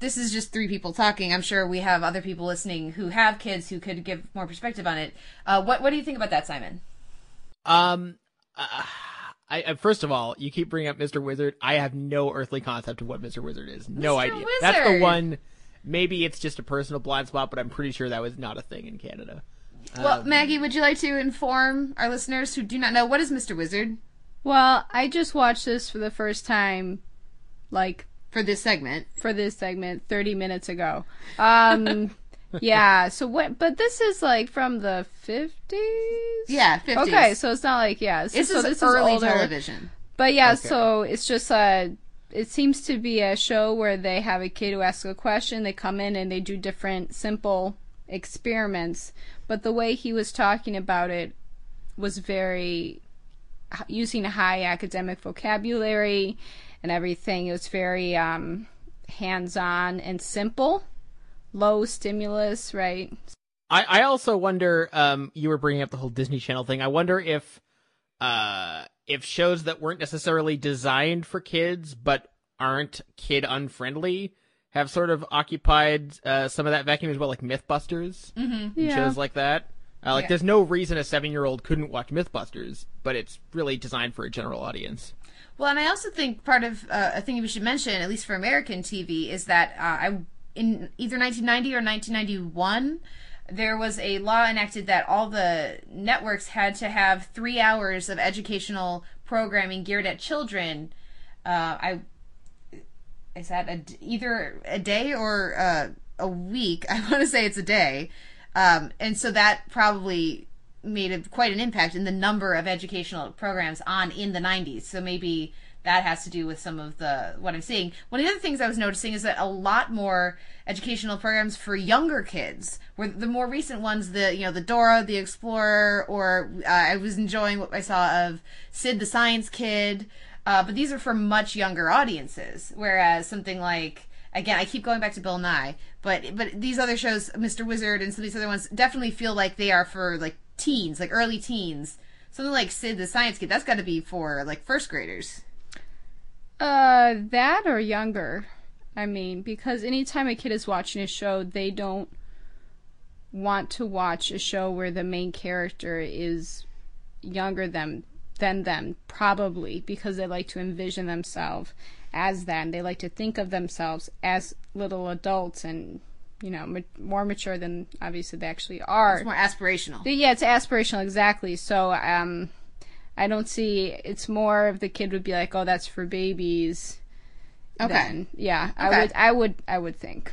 E: this is just three people talking. I'm sure we have other people listening who have kids who could give more perspective on it. Uh, what What do you think about that, Simon?
F: Um, uh, I, I first of all, you keep bringing up Mr. Wizard. I have no earthly concept of what Mr. Wizard is. No
E: Mr.
F: idea. That's the one. Maybe it's just a personal blind spot, but I'm pretty sure that was not a thing in Canada.
E: well,
F: Um,
E: Maggie, would you like to inform our listeners who do not know what is Mr. Wizard
H: Well, I just watched this for the first time, like
E: for this segment?
H: for this segment 30 minutes ago. Um, yeah. So what? But this is like from the 50s.
E: Yeah, 50s.
H: Okay, so it's not like yeah.
E: This
H: so
E: is
H: this
E: early
H: is older.
E: television.
H: But yeah,
F: Okay.
H: so it's just uh it seems to be a show where they have a kid who asks a question, they come in and they do different simple experiments. But the way he was talking about it was very using a high academic vocabulary and everything. It was very um hands-on and simple, low stimulus, right?
F: I, I also wonder. Um, you were bringing up the whole Disney Channel thing. I wonder if, uh, if shows that weren't necessarily designed for kids but aren't kid unfriendly have sort of occupied uh, some of that vacuum as well, like MythBusters and
H: Yeah.
F: shows like that. Uh, like,
E: Yeah.
F: there's no reason a seven-year-old couldn't watch MythBusters, but it's really designed for a general audience.
E: Well, and I also think part of uh, a thing we should mention, at least for American TV, is that uh, I in either 1990 or 1991, there was a law enacted that all the networks had to have three hours of educational programming geared at children. Uh, I is that a either a day or uh, a week? I want to say it's a day, um, and so that probably made a, quite an impact in the number of educational programs on in the 90s. So maybe that has to do with some of the what I'm seeing. One of the other things I was noticing is that a lot more educational programs for younger kids. Were the more recent ones, the you know the Dora the Explorer, or uh, I was enjoying what I saw of Sid the Science Kid. Uh, but these are for much younger audiences, whereas something like again, I keep going back to Bill Nye, but but these other shows, Mr. Wizard and some of these other ones, definitely feel like they are for like teens, like early teens. Something like Sid the Science Kid, that's got to be for like first graders.
H: Uh, that or younger. I mean, because anytime a kid is watching a show, they don't want to watch a show where the main character is younger than than them, probably because they like to envision themselves as them. They like to think of themselves as little adults and you know ma- more mature than obviously they actually are.
E: It's more aspirational.
H: Yeah, it's aspirational, exactly. So, um, I don't see. It's more of the kid would be like, "Oh, that's for babies."
E: Okay.
H: Then, yeah, I would, I would, I would think.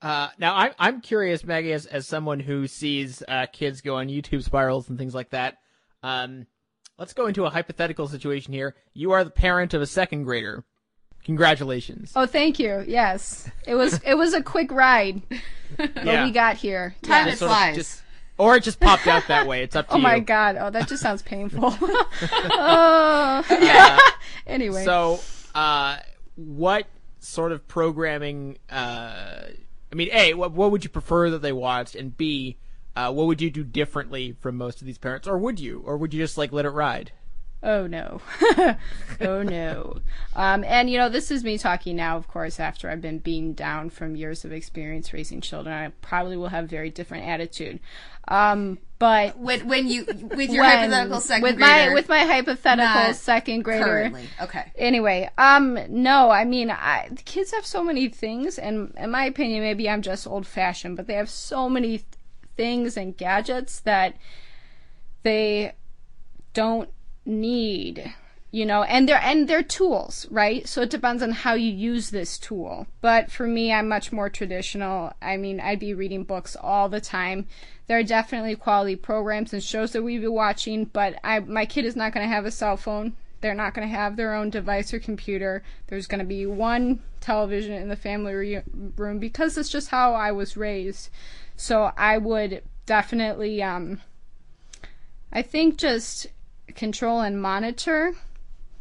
F: Uh, now I'm I'm curious, Maggie, as as someone who sees uh, kids go on YouTube spirals and things like that. Um, let's go into a hypothetical situation here. You are the parent of a second grader. Congratulations.
H: Oh, thank you. Yes, it was it was a quick ride, but
F: Yeah.
H: we got here.
E: Time
H: Yes.
E: it flies.
F: just- or it just popped out that way. It's up to
H: Oh
F: you.
H: my god! Oh, that just sounds painful. oh. yeah. anyway,
F: So, uh, what sort of programming? Uh, I mean, a what what would you prefer that they watched, and b uh, what would you do differently from most of these parents, or would you, or would you just like let it ride?
H: Oh no. oh no. Um, and you know, this is me talking now, of course, after I've been beaten down from years of experience raising children. I probably will have a very different attitude. Um, but
E: When when you with your
H: when-
E: hypothetical second
H: with
E: grader,
H: my with my hypothetical second grader
E: currently. Okay.
H: Anyway, um, no, I mean, I, the kids have so many things, and in my opinion, maybe I'm just old fashioned, but they have so many th- things and gadgets that they don't need, you know, and they're and they're tools, right? So it depends on how you use this tool. But for me, I'm much more traditional. I mean, I'd be reading books all the time. There are definitely quality programs and shows that we'd be watching, but I my kid is not going to have a cell phone. They're not going to have their own device or computer. There's going to be one television in the family re- room because it's just how I was raised. So I would definitely, um, I think, just control and monitor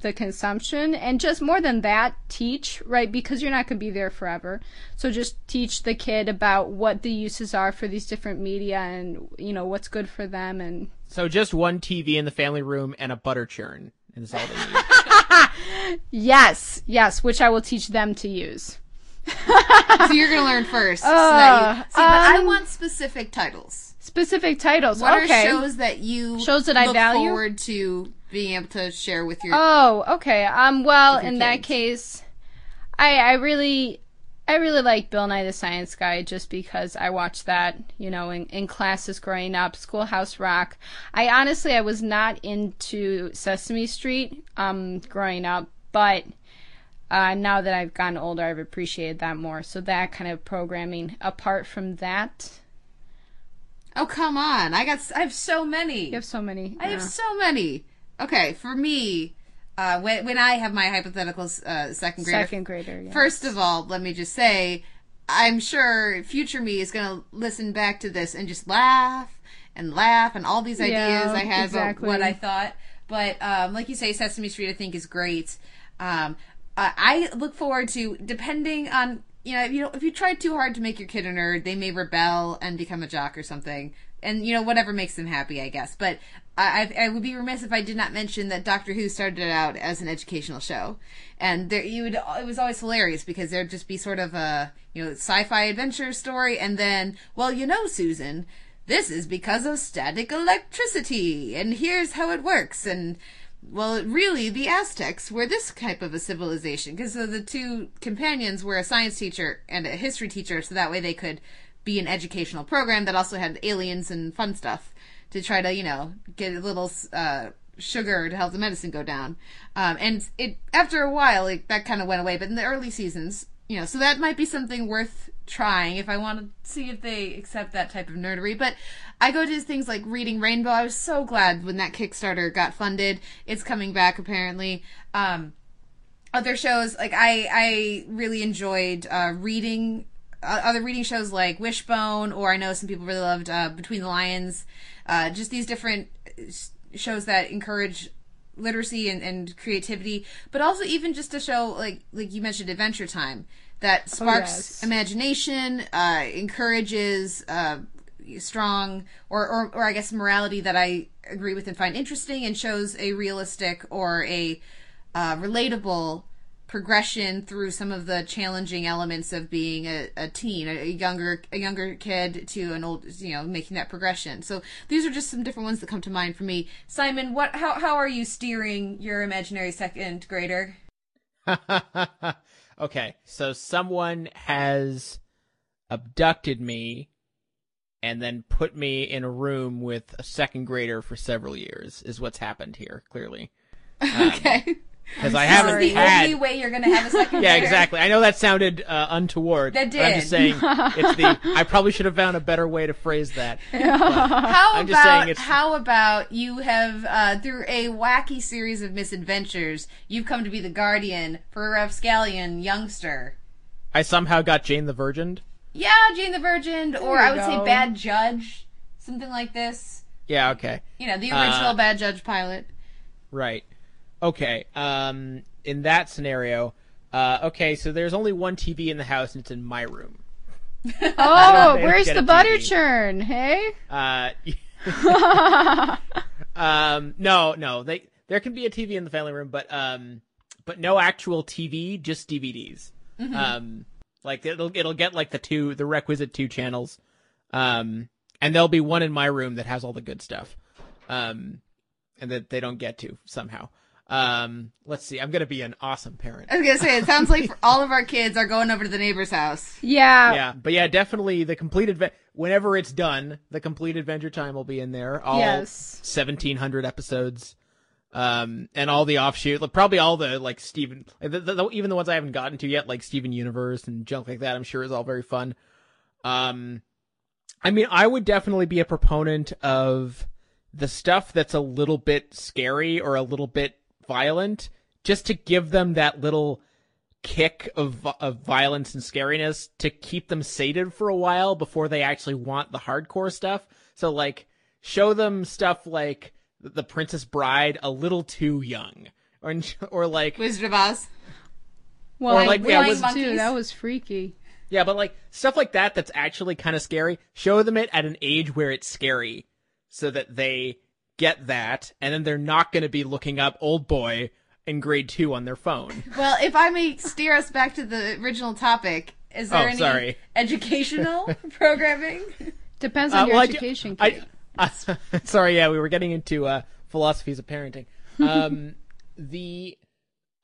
H: the consumption and just more than that teach right because you're not going to be there forever so just teach the kid about what the uses are for these different media and you know what's good for them and
F: So just one TV in the family room and a butter churn is all they need.
H: yes yes which i will teach them to use
E: so you're gonna learn first. so that you,
H: Uh,
E: see, but I
H: um,
E: want specific titles.
H: Specific titles
E: What
H: okay
E: are shows that you
H: Shows that I value?
E: forward to being able to share with your?
H: Oh, okay. Um, well, in that case, I I really I really like Bill Nye the Science Guy just because I watched that, you know, in, in classes growing up, Schoolhouse Rock. I honestly I was not into Sesame Street um growing up, but uh, now that I've gotten older, I've appreciated that more. So that kind of programming, apart from that,
E: Oh come on! I got. I have so many.
H: you have so many.
E: I have so many. Okay, for me, uh, when when I have my hypothetical uh, second grader,
H: second grader. Yeah.
E: First of all, let me just say, I'm sure future me is going to listen back to this and just laugh and laugh and all these ideas
H: Yeah,
E: I had
H: exactly.
E: about what I thought. But um, like you say, Sesame Street I think is great. Um, I look forward to depending on you know if you if you try too hard to make your kid a nerd, they may rebel and become a jock or something. And you know whatever makes them happy, I guess. But I, I would be remiss if I did not mention that Doctor Who started out as an educational show, and there you would it was always hilarious because there'd just be sort of a you know sci-fi adventure story, and then well you know Susan, this is because of static electricity, and here's how it works, and well, really, the Aztecs were this type of a civilization because the two companions were a science teacher and a history teacher, so that way they could be an educational program that also had aliens and fun stuff to try to, you know, get a little uh, sugar to help the medicine go down. Um, and it after a while, it, that kind of went away. But in the early seasons, you know, so that might be something worth trying if I want to see if they accept that type of nerdery. But I go to things like Reading Rainbow. I was so glad when that Kickstarter got funded. It's coming back apparently. Um, other shows like I I really enjoyed uh, reading uh, other reading shows like Wishbone, or I know some people really loved uh, Between the Lions. Uh, just these different uh, shows that encourage literacy and, and creativity, but also even just a show like like you mentioned Adventure Time that sparks
H: yes.
E: imagination, uh, encourages uh, strong or, or or I guess morality that I agree with and find interesting, and shows a realistic or a uh, relatable progression through some of the challenging elements of being a, a teen, a, a younger a younger kid to an old, you know, making that progression. So these are just some different ones that come to mind for me. Simon, what how how are you steering your imaginary second grader?
F: okay, so someone has abducted me and then put me in a room with a second grader for several years is what's happened here, clearly. Um,
E: okay.
F: Because I haven't
E: the
F: had.
E: only way you're gonna have a second.
F: Yeah, exactly. I know that sounded uh, untoward.
E: That
F: but I'm just saying it's the. I probably should have found a better way to phrase that.
E: How
F: I'm just saying
E: about
F: it's-
E: how about you have uh, through a wacky series of misadventures, you've come to be the guardian for a Rapscallion youngster.
F: I somehow got Jane the Virgin.
E: Yeah, Jane the Virgin, or I would say. Bad Judge, something like this.
F: Yeah. Okay.
E: You know, the
F: Uh,
E: original Bad Judge pilot.
F: Right. Okay. Um. In that scenario, uh, okay. So there's only one TV in the house, and it's in my room.
H: Oh, where's the butter
F: TV.
H: churn? Hey.
F: Uh. um. No. No. They. There can be a TV in the family room, but um. But no actual TV, just DVDs.
E: Mm-hmm.
F: Um. Like it'll it'll get like the two the requisite two channels. Um. And there'll be one in my room that has all the good stuff. Um. And that they don't get to somehow. Um. Let's see. I'm gonna be an awesome parent.
E: I was gonna say, it sounds like all of our kids are going over to the neighbor's house.
H: Yeah.
F: yeah, but yeah, definitely the complete adventure. Whenever it's done, the complete Adventure Time will be in there. All
H: Yes.
F: seventeen hundred episodes, um, and all the offshoot, like, probably all the like Steven, the, the, the- even the ones I haven't gotten to yet, like Steven Universe and junk like that. I'm sure is all very fun. Um, I mean, I would definitely be a proponent of the stuff that's a little bit scary or a little bit violent, just to give them that little kick of of violence and scariness to keep them sated for a while before they actually want the hardcore stuff. So like show them stuff like The Princess Bride a little too young. Or or like
E: Wizard of Oz.
H: Well,
F: Or like, yeah, was-
H: too.
E: monkeys.
H: That was freaky.
F: Yeah, but like stuff like that that's actually kind of scary. Show them it at an age where it's scary so that they get that and then they're not going to be looking up Oldboy in grade 2 on their phone.
E: Well, if I may steer us back to the original topic, is there
F: Oh,
E: any
F: sorry.
E: educational programming?
H: Depends on
F: Uh,
H: your
F: well, I-
H: education.
F: I,
H: Kate.
F: uh, sorry, yeah, we were getting into uh, philosophies of parenting. Um, the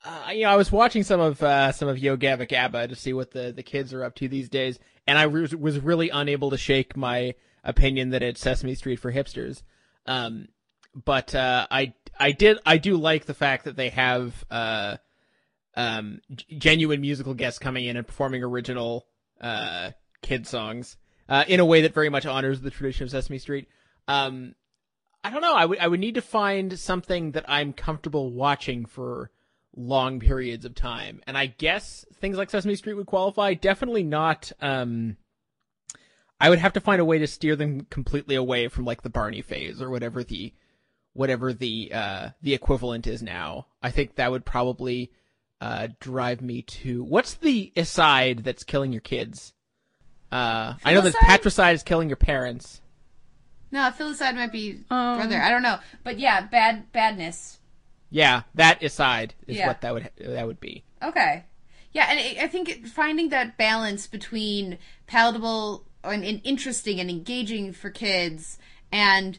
F: uh, you know, I was watching some of uh, some of Yo Gabba Gabba to see what the, the kids are up to these days, and I was, was really unable to shake my opinion that it's Sesame Street for hipsters. Um, but uh, I I did I do like the fact that they have uh, um, genuine musical guests coming in and performing original uh, kid songs uh, in a way that very much honors the tradition of Sesame Street. Um, I don't know. I would I would need to find something that I'm comfortable watching for long periods of time, and I guess things like Sesame Street would qualify. Definitely not. Um, I would have to find a way to steer them completely away from like the Barney phase or whatever the whatever the uh the equivalent is now. I think that would probably uh drive me to what's the aside that's killing your kids? Uh I know that patricide is killing your parents.
E: No, filicide might be
H: Um,
E: brother. I don't know, but yeah, bad badness.
F: Yeah, that aside is
E: Yeah.
F: what that would that would be.
E: Okay. Yeah, and I I think finding that balance between palatable and, and interesting and engaging for kids and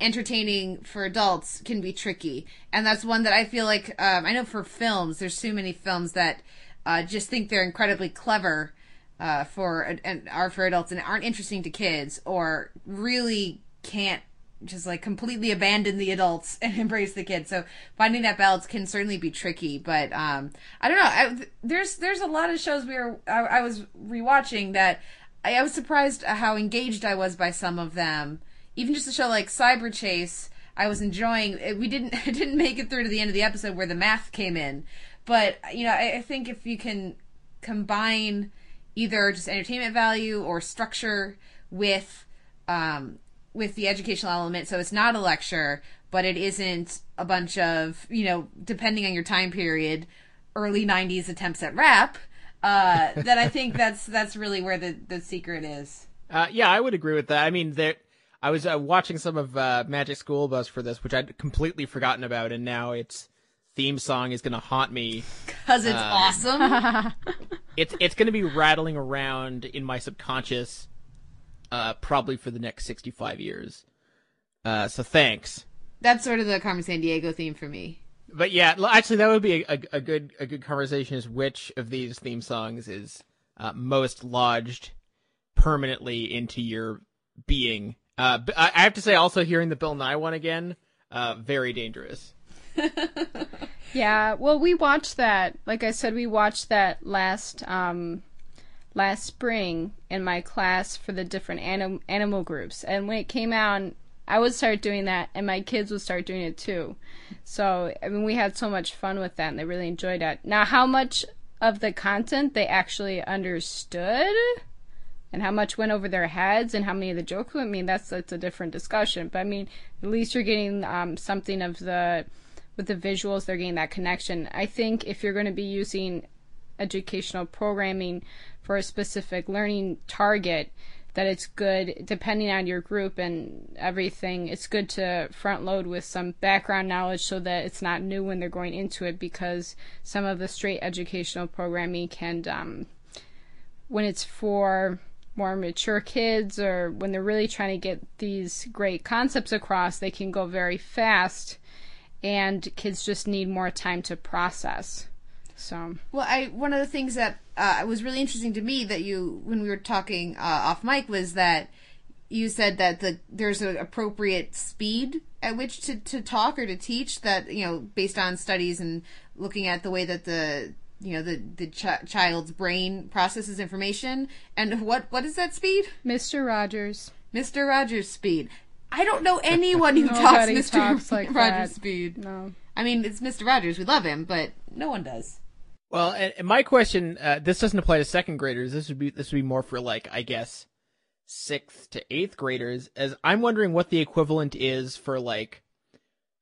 E: entertaining for adults can be tricky. And that's one that I feel like, um, I know for films, there's too many films that uh, just think they're incredibly clever uh, for and are for adults and aren't interesting to kids or really can't just like completely abandon the adults and embrace the kids. So finding that balance can certainly be tricky. But um, I don't know. I, there's there's a lot of shows we were I, I was rewatching that I, I was surprised how engaged I was by some of them. Even just a show like Cyberchase, I was enjoying. it- We didn't I didn't make it through to the end of the episode where the math came in, but you know I, I think if you can combine either just entertainment value or structure with um, with the educational element. So it's not a lecture, but it isn't a bunch of you know, depending on your time period, early '90s attempts at rap. Uh, that I think that's that's really where the the secret is.
F: Uh, yeah, I would agree with that. I mean, there, I was uh, watching some of uh, Magic School Bus for this, which I'd completely forgotten about, and now its theme song is going to haunt me.
E: Cause it's
F: Uh,
E: awesome.
F: It's it's going to be rattling around in my subconscious, uh, probably for the next sixty-five years. Uh, so thanks.
E: That's sort of the Carmen Sandiego theme for me.
F: But yeah, actually, that would be a, a, a good a good conversation. Is which of these theme songs is uh, most lodged permanently into your being? Uh, I I have to say, also hearing the Bill Nye one again, uh, very dangerous.
H: Yeah, well, we watched that. Like I said, we watched that last um, last spring in my class for the different anim- animal groups, and when it came out, I would start doing that, and my kids would start doing it too. So I mean, we had so much fun with that, and they really enjoyed it. Now, how much of the content they actually understood? And how much went over their heads, and how many of the jokes? I mean, that's that's a different discussion. But I mean, at least you're getting um, something of the with the visuals, they're getting that connection. I think if you're going to be using educational programming for a specific learning target, that it's good, depending on your group and everything, it's good to front load with some background knowledge so that it's not new when they're going into it because some of the straight educational programming can, um, when it's for more mature kids or when they're really trying to get these great concepts across, they can go very fast and kids just need more time to process. So
E: Well, I one of the things that uh, was really interesting to me that you when we were talking uh, off mic was that you said that the there's an appropriate speed at which to, to talk or to teach that you know based on studies and looking at the way that the you know the the ch- child's brain processes information and what what is that speed
H: Mr. Rogers
E: Mr. Rogers speed I don't know anyone who talks Mr.
H: talks like
E: Rogers
H: that.
E: speed
H: No.
E: I mean it's Mr. Rogers we love him but no one does
F: Well, and, and my question, uh, this doesn't apply to second graders. This would be this would be more for like I guess sixth to eighth graders. As I'm wondering what the equivalent is for like,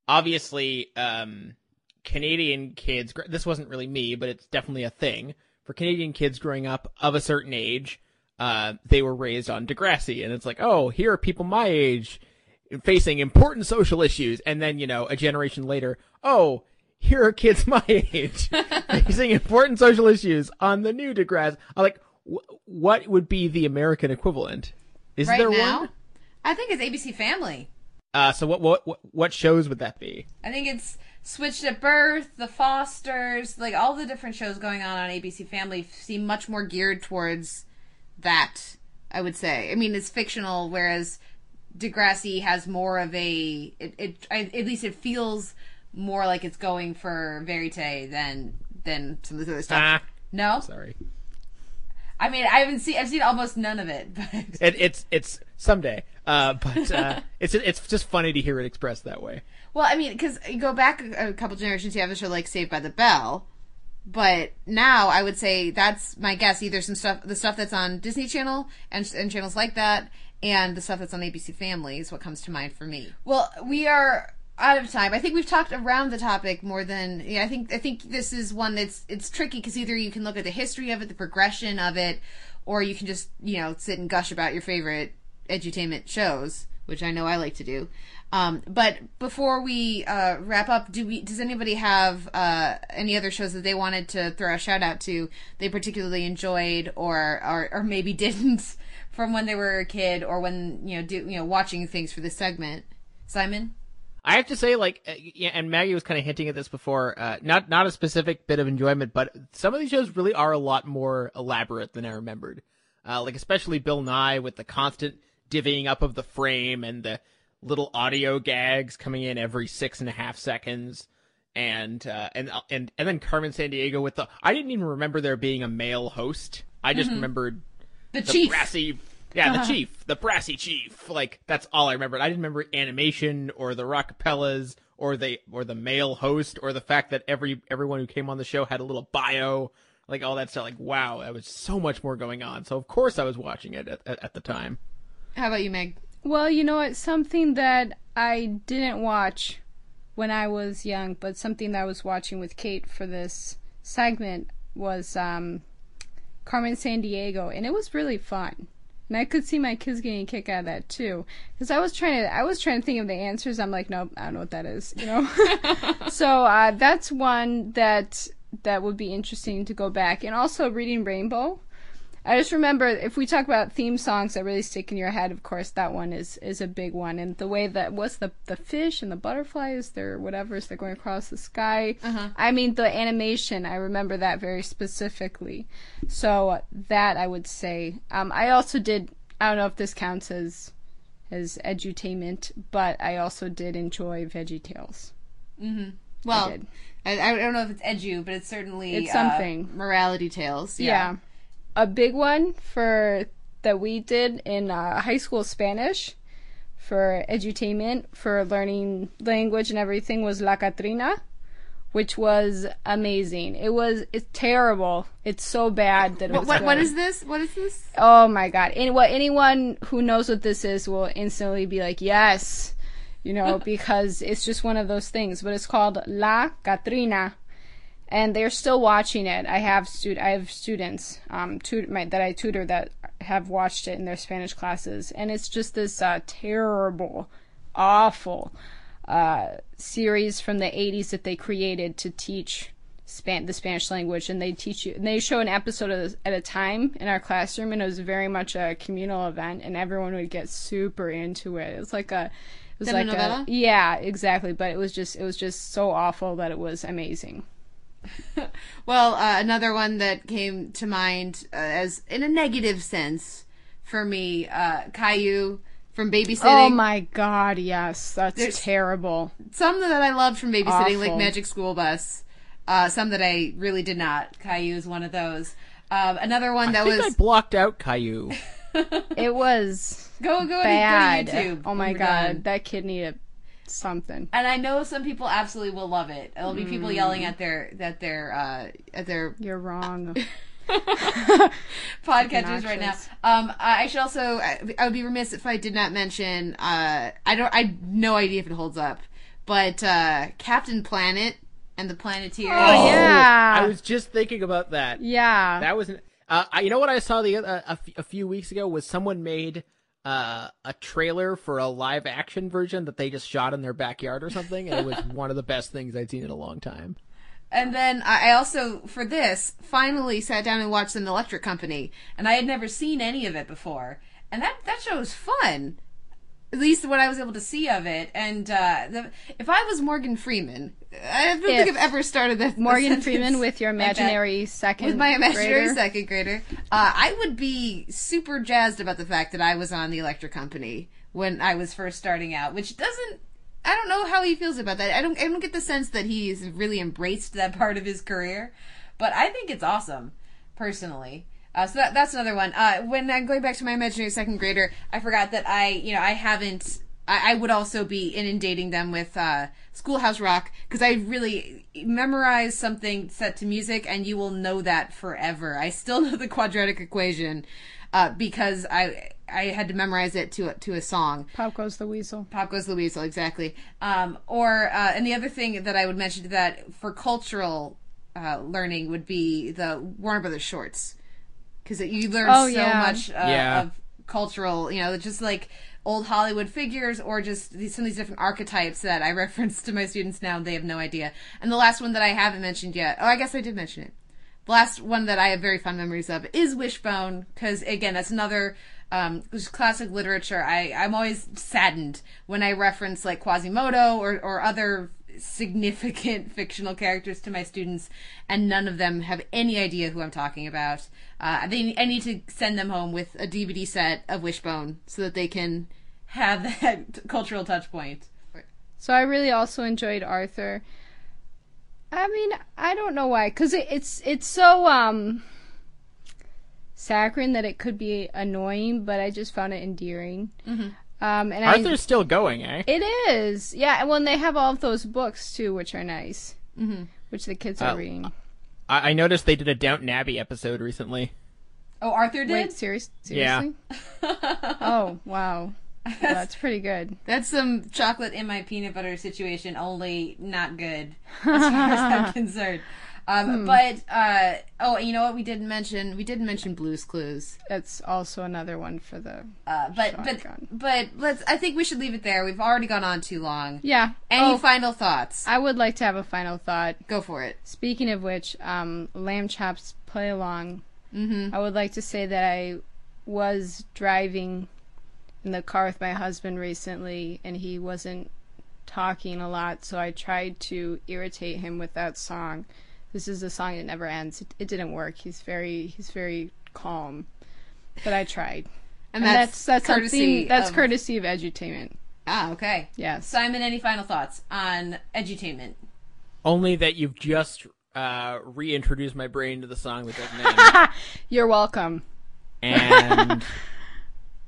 F: obviously, um, Canadian kids. This wasn't really me, but it's definitely a thing for Canadian kids growing up of a certain age. Uh, they were raised on Degrassi, and it's like, oh, here are people my age facing important social issues, and then you know, a generation later, oh, here are kids my age facing important social issues on the new Degrassi. I'm like, wh- what would be the American equivalent? Is
E: right
F: there
E: now
F: one?
E: I think it's ABC Family
F: Uh, so what, what what what shows would that be?
E: I think it's Switched at Birth, The Fosters, like all the different shows going on on ABC Family seem much more geared towards that. I would say. I mean, it's fictional, whereas Degrassi has more of a. It, it I, at least it feels more like it's going for verite than than some of the other stuff.
F: Ah.
E: no,
F: Sorry,
E: I mean I haven't seen. I've seen almost none of it, but
F: it, it's it's someday. Uh, but uh, it's it's just funny to hear it expressed that way.
E: Well, I mean, because you go back a, couple generations, you have a show like Saved by the Bell, but now I would say that's my guess. Either some stuff, the stuff that's on Disney Channel and, and channels like that, and the stuff that's on ABC Family is what comes to mind for me. Well, we are out of time. I think we've talked around the topic more than yeah. I think I think this is one that's it's tricky because either you can look at the history of it, the progression of it, or you can just you know sit and gush about your favorite edutainment shows, which I know I like to do. Um, but before we uh, wrap up, do we? Does anybody have uh, any other shows that they wanted to throw a shout out to? They particularly enjoyed, or or, or maybe didn't from when they were a kid, or when you know do you know watching things for this segment. Simon.
F: I have to say, like, uh, yeah, and Maggie was kind of hinting at this before. Uh, not not a specific bit of enjoyment, but some of these shows really are a lot more elaborate than I remembered. Uh, like especially Bill Nye with the constant divvying up of the frame and the little audio gags coming in every six and a half seconds, and uh, and and and then Carmen Sandiego with the. I didn't even remember there being a male host. I just
E: Mhm.
F: remembered
E: The chief.
F: brassy yeah, the
E: Uh-huh.
F: chief, the brassy chief. Like that's all I remembered. I didn't remember animation or the Rockapellas or the or the male host or the fact that every everyone who came on the show had a little bio, like all that stuff. Like wow, that was so much more going on. So of course I was watching it at, at, at the time.
E: How about you, Meg?
H: Well, you know what? Something that I didn't watch when I was young, but something that I was watching with Kate for this segment was um, Carmen Sandiego, and it was really fun. And I could see my kids getting a kick out of that too, because I was trying to, I was trying to think of the answers. I'm like, nope, I don't know what that is, you know. so uh, that's one that that would be interesting to go back, and also reading Rainbow. I just remember if we talk about theme songs that really stick in your head, of course that one is is a big one. And the way that what's the the fish and the butterflies, they're whatever as they're going across the sky.
E: Uh-huh.
H: I mean the animation, I remember that very specifically. So uh, that I would say. Um, I also did. I don't know if this counts as as edutainment, but I also did enjoy Veggie Tales.
E: Mm-hmm. Well,
H: did.
E: I, I don't know if it's edu, but it's certainly
H: It's
E: uh,
H: something.
E: morality tales.
H: Yeah.
E: Yeah.
H: A big one for that we did in uh, high school Spanish for edutainment for learning language and everything was La Catrina, which was amazing. It was it's terrible. It's so bad that it
E: What,
H: was
E: what, what
H: good.
E: this? What is this?
H: Oh my god. And what anyone who knows what this is will instantly be like, "Yes." You know, because it's just one of those things, but it's called La Catrina. And they're still watching it. I have stud- I have students um tut- my, that I tutor that have watched it in their Spanish classes and it's just this uh, terrible awful uh, series from the 80s that they created to teach Span- the Spanish language, and they teach you. And they show an episode of at a time in our classroom, and it was very much a communal event, and everyone would get super into it. It was like a, it was like a, yeah, exactly. But it was just, it was just so awful that it was amazing.
E: Well, uh, another one that came to mind uh, as in a negative sense for me, uh, Caillou from babysitting.
H: Oh my god, yes, that's
E: There's-
H: terrible.
E: Some that I loved from babysitting, like Magic School Bus. Uh, some that I really did not. Caillou is one of those. Um, another one that
F: I think
E: was
F: I blocked out Caillou.
H: It was
E: go go
H: bad.
E: to go to YouTube.
H: oh my god,
E: done.
H: that kid needed something.
E: And I know some people absolutely will love it. There'll be people yelling at their that their uh, at their
H: You're wrong.
E: podcatchers right now. Um, I I should also. I I would be remiss if I did not mention. Uh, I don't. I no idea if it holds up, but uh, Captain Planet and the Planeteers.
H: Oh, yeah.
F: I was just thinking about that.
H: yeah.
F: That was. Uh, I- you know what I saw the uh, a, f- a few weeks ago was someone made uh, a trailer for a live action version that they just shot in their backyard or something, and it was one of the best things I'd seen in a long time.
E: And then I also, for this, finally sat down and watched an Electric Company, and I had never seen any of it before. And that that show was fun, at least what I was able to see of it. And uh, the, if I was Morgan Freeman, I don't think I've ever started that.
H: Morgan Freeman with your
E: like
H: imaginary second
E: with my imaginary
H: grader.
E: second grader, uh, I would be super jazzed about the fact that I was on the Electric Company when I was first starting out, which doesn't. I don't know how he feels about that. I don't. I don't get the sense that he's really embraced that part of his career, but I think it's awesome, personally. Uh, so that, that's another one. Uh, when I'm going back to my imaginary second grader, I forgot that I, you know, I haven't. I, I would also be inundating them with uh, Schoolhouse Rock because I really memorized something set to music, and you will know that forever. I still know the quadratic equation uh, because I I had to memorize it to a, to a song.
H: Pop goes the weasel.
E: Pop goes the weasel, exactly. Um, or uh, and the other thing that I would mention to that for cultural uh, learning would be the Warner Brothers shorts because you learn
H: Oh,
E: so
H: yeah.
E: much uh,
F: Yeah.
E: of cultural, you know, just like old Hollywood figures or just these, some of these different archetypes that I reference to my students now. They have no idea. And the last one that I haven't mentioned yet. Oh, I guess I did mention it. The last one that I have very fond memories of is Wishbone, because again, that's another um, classic literature. I I'm always saddened when I reference like Quasimodo or or other significant fictional characters to my students, and none of them have any idea who I'm talking about. Uh, they I need to send them home with a DVD set of Wishbone so that they can have that cultural touch point.
H: So I really also enjoyed Arthur. I mean, I don't know why, because it, it's it's so um saccharine that it could be annoying, but I just found it endearing.
E: Mhm.
H: Um, and
F: Arthur's still going, eh?
H: It is, yeah. Well, and they have all of those books too, which are nice,
E: mm-hmm.
H: which the kids are
F: Uh,
E: Oh,
H: reading.
F: I, I noticed they did a Downton Abbey episode recently.
E: Oh, Arthur did.
H: Wait, serious?
F: Yeah.
H: Seriously? oh, wow. Well, that's pretty good.
E: That's some chocolate in my peanut butter situation, only not good as far as I'm concerned. Um,
H: Hmm.
E: But uh, oh, you know what? We didn't mention we didn't mention Blue's Clues.
H: That's also another one for the.
E: Uh, but but but let's. I think we should leave it there. We've already gone on too long.
H: Yeah.
E: Any
H: Oh.
E: final thoughts?
H: I would like to have a final thought.
E: Go for it.
H: Speaking of which, um, Lamb Chops play along.
E: Mm-hmm.
H: I would like to say that I was driving in the car with my husband recently, and he wasn't talking a lot, so I tried to irritate him with that song. This is a song that never ends. It, it didn't work. He's very he's very calm, but I tried.
E: And that's
H: that's
E: courtesy
H: something that's
E: of-
H: courtesy of edutainment.
E: Ah, okay.
H: Yeah.
E: Simon, any final thoughts on edutainment?
F: Only that you've just uh, reintroduced my brain to the song with that doesn't end,
H: You're welcome.
F: and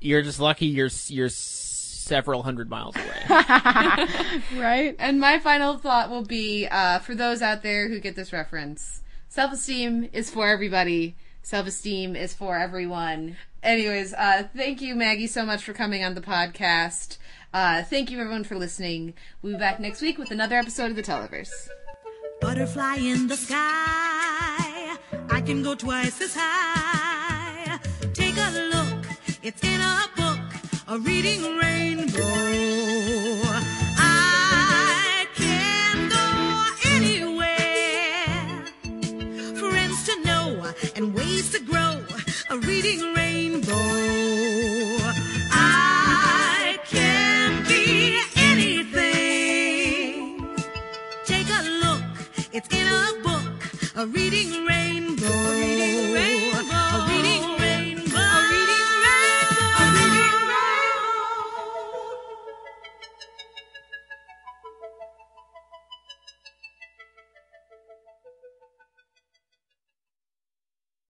F: you're just lucky you're you're several hundred miles away.
H: Right?
E: And my final thought will be uh, for those out there who get this reference self esteem is for everybody, self esteem is for everyone. Anyways, uh, thank you, Maggie, so much for coming on the podcast. Uh, thank you, everyone, for listening. We'll be back next week with another episode of the Televerse.
I: Butterfly in the sky. I can go twice as high. It's in a book, a reading rainbow. I can go anywhere. Friends to know and ways to grow, a reading